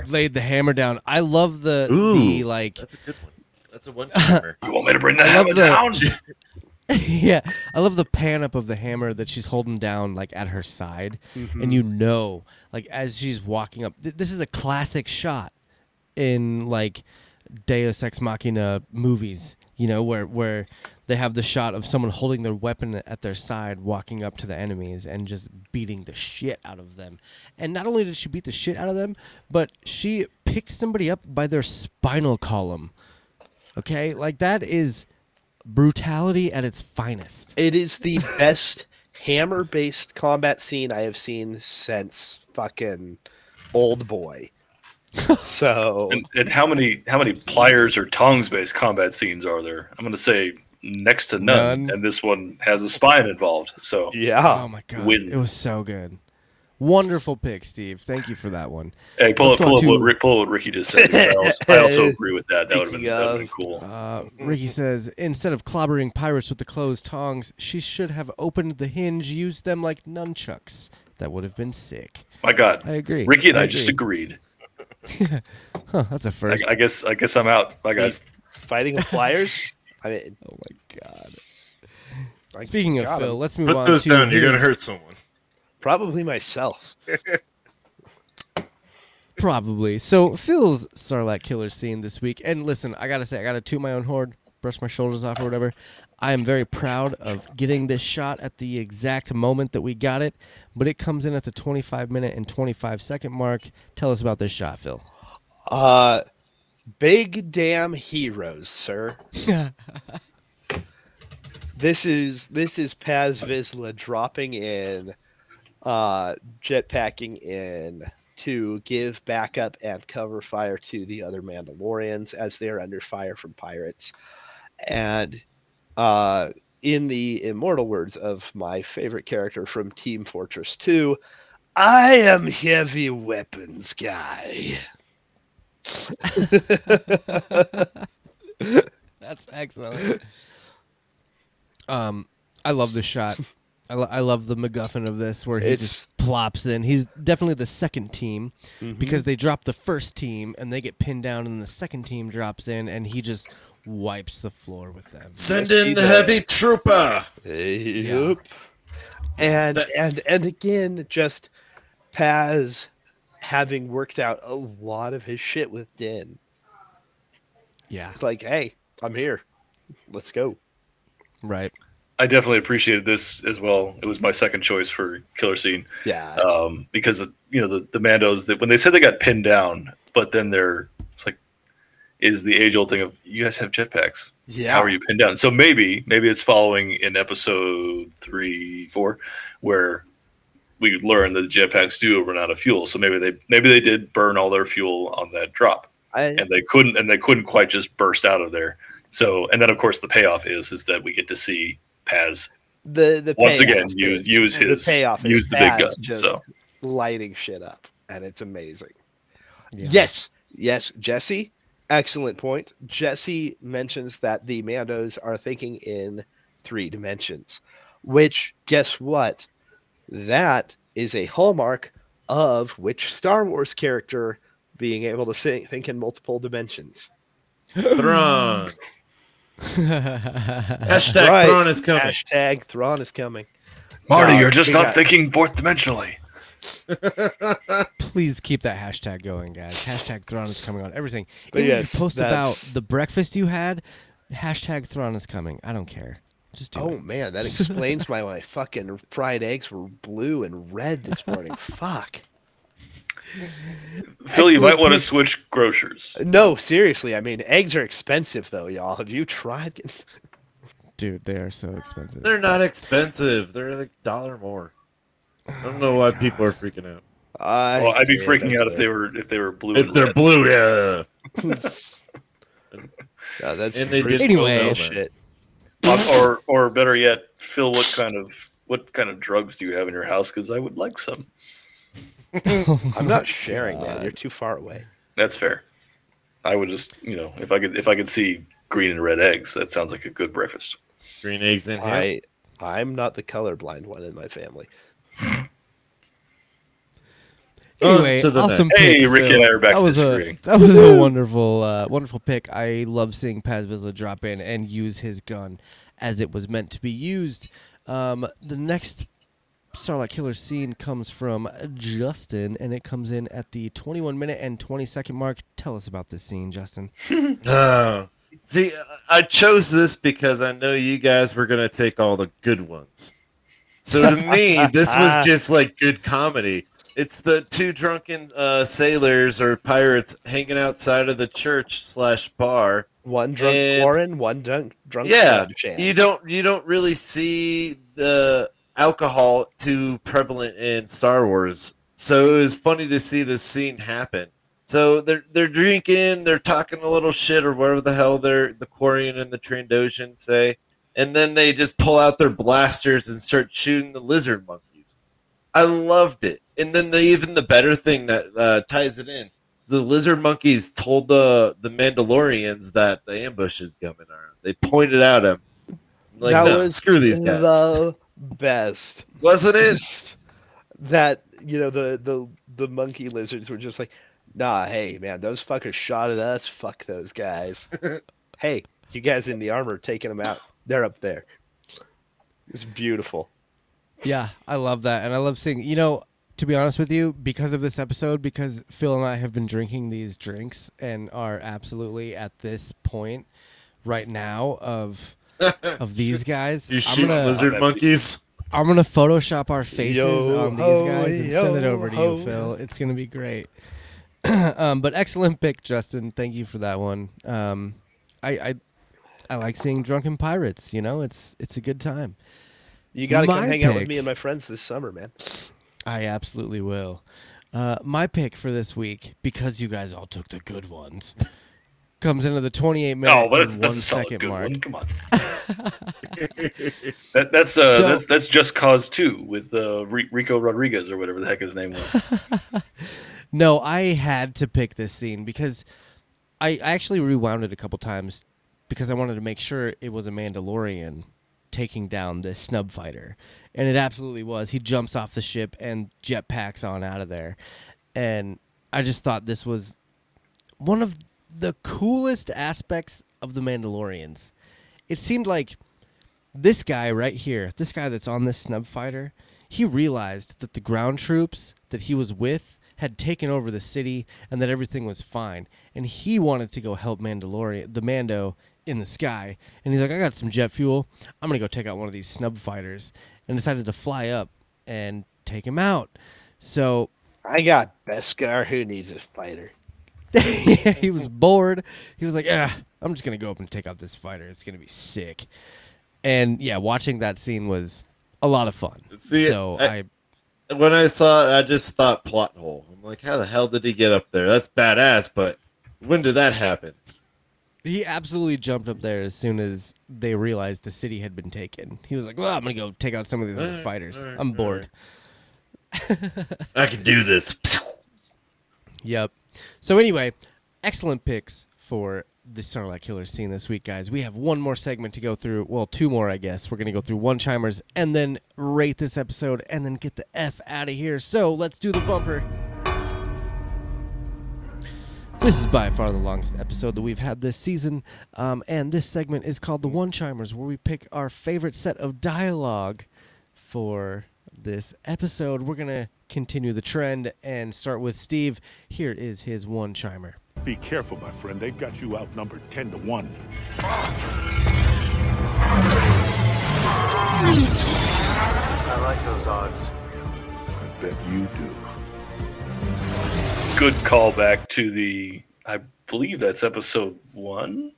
Laid the hammer down. I love the Ooh, the like That's a good one. That's a one timer. You want me to bring the I hammer the- down? *laughs* *laughs* yeah, I love the pan up of the hammer that she's holding down like at her side, Mm-hmm. and you know, like as she's walking up. Th- this is a classic shot in like Deus Ex Machina movies. You know, where where they have the shot of someone holding their weapon at their side, walking up to the enemies and just beating the shit out of them. And not only did she beat the shit out of them, but she picks somebody up by their spinal column. Okay, like that is brutality at its finest. It is the best hammer based combat scene I have seen since fucking Old Boy. So *laughs* And, and how many how many pliers or tongs based combat scenes are there? I'm going to say next to none, None. and this one has a spine involved. So yeah, Oh my god, Win. it was so good. Wonderful pick, Steve. Thank you for that one. hey, pull Let's up, pull up, to- what Rick, pull up what Ricky just said. I *laughs* also, I also agree with that. That would have been, Speaking been cool. Uh, Ricky says instead of clobbering pirates with the closed tongs, she should have opened the hinge, used them like nunchucks. That would have been sick. My God, I agree. Ricky and I, I just agreed. *laughs* Huh, that's a I, first. I guess I guess I'm out. Bye guys. fighting with pliers. *laughs* I mean, oh my god. Speaking of Phil, him. let's move Put on those to down. You're gonna hurt someone. Probably myself. *laughs* Probably. So Phil's Sarlacc killer scene this week, and listen, I gotta say, I gotta toot my own horn. brush my shoulders off or whatever. I am very proud of getting this shot at the exact moment that we got it, but it comes in at the 25 minute and 25 second mark. Tell us about this shot, Phil. Uh, big damn heroes, sir. *laughs* this is this is Paz Vizsla dropping in, uh, jetpacking in to give backup and cover fire to the other Mandalorians as they're under fire from pirates, and uh, in the immortal words of my favorite character from Team Fortress Two, I am heavy weapons guy. *laughs* *laughs* That's excellent. Um, I love this shot. *laughs* I, lo- I love the MacGuffin of this where he It's- just plops in. He's definitely the second team Mhm. because they drop the first team and they get pinned down, and the second team drops in and he just wipes the floor with them. Send in the heavy trooper. Yep. And and and again, just Paz having worked out a lot of his shit with Din. Yeah. It's like, hey, I'm here. Let's go. Right. I definitely appreciated this as well. It was my second choice for killer scene. Yeah. Um, because you know the the Mandos that when they said they got pinned down, but then they're it's like is the age old thing of you guys have jetpacks. Yeah. How are you pinned down? So maybe maybe it's following in episode three four where we learn that the jetpacks do run out of fuel. So maybe they maybe they did burn all their fuel on that drop, I, and they couldn't and they couldn't quite just burst out of there. So and then of course the payoff is is that we get to see Paz the the once again use is- use the his payoff is use the big gun. just So lighting shit up, and it's amazing. Yes, yes, Jesse. Excellent point. Jesse mentions that the Mandos are thinking in three dimensions, which guess what? That is a hallmark of which Star Wars character being able to think, think in multiple dimensions. *gasps* Thrawn. *laughs* Hashtag Right. Thrawn is coming. Hashtag Thrawn is coming. Marty, No, you're just not got- thinking fourth dimensionally. *laughs* Please keep that hashtag going, guys. Hashtag Thrawn is coming on everything. But Even if yes, you post about the breakfast you had. Hashtag Thrawn is coming. I don't care. Just do Oh it. man, that explains why my *laughs* fucking fried eggs were blue and red this morning. Fuck. *laughs* Phil, you might want to switch grocers. No, seriously. I mean, eggs are expensive though, y'all. Have you tried? *laughs* Dude, they are so expensive. They're not expensive. They're like a dollar more. I don't know why people are freaking out. I Well, I'd be freaking out if they were if they were blue. If they're red. blue, yeah. *laughs* Yeah, that's And they just Anyway. bullshit. Um, or or better yet, Phil, what kind of what kind of drugs do you have in your house? Because I would like some. *laughs* I'm not sharing, man. You're too far away. That's fair. I would just you know if I could if I could see green and red eggs, that sounds like a good breakfast. Green eggs in ham. I I'm not the colorblind one in my family. *laughs* Anyway, to the awesome next. pick, Hey, Ricky Phil. and I are back That was disagreeing. a that was a wonderful, uh, wonderful pick. I love seeing Paz Vizsla drop in and use his gun as it was meant to be used. Um, the next Sarlacc Killer scene comes from Justin, and it comes in at the 21 minute and 20 second mark. Tell us about this scene, Justin. Oh. *laughs* See, I chose this because I know you guys were going to take all the good ones. So to me, this was *laughs* just like good comedy. It's the two drunken uh, sailors or pirates hanging outside of the church slash bar. One drunk And- Quarren, one drunk drunk Yeah, Shan. you don't you don't really see the alcohol too prevalent in Star Wars, so it was funny to see this scene happen. So they're they're drinking, they're talking a little shit or whatever the hell they're the Quarren and the Trandoshan say, and then they just pull out their blasters and start shooting the lizard monkeys. I loved it, and then the even the better thing that uh, ties it in the lizard monkeys told the the Mandalorians that the ambush is coming around. They pointed out him. Like, that no, was screw these guys. The best. Wasn't it? that you know the the the monkey lizards were just like, nah, hey man, those fuckers shot at us. Fuck those guys. *laughs* hey, you guys in the armor taking them out. They're up there. It's beautiful. Yeah, I love that, and I love seeing. You know, to be honest with you, because of this episode, because Phil and I have been drinking these drinks and are absolutely at this point right now of of these guys. You I'm shoot gonna lizard monkeys. I'm gonna Photoshop our faces Yo on these ho, guys and send it yo over to ho. you, Phil. It's gonna be great. *clears throat* um, but excellent pick, Justin. Thank you for that one. Um, I, I I like seeing drunken pirates. You know, it's it's a good time. You got to come My hang out with me and my friends this summer, man. I absolutely will. Uh, my pick for this week, because you guys all took the good ones, *laughs* comes into the 28 minute Oh, but that's, that's one a solid second good mark. one. Come on. *laughs* that, that's uh, So- that's that's just cause two with uh, Rico Rodriguez or whatever the heck his name was. *laughs* No, I had to pick this scene because I I actually rewound it a couple times because I wanted to make sure it was a Mandalorian taking down this snub fighter. And it absolutely was. He jumps off the ship and jetpacks on out of there. And I just thought this was one of the coolest aspects of the Mandalorians. It seemed like this guy right here, this guy that's on this snub fighter, he realized that the ground troops that he was with had taken over the city and that everything was fine. And he wanted to go help Mandalorian, the Mando in the sky. And he's like, I got some jet fuel. I'm going to go take out one of these snub fighters. And decided to fly up and take him out. So I got Beskar. Who needs a fighter? *laughs* he was bored. He was like, "Yeah, I'm just gonna go up and take out this fighter. It's gonna be sick." And yeah, watching that scene was a lot of fun. See, so I, I- When I saw it, I just thought plot hole. I'm like, how the hell did he get up there? That's badass, but when did that happen? he absolutely jumped up there as soon as they realized the city had been taken. He was like, "Well, I'm gonna go take out some of these other fighters. I'm bored." I can do this. *laughs* Yep. So anyway, excellent picks for the Sarlacc Killer scene this week, guys. We have one more segment to go through. Well, two more, I guess. We're gonna go through one chimers and then rate this episode and then get the f out of here. So let's do the bumper. This is by far the longest episode that we've had this season, um, and this segment is called the One Chimers, where we pick our favorite set of dialogue for this episode. We're gonna continue the trend and start with Steve. Here is his one chimer. Be careful, my friend. They've got you outnumbered 10 to 1. I like those odds. I bet you do. Good callback to the. I believe that's episode one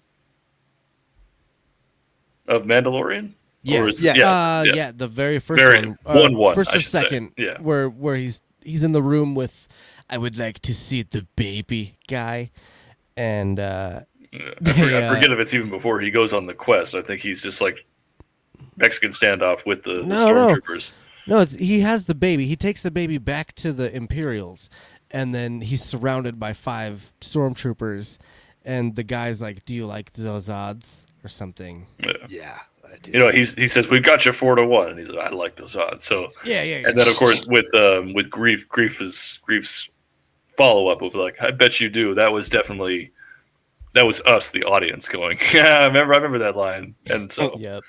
of Mandalorian. Or is- yeah, yeah, uh, yeah. yeah, the very first Very- one, uh, one, one, first or should say. second, Yeah. where where he's he's in the room with, I would like to see the baby guy, and uh, I, for- I they, uh, forget if it's even before he goes on the quest. I think he's just like Mexican standoff with the, the No, no. stormtroopers. No, it's he has the baby. He takes the baby back to the Imperials, and then he's surrounded by five stormtroopers, and the guy's like, "Do you like those odds?" or something. Yeah. Yeah, I do. You know, he's he says we've got you four to one, and he's like, I like those odds. So Yeah, yeah. and then of course with um, with Greef, Greef is Greef's follow up of like, I bet you do. That was definitely that was us, the audience, going, *laughs* yeah, I remember, I remember that line. And so *laughs* Yep.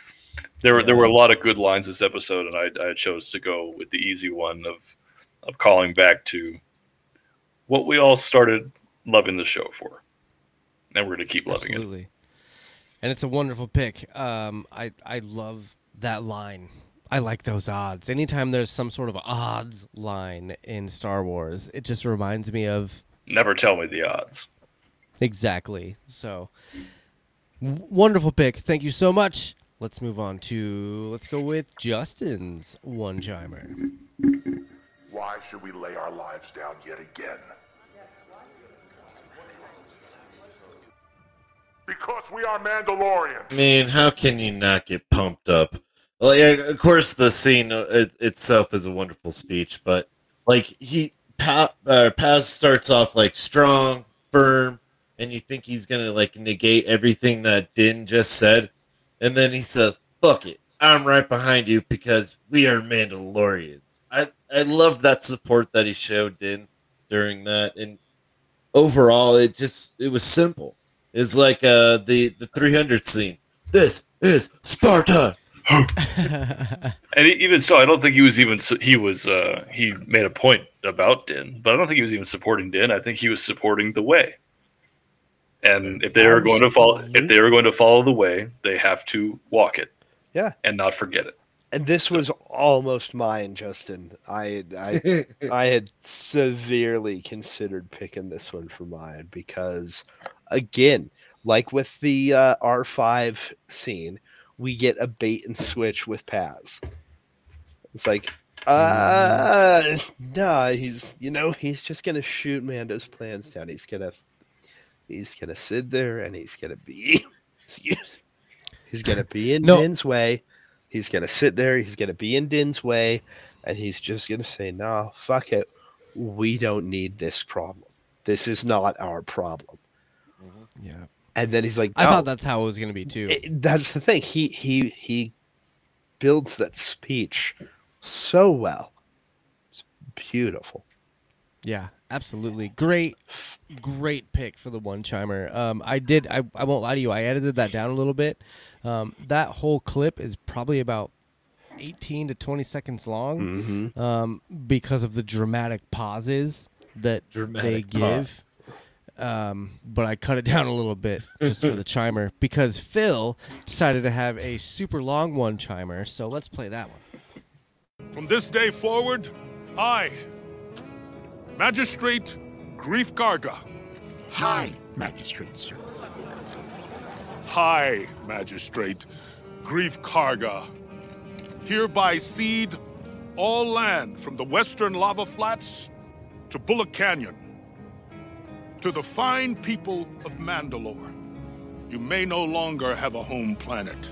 there were there were a lot of good lines this episode, and I I chose to go with the easy one of of calling back to what we all started loving the show for, and we're gonna keep loving it. Absolutely. And it's a wonderful pick. Um, I I love that line. I like those odds. Anytime there's some sort of odds line in Star Wars, it just reminds me of Never tell me the odds. exactly. So wonderful pick. Thank you so much. Let's move on to let's go with Justin's one chimer. Why should we lay our lives down yet again? Because we are Mandalorian. I mean, how can you not get pumped up? Yeah, of course, the scene uh, it, itself is a wonderful speech, but like he uh, Paz starts off like strong, firm, and you think he's gonna like negate everything that Din just said, and then he says, "Fuck it, I'm right behind you because we are Mandalorians." I I love that support that he showed Din during that, and overall, it just it was simple. It's like uh the the 300 scene. This is Sparta. And even so, I don't think he was even he was uh, he made a point about Din, but I don't think he was even supporting Din. I think he was supporting the way. And if they are going to follow, if they are going to follow the way, they have to walk it Yeah. and not forget it. And this was almost mine, Justin. I I *laughs* I had severely considered picking this one for mine because, again, like with the uh, R5 scene, we get a bait and switch with Paz. It's like, uh, nah, he's you know he's just gonna shoot Mando's plans down. He's gonna he's gonna sit there and he's gonna be *laughs* excuse he's gonna be in No. Din's way. He's gonna sit there. He's gonna be in Din's way, and he's just gonna say, "No, fuck it. We don't need this problem. This is not our problem." Yeah. And then he's like, I thought that's how it was going to be too. It- that's the thing. He he he builds that speech so well. It's beautiful. Yeah, absolutely. Great, great pick for the one chimer. Um, I did. I, I won't lie to you. I edited that down a little bit. Um, that whole clip is probably about eighteen to twenty seconds long, Mhm. um, because of the dramatic pauses that they Dramatic give. Um, but I cut it *laughs* down a little bit just for the chimer because Phil decided to have a super long one chimer. So let's play that one. From this day forward, I, Magistrate Greef Karga. Hi, Magistrate, sir. Hi, Magistrate Greef Karga. Hereby cede all land from the western lava flats to Bulloch Canyon. To the fine people of Mandalore, you may no longer have a home planet.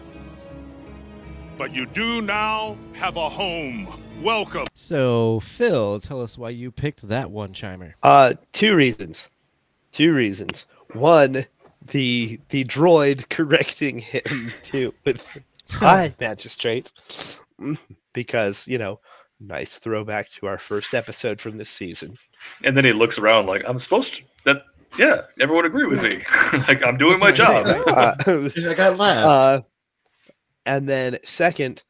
But you do now have a home. Welcome. So Phil, tell us why you picked that one chimer. Uh, two reasons. Two reasons. One, the the droid *laughs* correcting him *laughs* to with "Hi, *laughs* Magistrate," because you know, nice throwback to our first episode from this season. And then he looks around like, I'm supposed to. That yeah, everyone agree with me. *laughs* like I'm doing my job. *laughs* Uh, *laughs* I got laughs. Uh, and then second,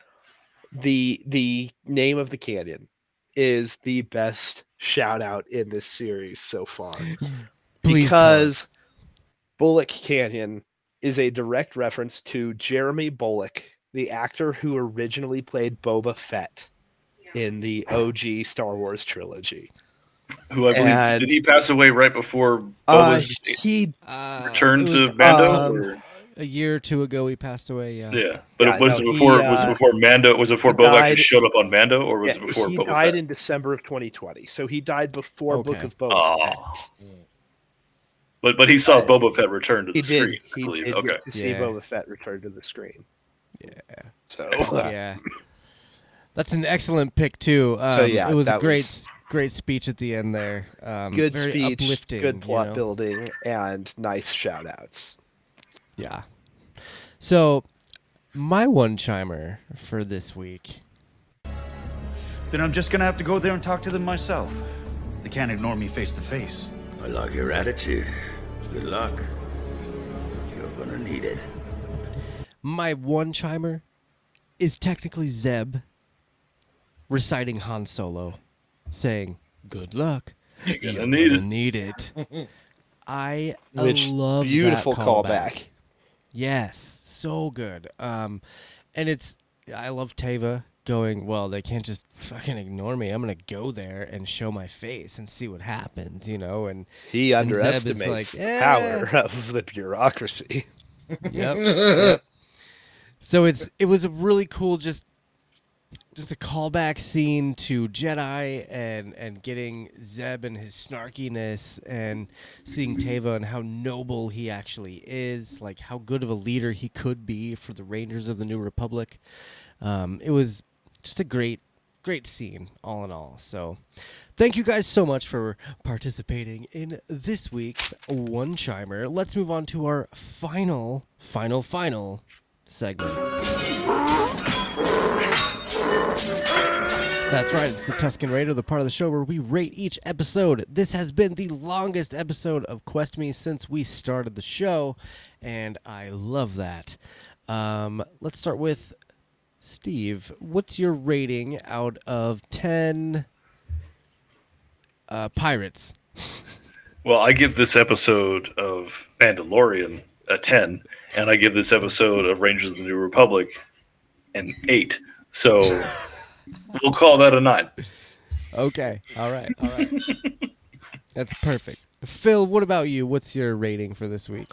the the name of the canyon is the best shout out in this series so far. *gasps* Please because Bulloch Canyon is a direct reference to Jeremy Bulloch, the actor who originally played Boba Fett in the OG Star Wars trilogy. Who I believe And- did he pass away right before Uh, Boba's he return it to was, Mando? um, A year or two ago, he passed away. Yeah. yeah, but Yeah, it was no, it before he, was it uh, before Mando was it before he Boba died- actually showed up on Mando, or was yeah, it before he Boba died Fett? in December of 2020, so he died before Book of Boba Aw. Fett. But but he saw Boba Fett return to the He did. screen. I He believe. did okay. get to see Yeah. Boba Fett return to the screen. Yeah. So yeah. That's an excellent pick too. Um, So, yeah, it was a great, was- great speech at the end there. Um, good very speech, uplifting, good you plot know? building, and nice shout outs. Yeah. So, my one chimer for this week. Then I'm just gonna have to go there and talk to them myself. They can't ignore me face to face. I like your attitude. Good luck. You're gonna need it. My one chimer is technically Zeb reciting Han Solo, saying, "Good luck." You're gonna You're need gonna it. need it. *laughs* I Which love that beautiful callback. callback. Yes, so good. Um, and it's I love Teva going. Well, they can't just fucking ignore me. I'm gonna go there and show my face and see what happens. You know, and He and underestimates like, the "Eh." power of the bureaucracy. *laughs* Yep. yep. So it's it was a really cool just just a callback scene to Jedi and and getting Zeb and his snarkiness and seeing Teva and how noble he actually is, like how good of a leader he could be for the Rangers of the New Republic. Um, it was just a great great scene all in all. So thank you guys so much for participating in this week's one chimer. Let's move on to our final final final segment. That's right, it's the Tusken Raider, the part of the show where we rate each episode. This has been the longest episode of Quest Me since we started the show, and I love that. Um, let's start with Steve. What's your rating out of 10 uh, pirates? Well, I give this episode of Mandalorian a 10, and I give this episode of Rangers of the New Republic an 8. So *laughs* we'll call that a 9. Okay. All right. All right. That's perfect. Phil, what about you? What's your rating for this week?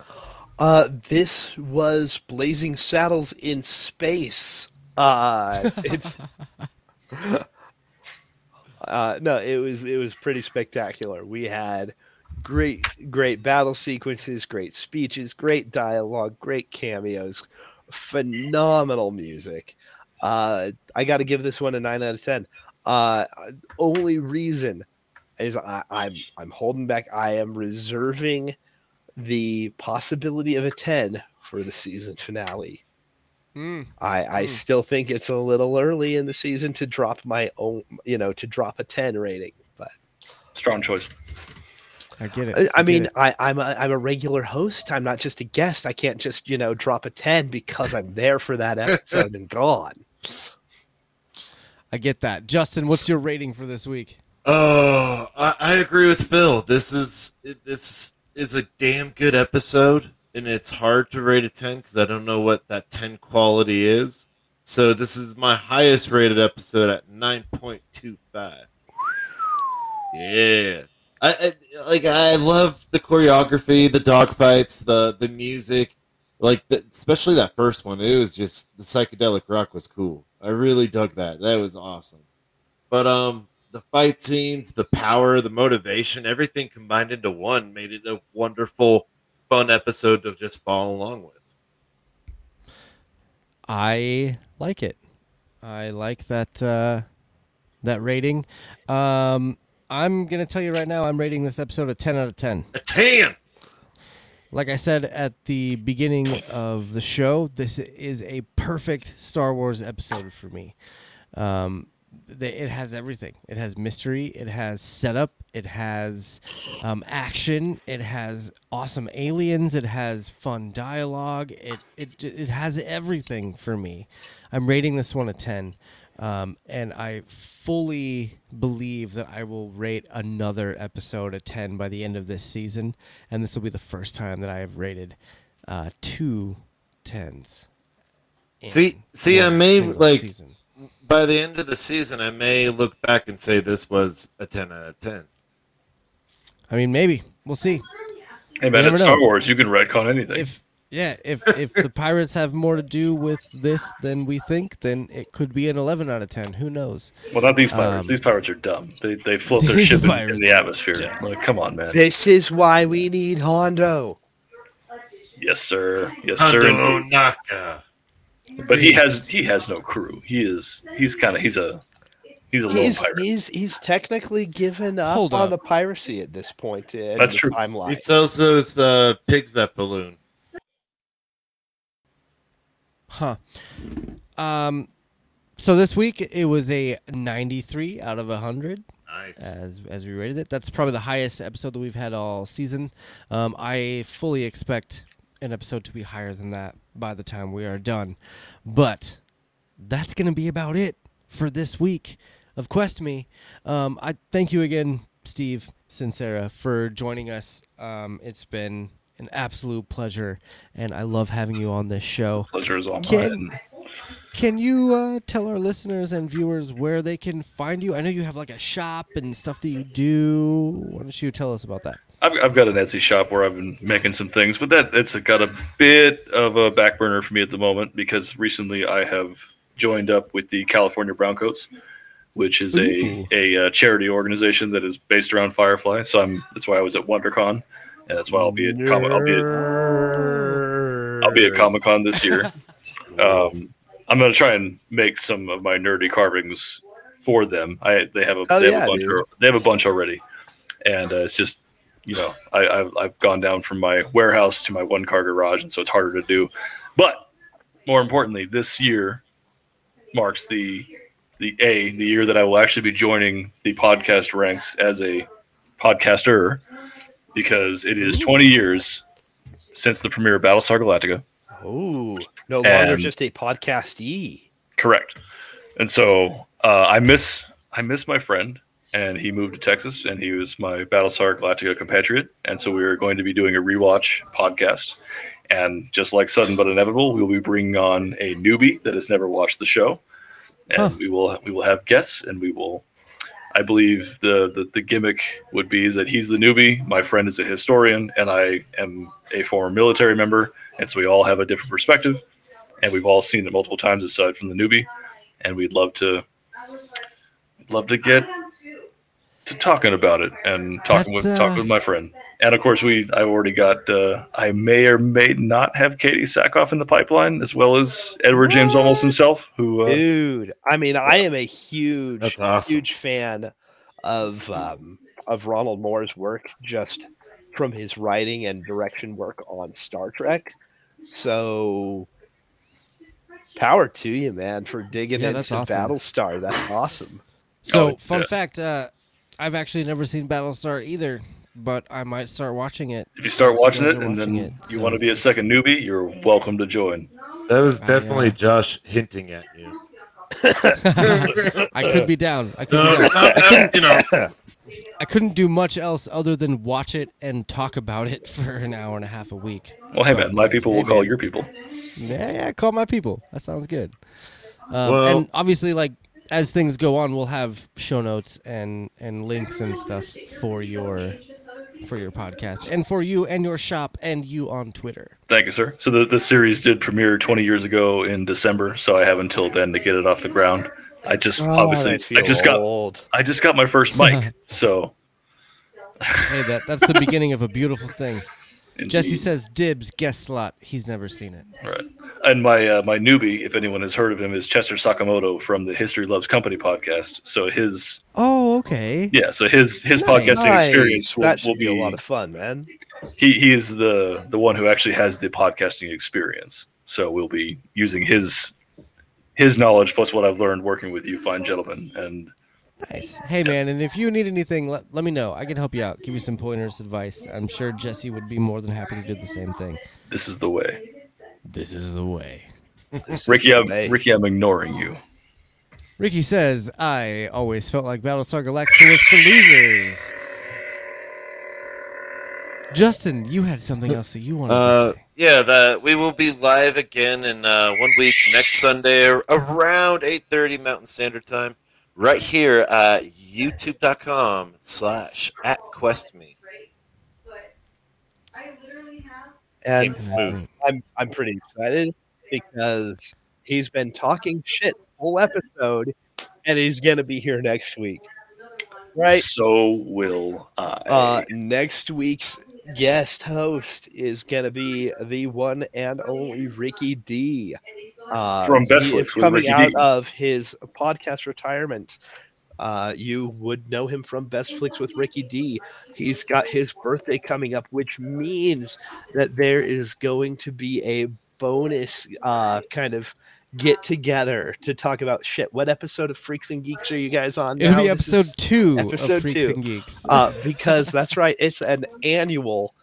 Uh, this was Blazing Saddles in space. Uh, *laughs* it's uh, no, it was it was pretty spectacular. We had great great battle sequences, great speeches, great dialogue, great cameos, phenomenal music. Uh, I got to give this one a nine out of ten. Uh, only reason is I, I'm I'm holding back. I am reserving the possibility of a ten for the season finale. Mm. I, I Mm. still think it's a little early in the season to drop my own, you know, to drop a 10 rating. But Strong choice. I get it. I, I get mean, it. I, I'm a, I'm a regular host. I'm not just a guest. I can't just, you know, drop a 10 because I'm there for that episode and gone. I get that. Justin, what's your rating for this week? Oh, I, I agree with Phil. This is it- this is a damn good episode, and it's hard to rate a ten because I don't know what that ten quality is. So this is my highest rated episode at nine point two five. Yeah, I, I like. I love the choreography, the dogfights, the the music, like the, especially that first one. It was just the psychedelic rock was cool. I really dug that. That was awesome. But um, the fight scenes, the power, the motivation, everything combined into one made it a wonderful, fun episode to just follow along with. I like it. I like that uh, that rating. Um, I'm gonna tell you right now. I'm rating this episode a 10 out of 10. A 10. Like I said at the beginning of the show, this is a perfect Star Wars episode for me. Um, it has everything. It has mystery. It has setup. It has um, action. It has awesome aliens. It has fun dialogue. It it it has everything for me. I'm rating this one a ten, um, and I fully believe that I will rate another episode a ten by the end of this season, and this will be the first time that I have rated uh, two tens. in See, see, I may like season. by the end of the season, I may look back and say this was a ten out of ten. I mean, maybe we'll see. Hey You man, it's Star. Wars. You can retcon anything. If yeah, if if the *laughs* pirates have more to do with this than we think, then it could be an eleven out of ten. Who knows? well, not these pirates. Um, these pirates are dumb. They they float their ship in, in the atmosphere. Like, come on, man. This is why we need Hondo. Yes, sir. Yes, Hondo sir. Ohnaka. But he has he has no crew. He is he's kind of he's a he's a little He's, pirate. he's he's technically given up Hold on up. the piracy at this point in That's the true. He sells those uh, pigs that balloon. Huh. Um. So this week it was a ninety-three out of hundred. Nice. as as we rated it. That's probably the highest episode that we've had all season. Um, I fully expect an episode to be higher than that by the time we are done. But that's going to be about it for this week of Quest Me. Um, I thank you again, Steve Sinecera, for joining us. Um, it's been an absolute pleasure, and I love having you on this show. Pleasure is all Can- mine. Can you uh, tell our listeners and viewers where they can find you? I know you have like a shop and stuff that you do. Why don't you tell us about that? I've, I've got an Etsy shop where I've been making some things, but that it's got a bit of a back burner for me at the moment because recently I have joined up with the California Browncoats, which is Ooh. a a uh, charity organization that is based around Firefly. So I'm that's why I was at WonderCon, and that's why I'll be at Comic I'll be at, I'll be at Comic Con this year. *laughs* Um, I'm gonna try and make some of my nerdy carvings for them. I they have a Oh, they have yeah, a bunch al- they have a bunch already, and uh, it's just you know I I've, I've gone down from my warehouse to my one car garage, and so it's harder to do. But more importantly, this year marks the the a the year that I will actually be joining the podcast ranks as a podcaster because it is 20 years since the premiere of Battlestar Galactica. Oh, no longer And- just a podcastee. Correct. And so uh, I miss I miss my friend, and he moved to Texas, and he was my Battlestar Galactica compatriot, and so we are going to be doing a rewatch podcast. And just like sudden but inevitable, we will be bringing on a newbie that has never watched the show, and we will we will have guests, and we will. I believe the, the the gimmick would be is that he's the newbie, my friend is a historian, and I am a former military member, and so we all have a different perspective, and we've all seen it multiple times aside from the newbie, and we'd love to love to get to talking about it and talking That, with uh, talking with my friend. And of course, we I've already got uh, I may or may not have Katee Sackhoff in the pipeline, as well as Edward James Olmos himself, who uh, Dude, I mean, I am a huge, awesome. huge fan of um, of Ronald Moore's work, just from his writing and direction work on Star Trek. So, power to you, man, for digging Yeah, into awesome. Battlestar. That's awesome. So, Oh, fun yeah. fact: uh, I've actually never seen Battlestar either, but I might start watching it. if you start watching it are and then watching you so- want to be a second newbie, you're welcome to join. That was I, definitely uh, Josh hinting at you. *laughs* I could be down. I could. No, be down. no, and, you know, *laughs* I couldn't do much else other than watch it and talk about it for an hour and a half a week. Well, hey man, my people will Hey, call man. your people. Yeah, yeah, call my people. That sounds good. Um, Well- and obviously, like as things go on, we'll have show notes and and links and stuff for your for your podcast and for you and your shop and you on Twitter. Thank you, sir. So the, the series did premiere 20 years ago in December, so I have until then to get it off the ground. I just God, obviously I I, feel just got old. I just got my first mic, *laughs* so Hey, that that's the beginning of a beautiful thing. *laughs* Jesse says dibs guest slot. He's never seen it. Right. And my uh, my newbie, if anyone has heard of him, is Chester Sakamoto from the History Loves Company podcast. So his Oh, okay. yeah, so his his Nice. podcasting experience will, that should will be be a lot of fun, man. he he is the the one who actually has the podcasting experience. So we'll be using his his knowledge plus what I've learned working with you fine gentlemen and Nice. Hey, man, and if you need anything, let, let me know. I can help you out, give you some pointers, advice. I'm sure Jesse would be more than happy to do the same thing. this is the way. This is the way. Ricky, I'm. Ricky, I'm ignoring you. Ricky says, I always felt like Battlestar Galactica was for losers. Justin, you had something else that you wanted Uh, to say. yeah, the we will be live again in uh, one week next Sunday around eight thirty Mountain Standard Time, right here at YouTube.com slash at QuestMe. And smooth. I'm I'm pretty excited because he's been talking shit whole episode, and he's gonna be here next week. Right. So will I. Uh, next week's guest host is gonna be the one and only Ricky D. Uh, From Best he Flicks is with coming out D. of his podcast retirement. Uh, you would know him from Best Flicks with Ricky D. He's got his birthday coming up, which means that there is going to be a bonus uh, kind of get together to talk about shit. What episode of Freaks and Geeks are you guys on? It'll now? be This episode two Episode of Freaks two. and Geeks. uh, because that's right. It's an annual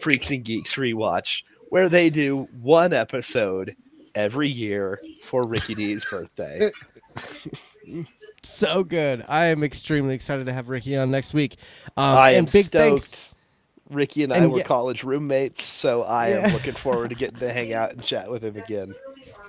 Freaks and Geeks rewatch where they do one episode every year for Ricky D's birthday. *laughs* so good. I am extremely excited to have Ricky on next week. Um, I am big stoked. thanks. Ricky and I And were yeah- college roommates, so I Yeah. am looking forward to getting to hang out and chat with him again.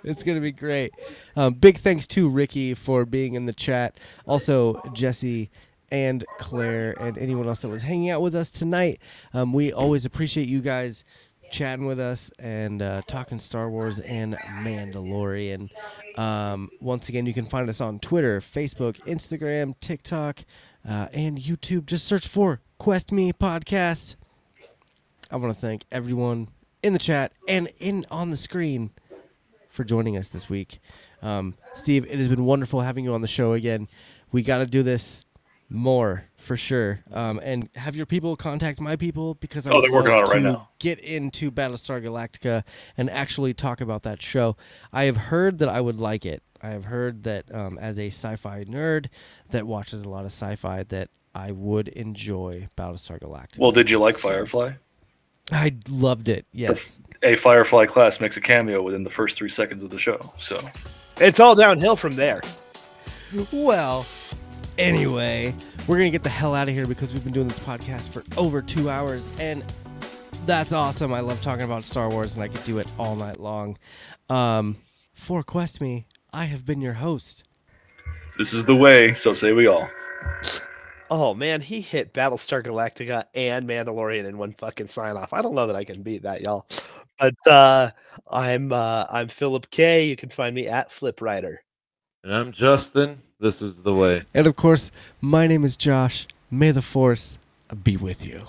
It's gonna be great. Um, big thanks to Ricky for being in the chat. Also Jesse and Claire and anyone else that was hanging out with us tonight. Um, we always appreciate you guys chatting with us and uh, talking Star Wars and Mandalorian. Um, once again, you can find us on Twitter, Facebook, Instagram, TikTok, uh, and YouTube. Just search for Quest Me Podcast. I want to thank everyone in the chat and in on the screen for joining us this week. Um, Steve, it has been wonderful having you on the show again. We got to do this more for sure. Um, and have your people contact my people because I Oh, would they're working on it right to now. Get into Battlestar Galactica and actually talk about that show. I have heard that I would like it. I have heard that um, as a sci-fi nerd that watches a lot of sci-fi, that I would enjoy Battlestar Galactica. Well, did you like Firefly? I loved it. Yes. A Firefly class makes a cameo within the first three seconds of the show. So It's all downhill from there. Well, anyway, we're gonna get the hell out of here because we've been doing this podcast for over two hours, and that's awesome. I love talking about Star Wars, and I could do it all night long. Um, for Quest Me, I have been your host. This is the way, so say we all. Oh man, he hit Battlestar Galactica and Mandalorian in one fucking sign off. I don't know that I can beat that, y'all. But uh I'm uh I'm Philip K. You can find me at Flip Rider. And I'm Justin. This is the way. And of course, my name is Josh. May the Force be with you.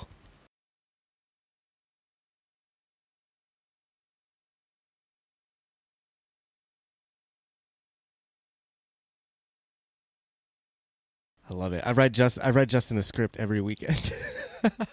I love it. I write just I write Justin a script every weekend. *laughs*